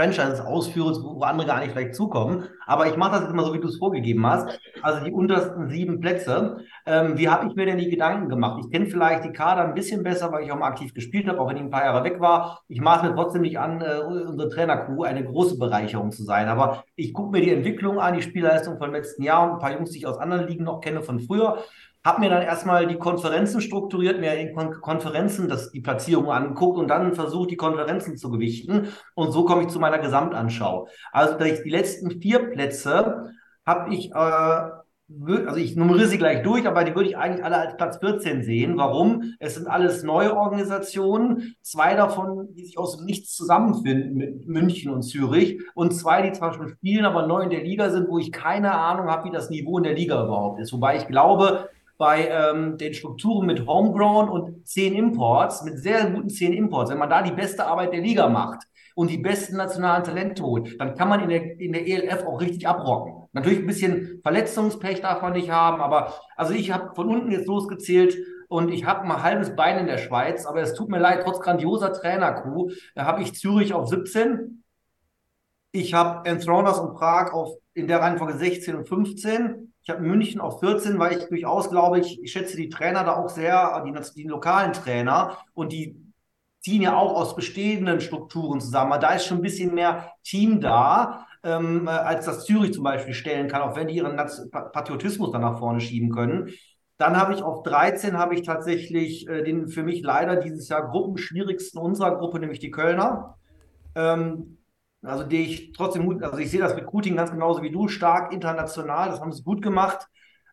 Franchises ausführe, wo andere gar nicht vielleicht zukommen. Aber ich mache das jetzt immer so, wie du es vorgegeben hast. Also die untersten sieben Plätze. Ähm, wie habe ich mir denn die Gedanken gemacht? Ich kenne vielleicht die Kader ein bisschen besser, weil ich auch mal aktiv gespielt habe, auch wenn ich ein paar Jahre weg war. Ich mache mir trotzdem nicht an, äh, unsere Trainercrew eine große Bereicherung zu sein. Aber ich gucke mir die Entwicklung an, die Spielleistung von letzten Jahr und ein paar Jungs, die ich aus anderen Ligen noch kenne von früher habe mir dann erstmal die Konferenzen strukturiert, mir in Kon Konferenzen das, die Platzierung angeguckt und dann versucht, die Konferenzen zu gewichten. Und so komme ich zu meiner Gesamtanschau. Also die letzten vier Plätze habe ich, äh, also ich nummeriere sie gleich durch, aber die würde ich eigentlich alle als Platz 14 sehen. Warum? Es sind alles neue Organisationen, zwei davon, die sich aus dem Nichts zusammenfinden mit München und Zürich und zwei, die zwar schon spielen, aber neu in der Liga sind, wo ich keine Ahnung habe, wie das Niveau in der Liga überhaupt ist. Wobei ich glaube, bei ähm, den Strukturen mit Homegrown und 10 Imports, mit sehr guten 10 Imports, wenn man da die beste Arbeit der Liga macht und die besten nationalen Talente holt, dann kann man in der, in der ELF auch richtig abrocken. Natürlich ein bisschen Verletzungspech darf man nicht haben, aber also ich habe von unten jetzt losgezählt und ich habe ein halbes Bein in der Schweiz, aber es tut mir leid, trotz grandioser Trainercrew, da habe ich Zürich auf 17, ich habe Enthroners und Prag auf in der Reihenfolge 16 und 15 ich habe München auf 14, weil ich durchaus glaube, ich, ich schätze die Trainer da auch sehr, die, die lokalen Trainer und die ziehen ja auch aus bestehenden Strukturen zusammen. Da ist schon ein bisschen mehr Team da, ähm, als das Zürich zum Beispiel stellen kann, auch wenn die ihren Patriotismus dann nach vorne schieben können. Dann habe ich auf 13 habe ich tatsächlich äh, den für mich leider dieses Jahr gruppenschwierigsten unserer Gruppe, nämlich die Kölner. Ähm, also die ich trotzdem, also ich sehe das Recruiting ganz genauso wie du, stark international, das haben sie gut gemacht.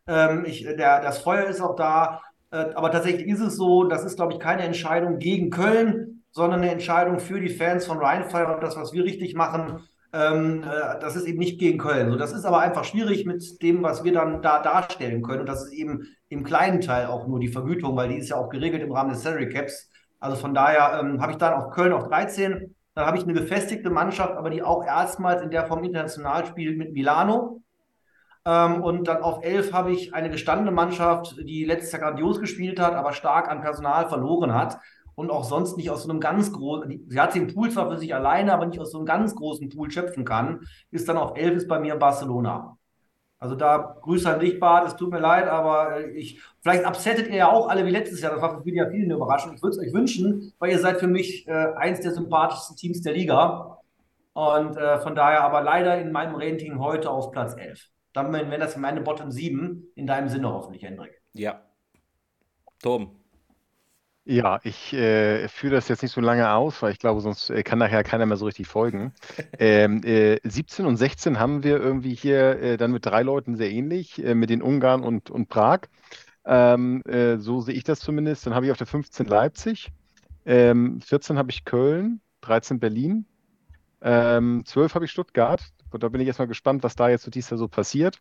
Ähm, ich, der, das Feuer ist auch da, äh, aber tatsächlich ist es so, das ist, glaube ich, keine Entscheidung gegen Köln, sondern eine Entscheidung für die Fans von Rheinfire und das, was wir richtig machen, ähm, äh, das ist eben nicht gegen Köln. So, das ist aber einfach schwierig mit dem, was wir dann da darstellen können. Und das ist eben im kleinen Teil auch nur die Vergütung, weil die ist ja auch geregelt im Rahmen des Salary Caps. Also von daher ähm, habe ich dann auf Köln auf 13 dann habe ich eine gefestigte Mannschaft, aber die auch erstmals in der Form international spielt mit Milano. Ähm, und dann auf 11 habe ich eine gestandene Mannschaft, die letztes Jahr grandios gespielt hat, aber stark an Personal verloren hat und auch sonst nicht aus so einem ganz großen, sie hat den Pool zwar für sich alleine, aber nicht aus so einem ganz großen Pool schöpfen kann, ist dann auf 11 ist bei mir Barcelona. Also da Grüße an dich, Bart. Es tut mir leid, aber äh, ich, vielleicht upsettet ihr ja auch alle wie letztes Jahr. Das war für viele ja vielen eine Überraschung. Ich würde es euch wünschen, weil ihr seid für mich äh, eins der sympathischsten Teams der Liga. Und äh, von daher aber leider in meinem Ranking heute auf Platz 11. Dann wäre das meine Bottom 7, in deinem Sinne hoffentlich, Hendrik. Ja. Tom. Ja, ich äh, führe das jetzt nicht so lange aus, weil ich glaube, sonst äh, kann nachher keiner mehr so richtig folgen. Ähm, äh, 17 und 16 haben wir irgendwie hier äh, dann mit drei Leuten sehr ähnlich, äh, mit den Ungarn und, und Prag. Ähm, äh, so sehe ich das zumindest. Dann habe ich auf der 15 Leipzig, ähm, 14 habe ich Köln, 13 Berlin, ähm, 12 habe ich Stuttgart. Da bin ich erstmal gespannt, was da jetzt so dieses Jahr so passiert.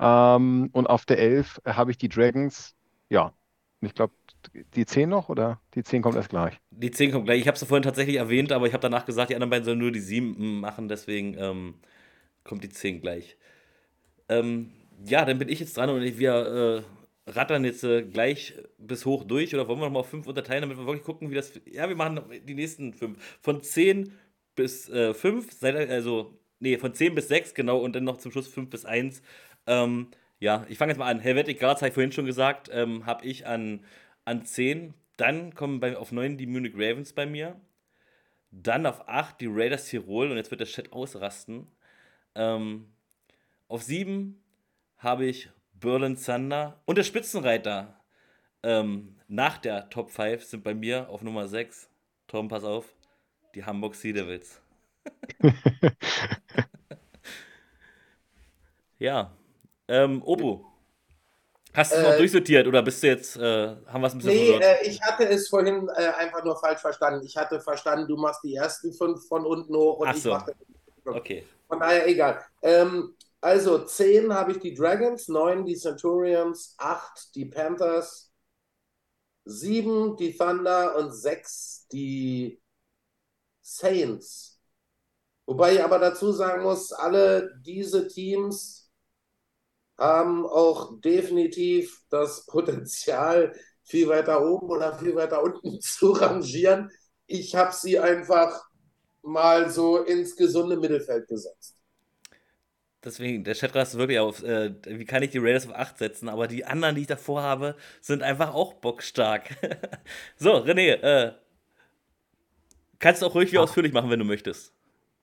Ähm, und auf der 11 habe ich die Dragons. Ja, ich glaube, die 10 noch oder die 10 kommt erst gleich? Die 10 kommt gleich. Ich habe es vorhin tatsächlich erwähnt, aber ich habe danach gesagt, die anderen beiden sollen nur die 7 machen, deswegen ähm, kommt die 10 gleich. Ähm, ja, dann bin ich jetzt dran und wir äh, rattern jetzt äh, gleich bis hoch durch oder wollen wir nochmal auf 5 unterteilen, damit wir wirklich gucken, wie das. Ja, wir machen die nächsten 5. Von 10 bis äh, 5, also, nee, von 10 bis 6, genau, und dann noch zum Schluss 5 bis 1. Ähm, ja, ich fange jetzt mal an. Helvetic Graz, habe ich vorhin schon gesagt, ähm, habe ich an an 10. Dann kommen bei, auf 9 die Munich Ravens bei mir. Dann auf 8 die Raiders Tirol. Und jetzt wird der Chat ausrasten. Ähm, auf 7 habe ich Berlin Thunder. Und der Spitzenreiter ähm, nach der Top 5 sind bei mir auf Nummer 6. Tom, pass auf. Die Hamburg Sea Devils. ja. Ähm, Obo, Hast du es noch äh, durchsortiert oder bist du jetzt, äh, haben wir es ein bisschen Nee, äh, ich hatte es vorhin äh, einfach nur falsch verstanden. Ich hatte verstanden, du machst die ersten fünf von unten hoch und Ach ich so. mache. Okay. Von daher egal. Ähm, also 10 habe ich die Dragons, 9 die Centurions, 8 die Panthers, sieben die Thunder und sechs die Saints. Wobei ich aber dazu sagen muss, alle diese Teams haben auch definitiv das Potenzial, viel weiter oben oder viel weiter unten zu rangieren. Ich habe sie einfach mal so ins gesunde Mittelfeld gesetzt. Deswegen, der Chatras ist wirklich auf, äh, wie kann ich die Raiders auf 8 setzen, aber die anderen, die ich davor habe, sind einfach auch bockstark. so, René, äh, kannst du auch ruhig wie ausführlich machen, wenn du möchtest.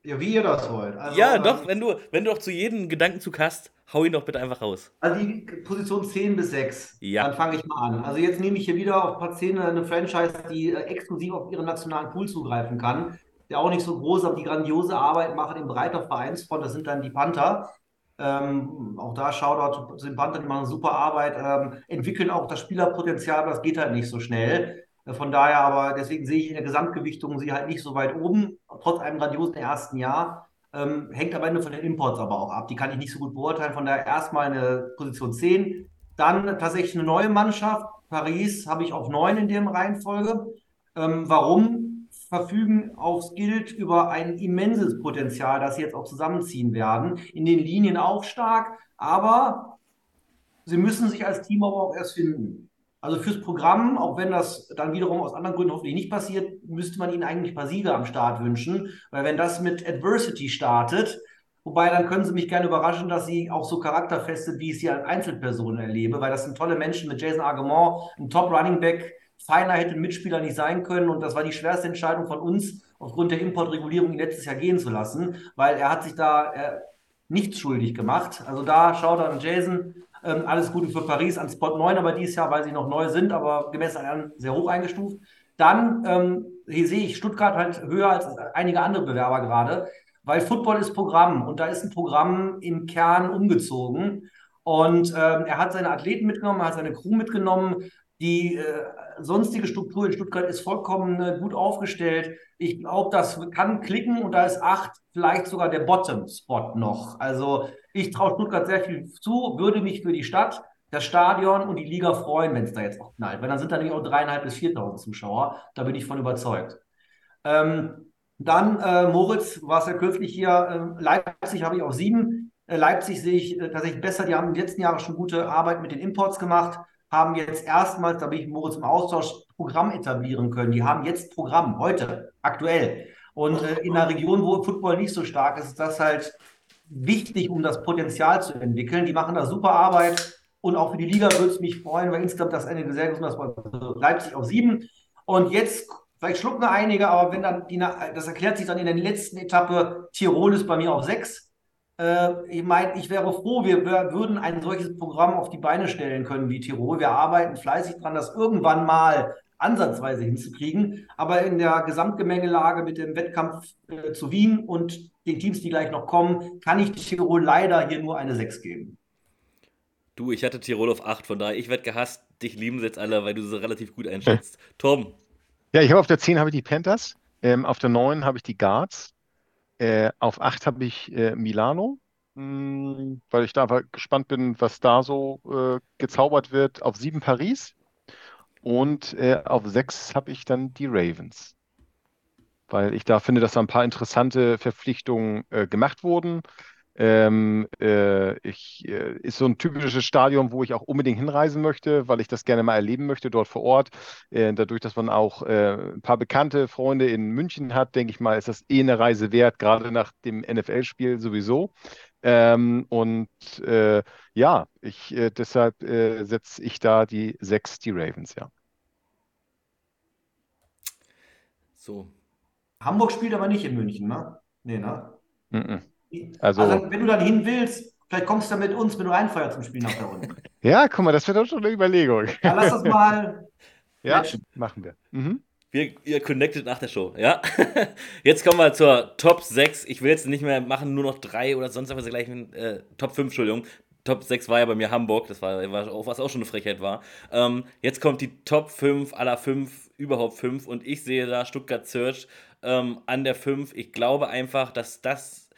Ja, wie ihr das wollt. Also, ja, doch, wenn du, wenn du doch zu jedem Gedankenzug hast, hau ihn doch bitte einfach raus. Also die Position 10 bis 6. Ja. Dann fange ich mal an. Also jetzt nehme ich hier wieder auf Platz 10 eine Franchise, die äh, exklusiv auf ihren nationalen Pool zugreifen kann. Der auch nicht so groß, aber die grandiose Arbeit machen im breiter Vereinsfront. Das sind dann die Panther. Ähm, auch da Shoutout zu den Panthern, die machen super Arbeit, ähm, entwickeln auch das Spielerpotenzial, aber das geht halt nicht so schnell. Äh, von daher aber, deswegen sehe ich in der Gesamtgewichtung sie halt nicht so weit oben, trotz einem grandiosen ersten Jahr. Ähm, hängt am Ende von den Imports aber auch ab. Die kann ich nicht so gut beurteilen. Von daher erstmal eine Position 10. Dann tatsächlich eine neue Mannschaft. Paris habe ich auf 9 in der Reihenfolge. Ähm, warum? Verfügen auf Skill über ein immenses Potenzial, das sie jetzt auch zusammenziehen werden. In den Linien auch stark, aber sie müssen sich als Team aber auch erst finden. Also fürs Programm, auch wenn das dann wiederum aus anderen Gründen hoffentlich nicht passiert, müsste man ihnen eigentlich ein paar Siege am Start wünschen. Weil wenn das mit Adversity startet, wobei dann können sie mich gerne überraschen, dass sie auch so charakterfest sind, wie ich sie als Einzelpersonen erlebe, weil das sind tolle Menschen mit Jason Argamont, ein Top Running Back. Feiner hätte ein Mitspieler nicht sein können und das war die schwerste Entscheidung von uns, aufgrund der Importregulierung ihn letztes Jahr gehen zu lassen, weil er hat sich da äh, nichts schuldig gemacht. Also da schaut an Jason, ähm, alles Gute für Paris an Spot 9, aber dieses Jahr, weil sie noch neu sind, aber gemessen an sehr hoch eingestuft. Dann ähm, hier sehe ich Stuttgart halt höher als einige andere Bewerber gerade, weil Football ist Programm und da ist ein Programm im Kern umgezogen. Und ähm, er hat seine Athleten mitgenommen, er hat seine Crew mitgenommen. Die äh, sonstige Struktur in Stuttgart ist vollkommen äh, gut aufgestellt. Ich glaube, das kann klicken und da ist acht vielleicht sogar der Bottom-Spot noch. Also ich traue Stuttgart sehr viel zu, würde mich für die Stadt, das Stadion und die Liga freuen, wenn es da jetzt auch knallt. Weil dann sind da nämlich auch dreieinhalb bis 4.000 Zuschauer. Da bin ich von überzeugt. Ähm, dann, äh, Moritz, du warst ja kürzlich hier. Äh, Leipzig habe ich auf sieben. Äh, Leipzig sehe ich äh, tatsächlich besser. Die haben in den letzten Jahren schon gute Arbeit mit den Imports gemacht haben jetzt erstmals, da bin ich Moritz im Austausch, Programm etablieren können. Die haben jetzt Programm, heute, aktuell. Und äh, in einer Region, wo Football nicht so stark ist, ist das halt wichtig, um das Potenzial zu entwickeln. Die machen da super Arbeit. Und auch für die Liga würde es mich freuen, weil insgesamt das eine sehr gesundes Leipzig auf sieben. Und jetzt, vielleicht schlucken einige, aber wenn dann die, das erklärt sich dann in der letzten Etappe, Tirol ist bei mir auf sechs. Äh, ich meine, ich wäre froh, wir, wir, würden ein solches Programm auf die Beine stellen können wie Tirol. Wir arbeiten fleißig daran, das irgendwann mal ansatzweise hinzukriegen. Aber in der Gesamtgemengelage mit dem Wettkampf äh, zu Wien und den Teams, die gleich noch kommen, kann ich Tirol leider hier nur eine 6 geben. Du, ich hatte Tirol auf 8, von daher, ich werde gehasst. Dich lieben sie jetzt alle, weil du sie relativ gut einschätzt. Tom. Ja, ich habe auf der 10 habe ich die Panthers, ähm, auf der 9 habe ich die Guards, äh, auf 8 habe ich äh, Milano, mh, hm, weil ich da einfach gespannt bin, was da so äh, gezaubert wird. Auf 7 Paris und äh, auf 6 habe ich dann die Ravens. Weil ich da finde, dass da ein paar interessante Verpflichtungen äh, gemacht wurden. Ähm, äh, ich, äh, ist so ein typisches Stadion, wo ich auch unbedingt hinreisen möchte, weil ich das gerne mal erleben möchte dort vor Ort. Äh, dadurch, dass man auch äh, ein paar bekannte Freunde in München hat, denke ich mal, ist das eh eine Reise wert, gerade nach dem NFL-Spiel sowieso. Ähm, und äh, ja, ich, äh, deshalb setze ich da die sechs, die Ravens, ja. So. Hamburg spielt aber nicht in München, ne? Nee, ne? Mm -mm. Also, also, wenn du dann hin willst, vielleicht kommst du dann mit uns, wenn du reinfeuerst zum Spiel nach da unten. ja, guck mal, das wird doch schon eine Überlegung. Ja, lass das mal. ja, matchen. machen wir. Mhm. Wir, ihr connected nach der Show, ja? Jetzt kommen wir zur Top 6. Ich will jetzt nicht mehr machen, nur noch drei oder sonst was gleich. Äh, Top 5, Entschuldigung. Top 6 war ja bei mir Hamburg, das war, war auch, was auch schon eine Frechheit war. Ähm, jetzt kommt die Top 5 aller 5, überhaupt 5 und ich sehe da Stuttgart Search ähm, an der 5. Ich glaube einfach, dass das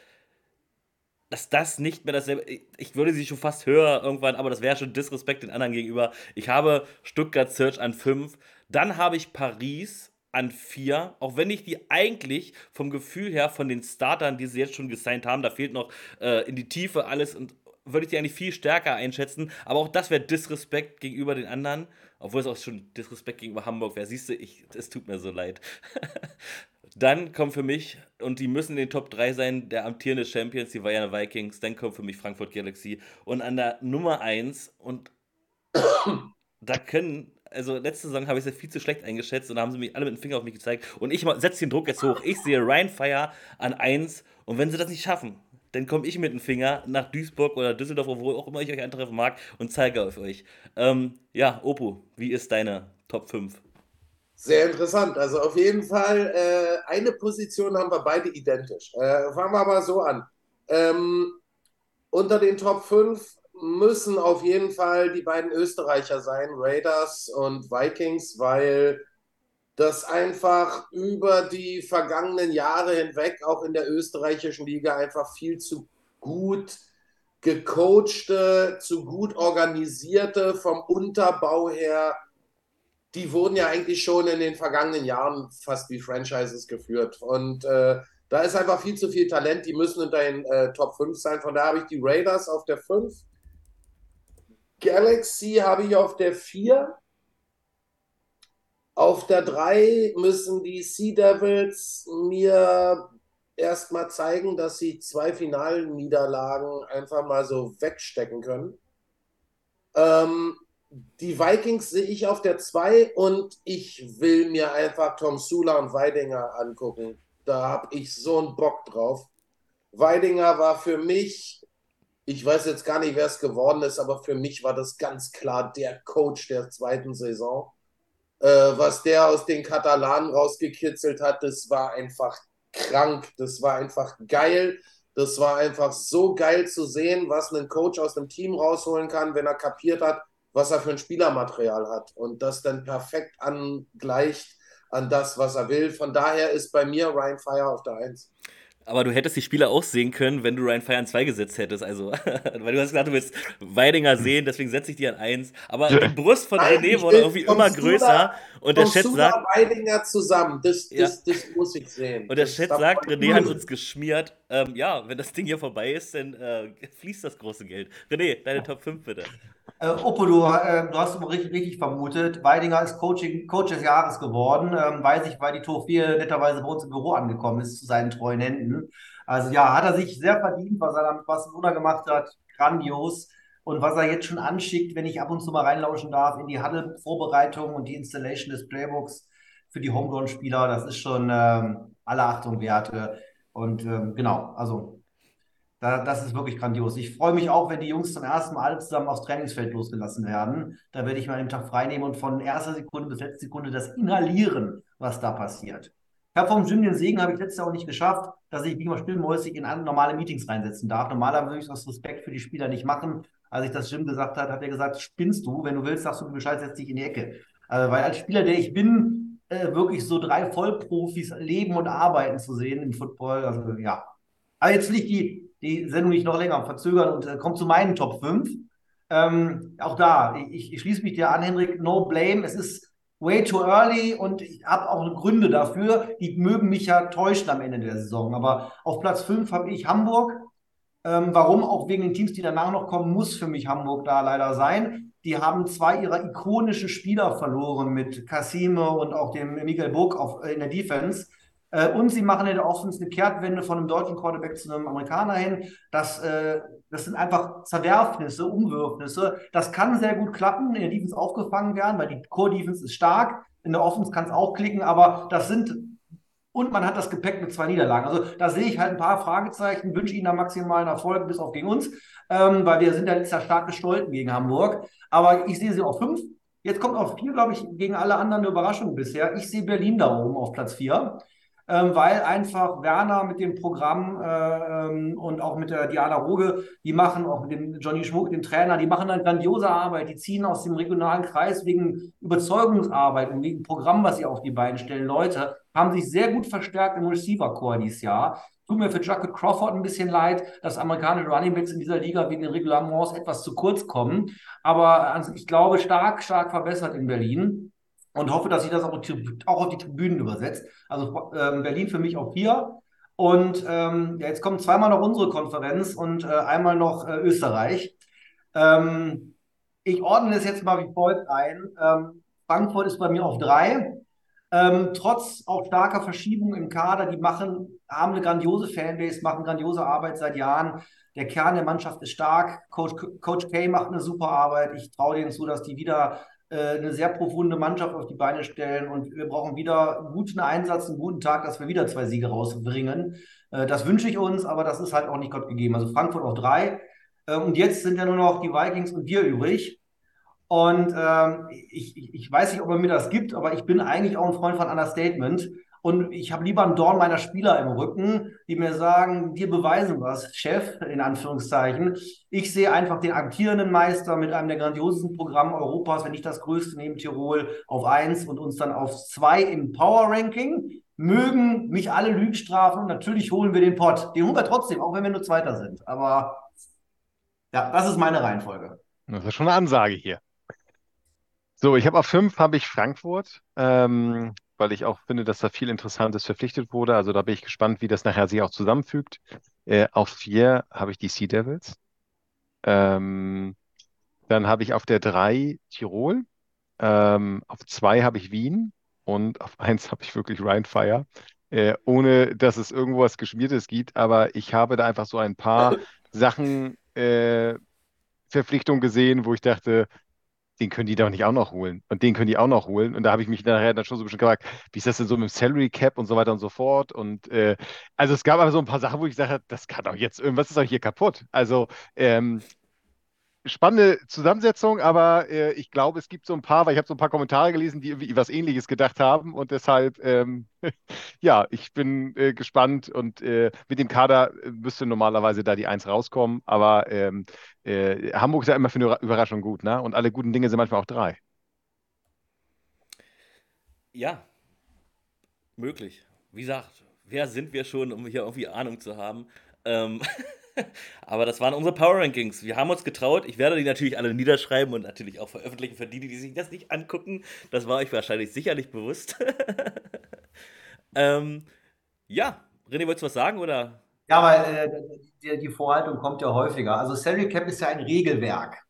dass das nicht mehr dasselbe. Ich würde sie schon fast höher irgendwann, aber das wäre schon Disrespekt den anderen gegenüber. Ich habe Stuttgart Search an 5. Dann habe ich Paris an 4, auch wenn ich die eigentlich vom Gefühl her von den Startern, die sie jetzt schon gesigned haben, da fehlt noch äh, in die Tiefe alles und würde ich die eigentlich viel stärker einschätzen. Aber auch das wäre Disrespekt gegenüber den anderen, obwohl es auch schon Disrespekt gegenüber Hamburg wäre. Siehst du, es tut mir so leid. Dann kommt für mich, und die müssen in den Top 3 sein, der amtierende Champions, die Bayern Vikings. Dann kommt für mich Frankfurt Galaxy. Und an der Nummer 1, und da können, also letzte Saison habe ich es viel zu schlecht eingeschätzt und da haben sie mich alle mit dem Finger auf mich gezeigt. Und ich setze den Druck jetzt hoch. Ich sehe Ryan Fire an 1. Und wenn sie das nicht schaffen, dann komme ich mit dem Finger nach Duisburg oder Düsseldorf, wo auch immer ich euch antreffen mag, und zeige auf euch. Ähm, ja, Opu, wie ist deine Top 5? Sehr interessant. Also auf jeden Fall, äh, eine Position haben wir beide identisch. Äh, fangen wir mal so an. Ähm, unter den Top 5 müssen auf jeden Fall die beiden Österreicher sein, Raiders und Vikings, weil das einfach über die vergangenen Jahre hinweg auch in der österreichischen Liga einfach viel zu gut gecoachte, zu gut organisierte, vom Unterbau her die wurden ja eigentlich schon in den vergangenen Jahren fast wie Franchises geführt. Und äh, da ist einfach viel zu viel Talent. Die müssen in den äh, Top 5 sein. Von daher habe ich die Raiders auf der 5. Galaxy habe ich auf der 4. Auf der 3 müssen die Sea Devils mir erstmal zeigen, dass sie zwei Finalniederlagen einfach mal so wegstecken können. Ähm, die Vikings sehe ich auf der 2 und ich will mir einfach Tom Sula und Weidinger angucken. Da habe ich so einen Bock drauf. Weidinger war für mich, ich weiß jetzt gar nicht, wer es geworden ist, aber für mich war das ganz klar der Coach der zweiten Saison. Äh, was der aus den Katalanen rausgekitzelt hat, das war einfach krank. Das war einfach geil. Das war einfach so geil zu sehen, was ein Coach aus einem Team rausholen kann, wenn er kapiert hat, was er für ein Spielermaterial hat und das dann perfekt angleicht an das, was er will. Von daher ist bei mir Ryan Fire auf der 1. Aber du hättest die Spieler auch sehen können, wenn du Ryan Fire an 2 gesetzt hättest. Also, weil du hast gesagt, du willst Weidinger sehen, deswegen setze ich die an 1. Aber die Brust von René wurde irgendwie immer größer. Und der Chat sagt. Weidinger zusammen, das, das, ja. das muss ich sehen. Und der Chat sagt, René hat uns geschmiert. Ähm, ja, wenn das Ding hier vorbei ist, dann äh, fließt das große Geld. René, deine Top 5 bitte. Äh, Oppo, du, äh, du hast richtig, richtig vermutet. Weidinger ist Coaching, Coach des Jahres geworden. Ähm, weiß ich, weil die Trophäe netterweise bei uns im Büro angekommen ist, zu seinen treuen Händen. Also ja, hat er sich sehr verdient, was er damit Barcelona gemacht hat. Grandios. Und was er jetzt schon anschickt, wenn ich ab und zu mal reinlauschen darf, in die Huddle-Vorbereitung und die Installation des Playbooks für die Homegrown-Spieler, das ist schon ähm, alle Achtung wert. Und ähm, genau, also da, das ist wirklich grandios. Ich freue mich auch, wenn die Jungs zum ersten Mal alle zusammen aufs Trainingsfeld losgelassen werden. Da werde ich mal den Tag frei nehmen und von erster Sekunde bis letzte Sekunde das inhalieren, was da passiert. Ich habe vom Gym den Segen, habe ich letztes Jahr auch nicht geschafft, dass ich wie immer stillmäusig in normale Meetings reinsetzen darf. Normalerweise würde ich das Respekt für die Spieler nicht machen. Als ich das Gym gesagt hat, hat er gesagt, spinnst du, wenn du willst, sagst du Bescheid, setz dich in die Ecke. Also, weil als Spieler, der ich bin, äh, wirklich so drei Vollprofis leben und arbeiten zu sehen im Football, also ja. Aber jetzt will ich die die Sendung nicht noch länger verzögern und äh, kommt zu meinen Top 5. Ähm, auch da, ich, ich schließe mich dir an, Henrik, no blame. Es ist way too early und ich habe auch Gründe dafür. Die mögen mich ja täuschen am Ende der Saison. Aber auf Platz 5 habe ich Hamburg. Ähm, warum? Auch wegen den Teams, die danach noch kommen, muss für mich Hamburg da leider sein. Die haben zwei ihrer ikonischen Spieler verloren mit Cassime und auch dem Miguel Burg auf, in der Defense. Äh, und sie machen in der Offense eine Kehrtwende von einem deutschen Quarterback zu einem Amerikaner hin. Das, äh, das sind einfach Zerwerfnisse, Umwürfnisse. Das kann sehr gut klappen, in der Defense aufgefangen werden, weil die Core-Defense ist stark. In der Offense kann es auch klicken, aber das sind und man hat das Gepäck mit zwei Niederlagen. Also da sehe ich halt ein paar Fragezeichen, wünsche Ihnen da maximalen Erfolg, bis auf gegen uns, ähm, weil wir sind ja letztes Jahr stark gestolten gegen Hamburg. Aber ich sehe sie auf fünf. Jetzt kommt auf vier, glaube ich, gegen alle anderen eine Überraschung bisher. Ich sehe Berlin da oben auf Platz vier weil einfach Werner mit dem Programm äh, ähm, und auch mit der Diana Roge, die machen auch mit dem Johnny Schmuck, dem Trainer, die machen dann grandiose Arbeit. Die ziehen aus dem regionalen Kreis wegen Überzeugungsarbeit und wegen Programm, was sie auf die Beine stellen. Leute haben sich sehr gut verstärkt im Receiver-Core dieses Jahr. Tut mir für Jacket Crawford ein bisschen leid, dass amerikanische Runningbacks in dieser Liga wegen den Reglements etwas zu kurz kommen. Aber also ich glaube, stark, stark verbessert in Berlin und hoffe, dass sich das auch, auch auf die Tribünen übersetzt. Also ähm, Berlin für mich auf vier. Und ähm, ja, jetzt kommt zweimal noch unsere Konferenz und äh, einmal noch äh, Österreich. Ähm, ich ordne es jetzt mal wie folgt ein. Ähm, Frankfurt ist bei mir auf drei. Ähm, trotz auch starker Verschiebungen im Kader, die machen, haben eine grandiose Fanbase, machen grandiose Arbeit seit Jahren. Der Kern der Mannschaft ist stark. Coach, Coach K macht eine super Arbeit. Ich traue denen zu, dass die wieder eine sehr profunde Mannschaft auf die Beine stellen und wir brauchen wieder einen guten Einsatz, einen guten Tag, dass wir wieder zwei Siege rausbringen. Äh, das wünsche ich uns, aber das ist halt auch nicht Gott gegeben. Also Frankfurt auf drei. Äh, und jetzt sind ja nur noch die Vikings und wir übrig. Und ähm, ich, ich, ich weiß nicht, ob man mir das gibt, aber ich bin eigentlich auch ein Freund von Understatement. Und ich habe lieber einen Dorn meiner Spieler im Rücken, die mir sagen, wir beweisen was, Chef, in Anführungszeichen. Ich sehe einfach den amtierenden Meister mit einem der grandiosesten Programme Europas, wenn nicht das größte neben Tirol, auf eins und uns dann auf zwei im Power Ranking. Mögen mich alle Lügen strafen. Natürlich holen wir den Pott. Den holen wir trotzdem, auch wenn wir nur Zweiter sind. Aber ja, das ist meine Reihenfolge. Das ist schon eine Ansage hier. So, ich habe auf fünf habe ich Frankfurt. Ähm, weil ich auch finde, dass da viel Interessantes verpflichtet wurde. Also da bin ich gespannt, wie das nachher sich auch zusammenfügt. Äh, auf vier habe ich die Sea Devils. Ähm, dann habe ich auf der drei Tirol. Ähm, auf zwei habe ich Wien und auf eins habe ich wirklich Rheinfire. Äh, ohne dass es irgendwas Geschmiertes gibt, aber ich habe da einfach so ein paar Sachen, äh, Verpflichtungen gesehen, wo ich dachte, den können die doch nicht auch noch holen. Und den können die auch noch holen. Und da habe ich mich nachher dann schon so ein bisschen gefragt, wie ist das denn so mit dem Salary Cap und so weiter und so fort. Und äh, also es gab aber so ein paar Sachen, wo ich gesagt habe, das kann doch jetzt, irgendwas ist doch hier kaputt. Also ähm, spannende Zusammensetzung, aber äh, ich glaube, es gibt so ein paar, weil ich habe so ein paar Kommentare gelesen, die irgendwie was Ähnliches gedacht haben und deshalb, ähm, ja, ich bin äh, gespannt und äh, mit dem Kader äh, müsste normalerweise da die Eins rauskommen, aber ähm, äh, Hamburg ist ja immer für eine Überraschung gut, ne? Und alle guten Dinge sind manchmal auch drei. Ja, möglich. Wie gesagt, wer sind wir schon, um hier irgendwie Ahnung zu haben? Ähm Aber das waren unsere Power Rankings. Wir haben uns getraut. Ich werde die natürlich alle niederschreiben und natürlich auch veröffentlichen für die, die sich das nicht angucken. Das war euch wahrscheinlich sicherlich bewusst. ähm, ja, René, wolltest du was sagen oder? Ja, weil äh, die, die, Vorhaltung kommt ja häufiger. Also Salary Cap ist ja ein Regelwerk,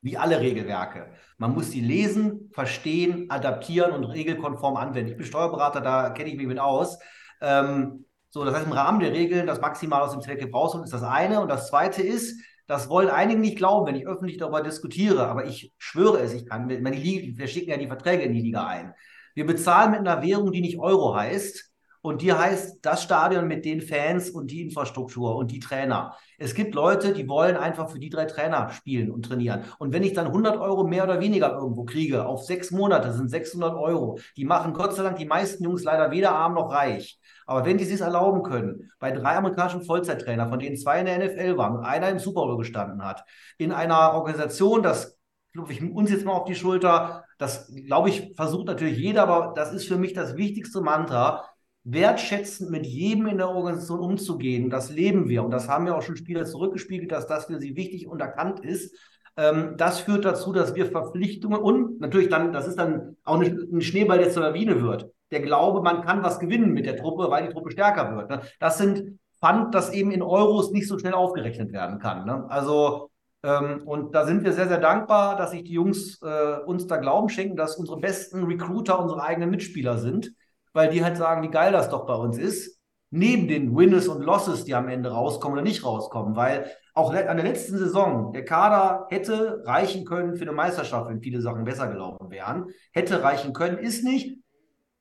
wie alle Regelwerke. Man muss sie lesen, verstehen, adaptieren und regelkonform anwenden. Ich bin Steuerberater, da kenne ich mich mit aus. Ähm, so, das heißt, im Rahmen der Regeln das maximal aus dem Zweck rausholen, ist das eine. Und das zweite ist, das wollen einige nicht glauben, wenn ich öffentlich darüber diskutiere, aber ich schwöre es, ich kann, wir schicken ja die Verträge in die Liga ein. Wir bezahlen mit einer Währung, die nicht Euro heißt. Und die heißt das Stadion mit den Fans und die Infrastruktur und die Trainer. Es gibt Leute, die wollen einfach für die drei Trainer spielen und trainieren. Und wenn ich dann 100 Euro mehr oder weniger irgendwo kriege, auf sechs Monate sind 600 Euro, die machen Gott sei Dank die meisten Jungs leider weder arm noch reich. Aber wenn die sich erlauben können, bei drei amerikanischen Vollzeittrainer, von denen zwei in der NFL waren und einer im Super Bowl gestanden hat, in einer Organisation, das glaube ich uns jetzt mal auf die Schulter, das glaube ich versucht natürlich jeder, aber das ist für mich das wichtigste Mantra, wertschätzend mit jedem in der Organisation umzugehen. Das leben wir und das haben ja auch schon Spieler zurückgespiegelt, dass das für sie wichtig und erkannt ist. Ähm, das führt dazu, dass wir Verpflichtungen und natürlich dann, das ist dann auch ein Schneeball, der zur Lawine wird der Glaube, man kann was gewinnen mit der Truppe, weil die Truppe stärker wird. Ne? Das sind Pfand, das eben in Euros nicht so schnell aufgerechnet werden kann. Ne? Also, ähm, und da sind wir sehr, sehr dankbar, dass sich die Jungs äh, uns da Glauben schenken, dass unsere besten Recruiter unsere eigenen Mitspieler sind, weil die halt sagen, wie geil das doch bei uns ist. Neben den Winners und Losses, die am Ende rauskommen oder nicht rauskommen, weil auch an der letzten Saison der Kader hätte reichen können für eine Meisterschaft, wenn viele Sachen besser gelaufen wären. Hätte reichen können, ist nicht.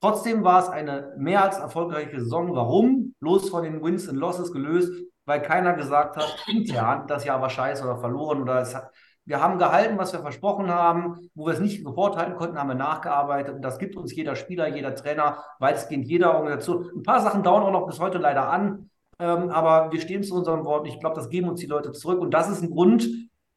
Trotzdem war es eine mehr als erfolgreiche Saison. Warum? Bloß von den Wins und Losses gelöst, weil keiner gesagt hat, intern, das Jahr war scheiße oder verloren oder es hat. Wir haben gehalten, was wir versprochen haben. Wo wir es nicht sofort halten konnten, haben wir nachgearbeitet. Und das gibt uns jeder Spieler, jeder Trainer, weitestgehend jeder Organisation. Ein paar Sachen dauern auch noch bis heute leider an. Ähm, aber wir stehen zu unserem Wort. Ich glaube, das geben uns die Leute zurück. Und das ist ein Grund,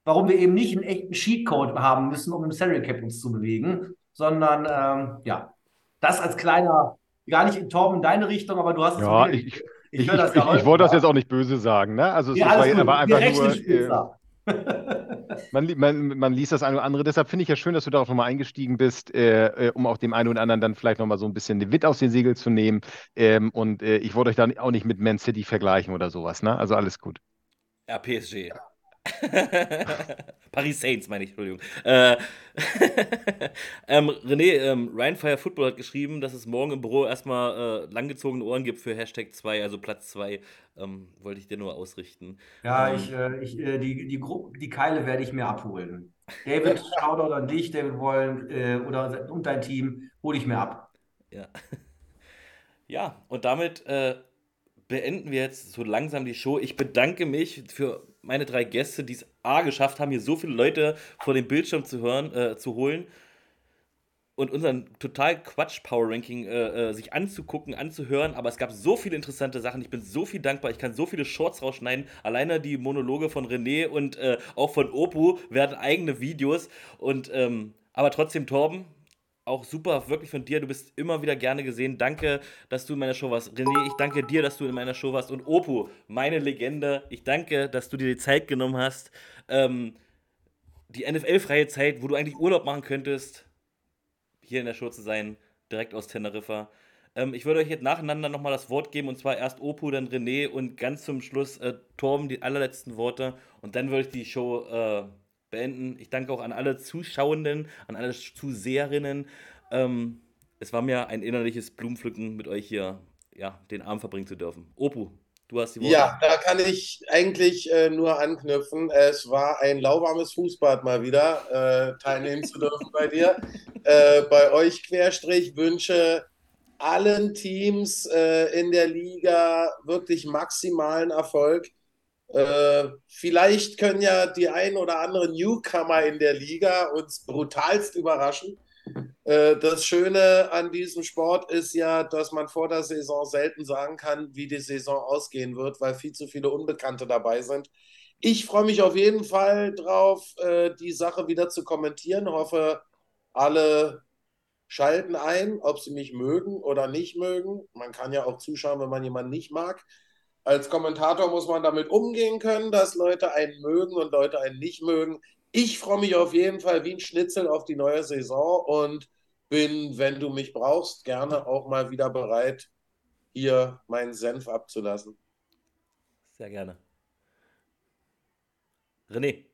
warum wir eben nicht einen echten Sheetcode haben müssen, um im Salary Cap uns zu bewegen, sondern ähm, ja, das als kleiner, gar nicht in Torben in deine Richtung, aber du hast es ja, ich, ich, ich, ich, wollte das jetzt auch nicht böse sagen, ne? Also es ja, war, war einfach nur. man, man, man liest das eine oder andere. Deshalb finde ich ja schön, dass du da auch nochmal eingestiegen bist, äh, äh, um auch dem einen oder anderen dann vielleicht nochmal so ein bisschen den Wind aus den Segeln zu nehmen. Ähm, und äh, ich wollte euch dann auch nicht mit Man City vergleichen oder sowas. Ne? Also alles gut. Ja, PSG. Paris Saints, meine ich, Entschuldigung. Äh, ähm, René, ähm, Ryan Football hat geschrieben, dass es morgen im Büro erstmal äh, langgezogene Ohren gibt für Hashtag 2, also Platz 2. Ähm, wollte ich dir nur ausrichten. Ja, ähm, ich, äh, ich, äh, die, die, die Keile werde ich mir abholen. David, Shoutout an dich, David Wollen äh, oder und dein Team, hole ich mir ab. Ja. Ja, und damit äh, beenden wir jetzt so langsam die Show. Ich bedanke mich für meine drei Gäste, die es A geschafft haben, hier so viele Leute vor dem Bildschirm zu hören, äh, zu holen und unseren total Quatsch-Power-Ranking äh, äh, sich anzugucken, anzuhören. Aber es gab so viele interessante Sachen. Ich bin so viel dankbar. Ich kann so viele Shorts rausschneiden. Alleine die Monologe von René und äh, auch von Opu werden eigene Videos. Und ähm, aber trotzdem, Torben, auch super, wirklich von dir. Du bist immer wieder gerne gesehen. Danke, dass du in meiner Show warst. René, ich danke dir, dass du in meiner Show warst. Und Opu, meine Legende, ich danke, dass du dir die Zeit genommen hast. Ähm, die NFL-freie Zeit, wo du eigentlich Urlaub machen könntest, hier in der Show zu sein, direkt aus Teneriffa. Ähm, ich würde euch jetzt nacheinander nochmal das Wort geben, und zwar erst Opu, dann René und ganz zum Schluss äh, Torben, die allerletzten Worte. Und dann würde ich die Show äh, beenden. Ich danke auch an alle Zuschauenden, an alle Zuseherinnen. Ähm, es war mir ein innerliches Blumenpflücken, mit euch hier ja, den Abend verbringen zu dürfen. Opu, du hast die Worte. Ja, da kann ich eigentlich äh, nur anknüpfen. Es war ein lauwarmes Fußbad mal wieder, äh, teilnehmen zu dürfen bei dir. Äh, bei euch Querstrich wünsche allen Teams äh, in der Liga wirklich maximalen Erfolg. Äh, vielleicht können ja die ein oder anderen Newcomer in der Liga uns brutalst überraschen. Äh, das Schöne an diesem Sport ist ja, dass man vor der Saison selten sagen kann, wie die Saison ausgehen wird, weil viel zu viele Unbekannte dabei sind. Ich freue mich auf jeden Fall drauf, äh, die Sache wieder zu kommentieren. Hoffe, alle schalten ein, ob sie mich mögen oder nicht mögen. Man kann ja auch zuschauen, wenn man jemanden nicht mag als Kommentator muss man damit umgehen können, dass Leute einen mögen und Leute einen nicht mögen. Ich freue mich auf jeden Fall wie ein Schnitzel auf die neue Saison und bin, wenn du mich brauchst, gerne auch mal wieder bereit, hier meinen Senf abzulassen. Sehr gerne. René.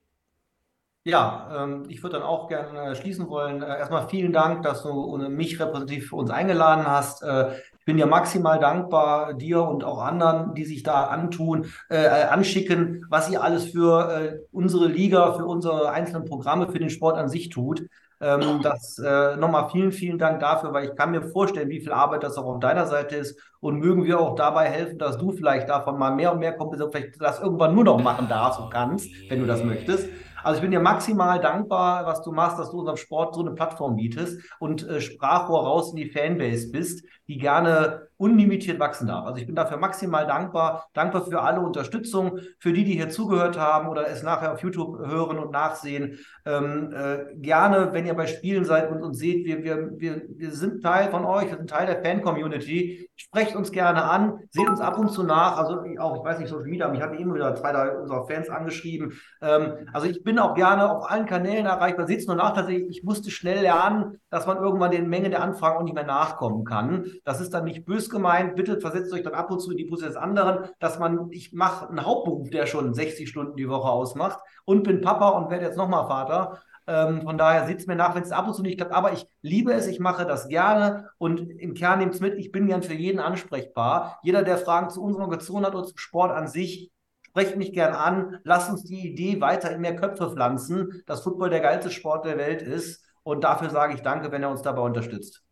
Ja, ähm, ich würde dann auch gerne schließen wollen. Äh, erstmal vielen Dank, dass du mich repräsentativ für uns eingeladen hast. Äh, bin ja maximal dankbar dir und auch anderen, die sich da antun, äh, anschicken, was ihr alles für äh, unsere Liga, für unsere einzelnen Programme, für den Sport an sich tut. Ähm, das äh, nochmal vielen, vielen Dank dafür, weil ich kann mir vorstellen, wie viel Arbeit das auch auf deiner Seite ist. Und mögen wir auch dabei helfen, dass du vielleicht davon mal mehr und mehr kommst, vielleicht das irgendwann nur noch machen darfst und kannst, wenn du das möchtest. Also ich bin dir maximal dankbar, was du machst, dass du unserem Sport so eine Plattform bietest und äh, Sprachrohr raus in die Fanbase bist, die gerne unlimitiert wachsen darf. Also ich bin dafür maximal dankbar, dankbar für alle Unterstützung, für die, die hier zugehört haben oder es nachher auf YouTube hören und nachsehen. Ähm, äh, gerne, wenn ihr bei Spielen seid und uns seht, wir, wir, wir, wir sind Teil von euch, wir sind Teil der Fan-Community. Sprecht uns gerne an, seht uns ab und zu nach. Also auch, ich weiß nicht, Social Media, mich hatten immer wieder zwei unserer Fans angeschrieben. Ähm, also ich bin auch gerne auf allen Kanälen erreichbar. Seht es nur nach, dass ich, musste schnell lernen, dass man irgendwann den Mengen der Anfragen auch nicht mehr nachkommen kann. Das ist dann nicht gemeint. Bitte versetzt euch dann ab und zu in die Position des anderen, dass man, ich mache einen Hauptberuf, der schon 60 Stunden die Woche ausmacht und bin Papa und werde jetzt nochmal Vater. Ähm, von daher sieht es mir nach, wenn es ab und zu nicht klappt. Aber ich liebe es, ich mache das gerne und im Kern nehmt es mit, ich bin gern für jeden ansprechbar. Jeder, der Fragen zu unserer Organisation hat oder zum Sport an sich, sprecht mich gern an. Lasst uns die Idee weiter in mehr Köpfe pflanzen, dass Football der geilste Sport der Welt ist. Und dafür sage ich danke, wenn er uns dabei unterstützt.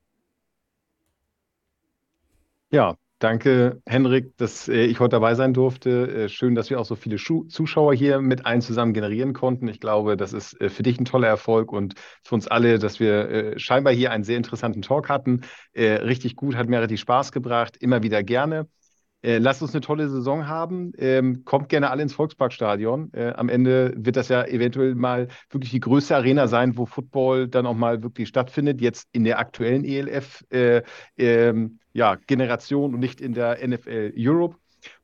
Ja, danke, Henrik, dass äh, ich heute dabei sein durfte. Äh, schön, dass wir auch so viele Zuschauer hier mit allen zusammen generieren konnten. Ich glaube, das ist äh, für dich ein toller Erfolg und für uns alle, dass wir scheinbar hier einen sehr interessanten Talk hatten. Richtig gut, hat mir richtig Spaß gebracht, immer wieder gerne. Äh, lasst uns eine tolle Saison haben. Ähm, kommt gerne alle ins Volksparkstadion. Äh, am Ende wird das ja eventuell mal wirklich die größte Arena sein, wo Football dann auch mal wirklich stattfindet. Jetzt in der aktuellen ELF äh, ähm, ja, Generation und nicht in der NFL Europe.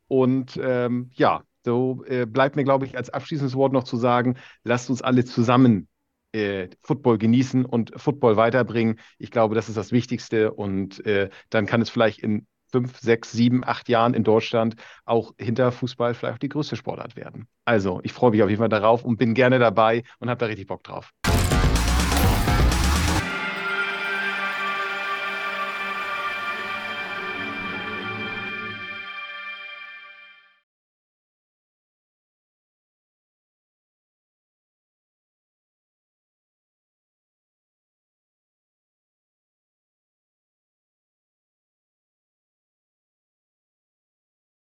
Und ähm, ja, so äh, bleibt mir, glaube ich, als abschließendes Wort noch zu sagen, lasst uns alle zusammen äh, Football genießen und Football weiterbringen. Ich glaube, das ist das Wichtigste und dann kann es vielleicht in fünf, sechs, sieben, acht Jahren in Deutschland auch hinter Fußball vielleicht auch die größte Sportart werden. Also, ich freue mich auf jeden Fall darauf und bin gerne dabei und habe da richtig Bock drauf.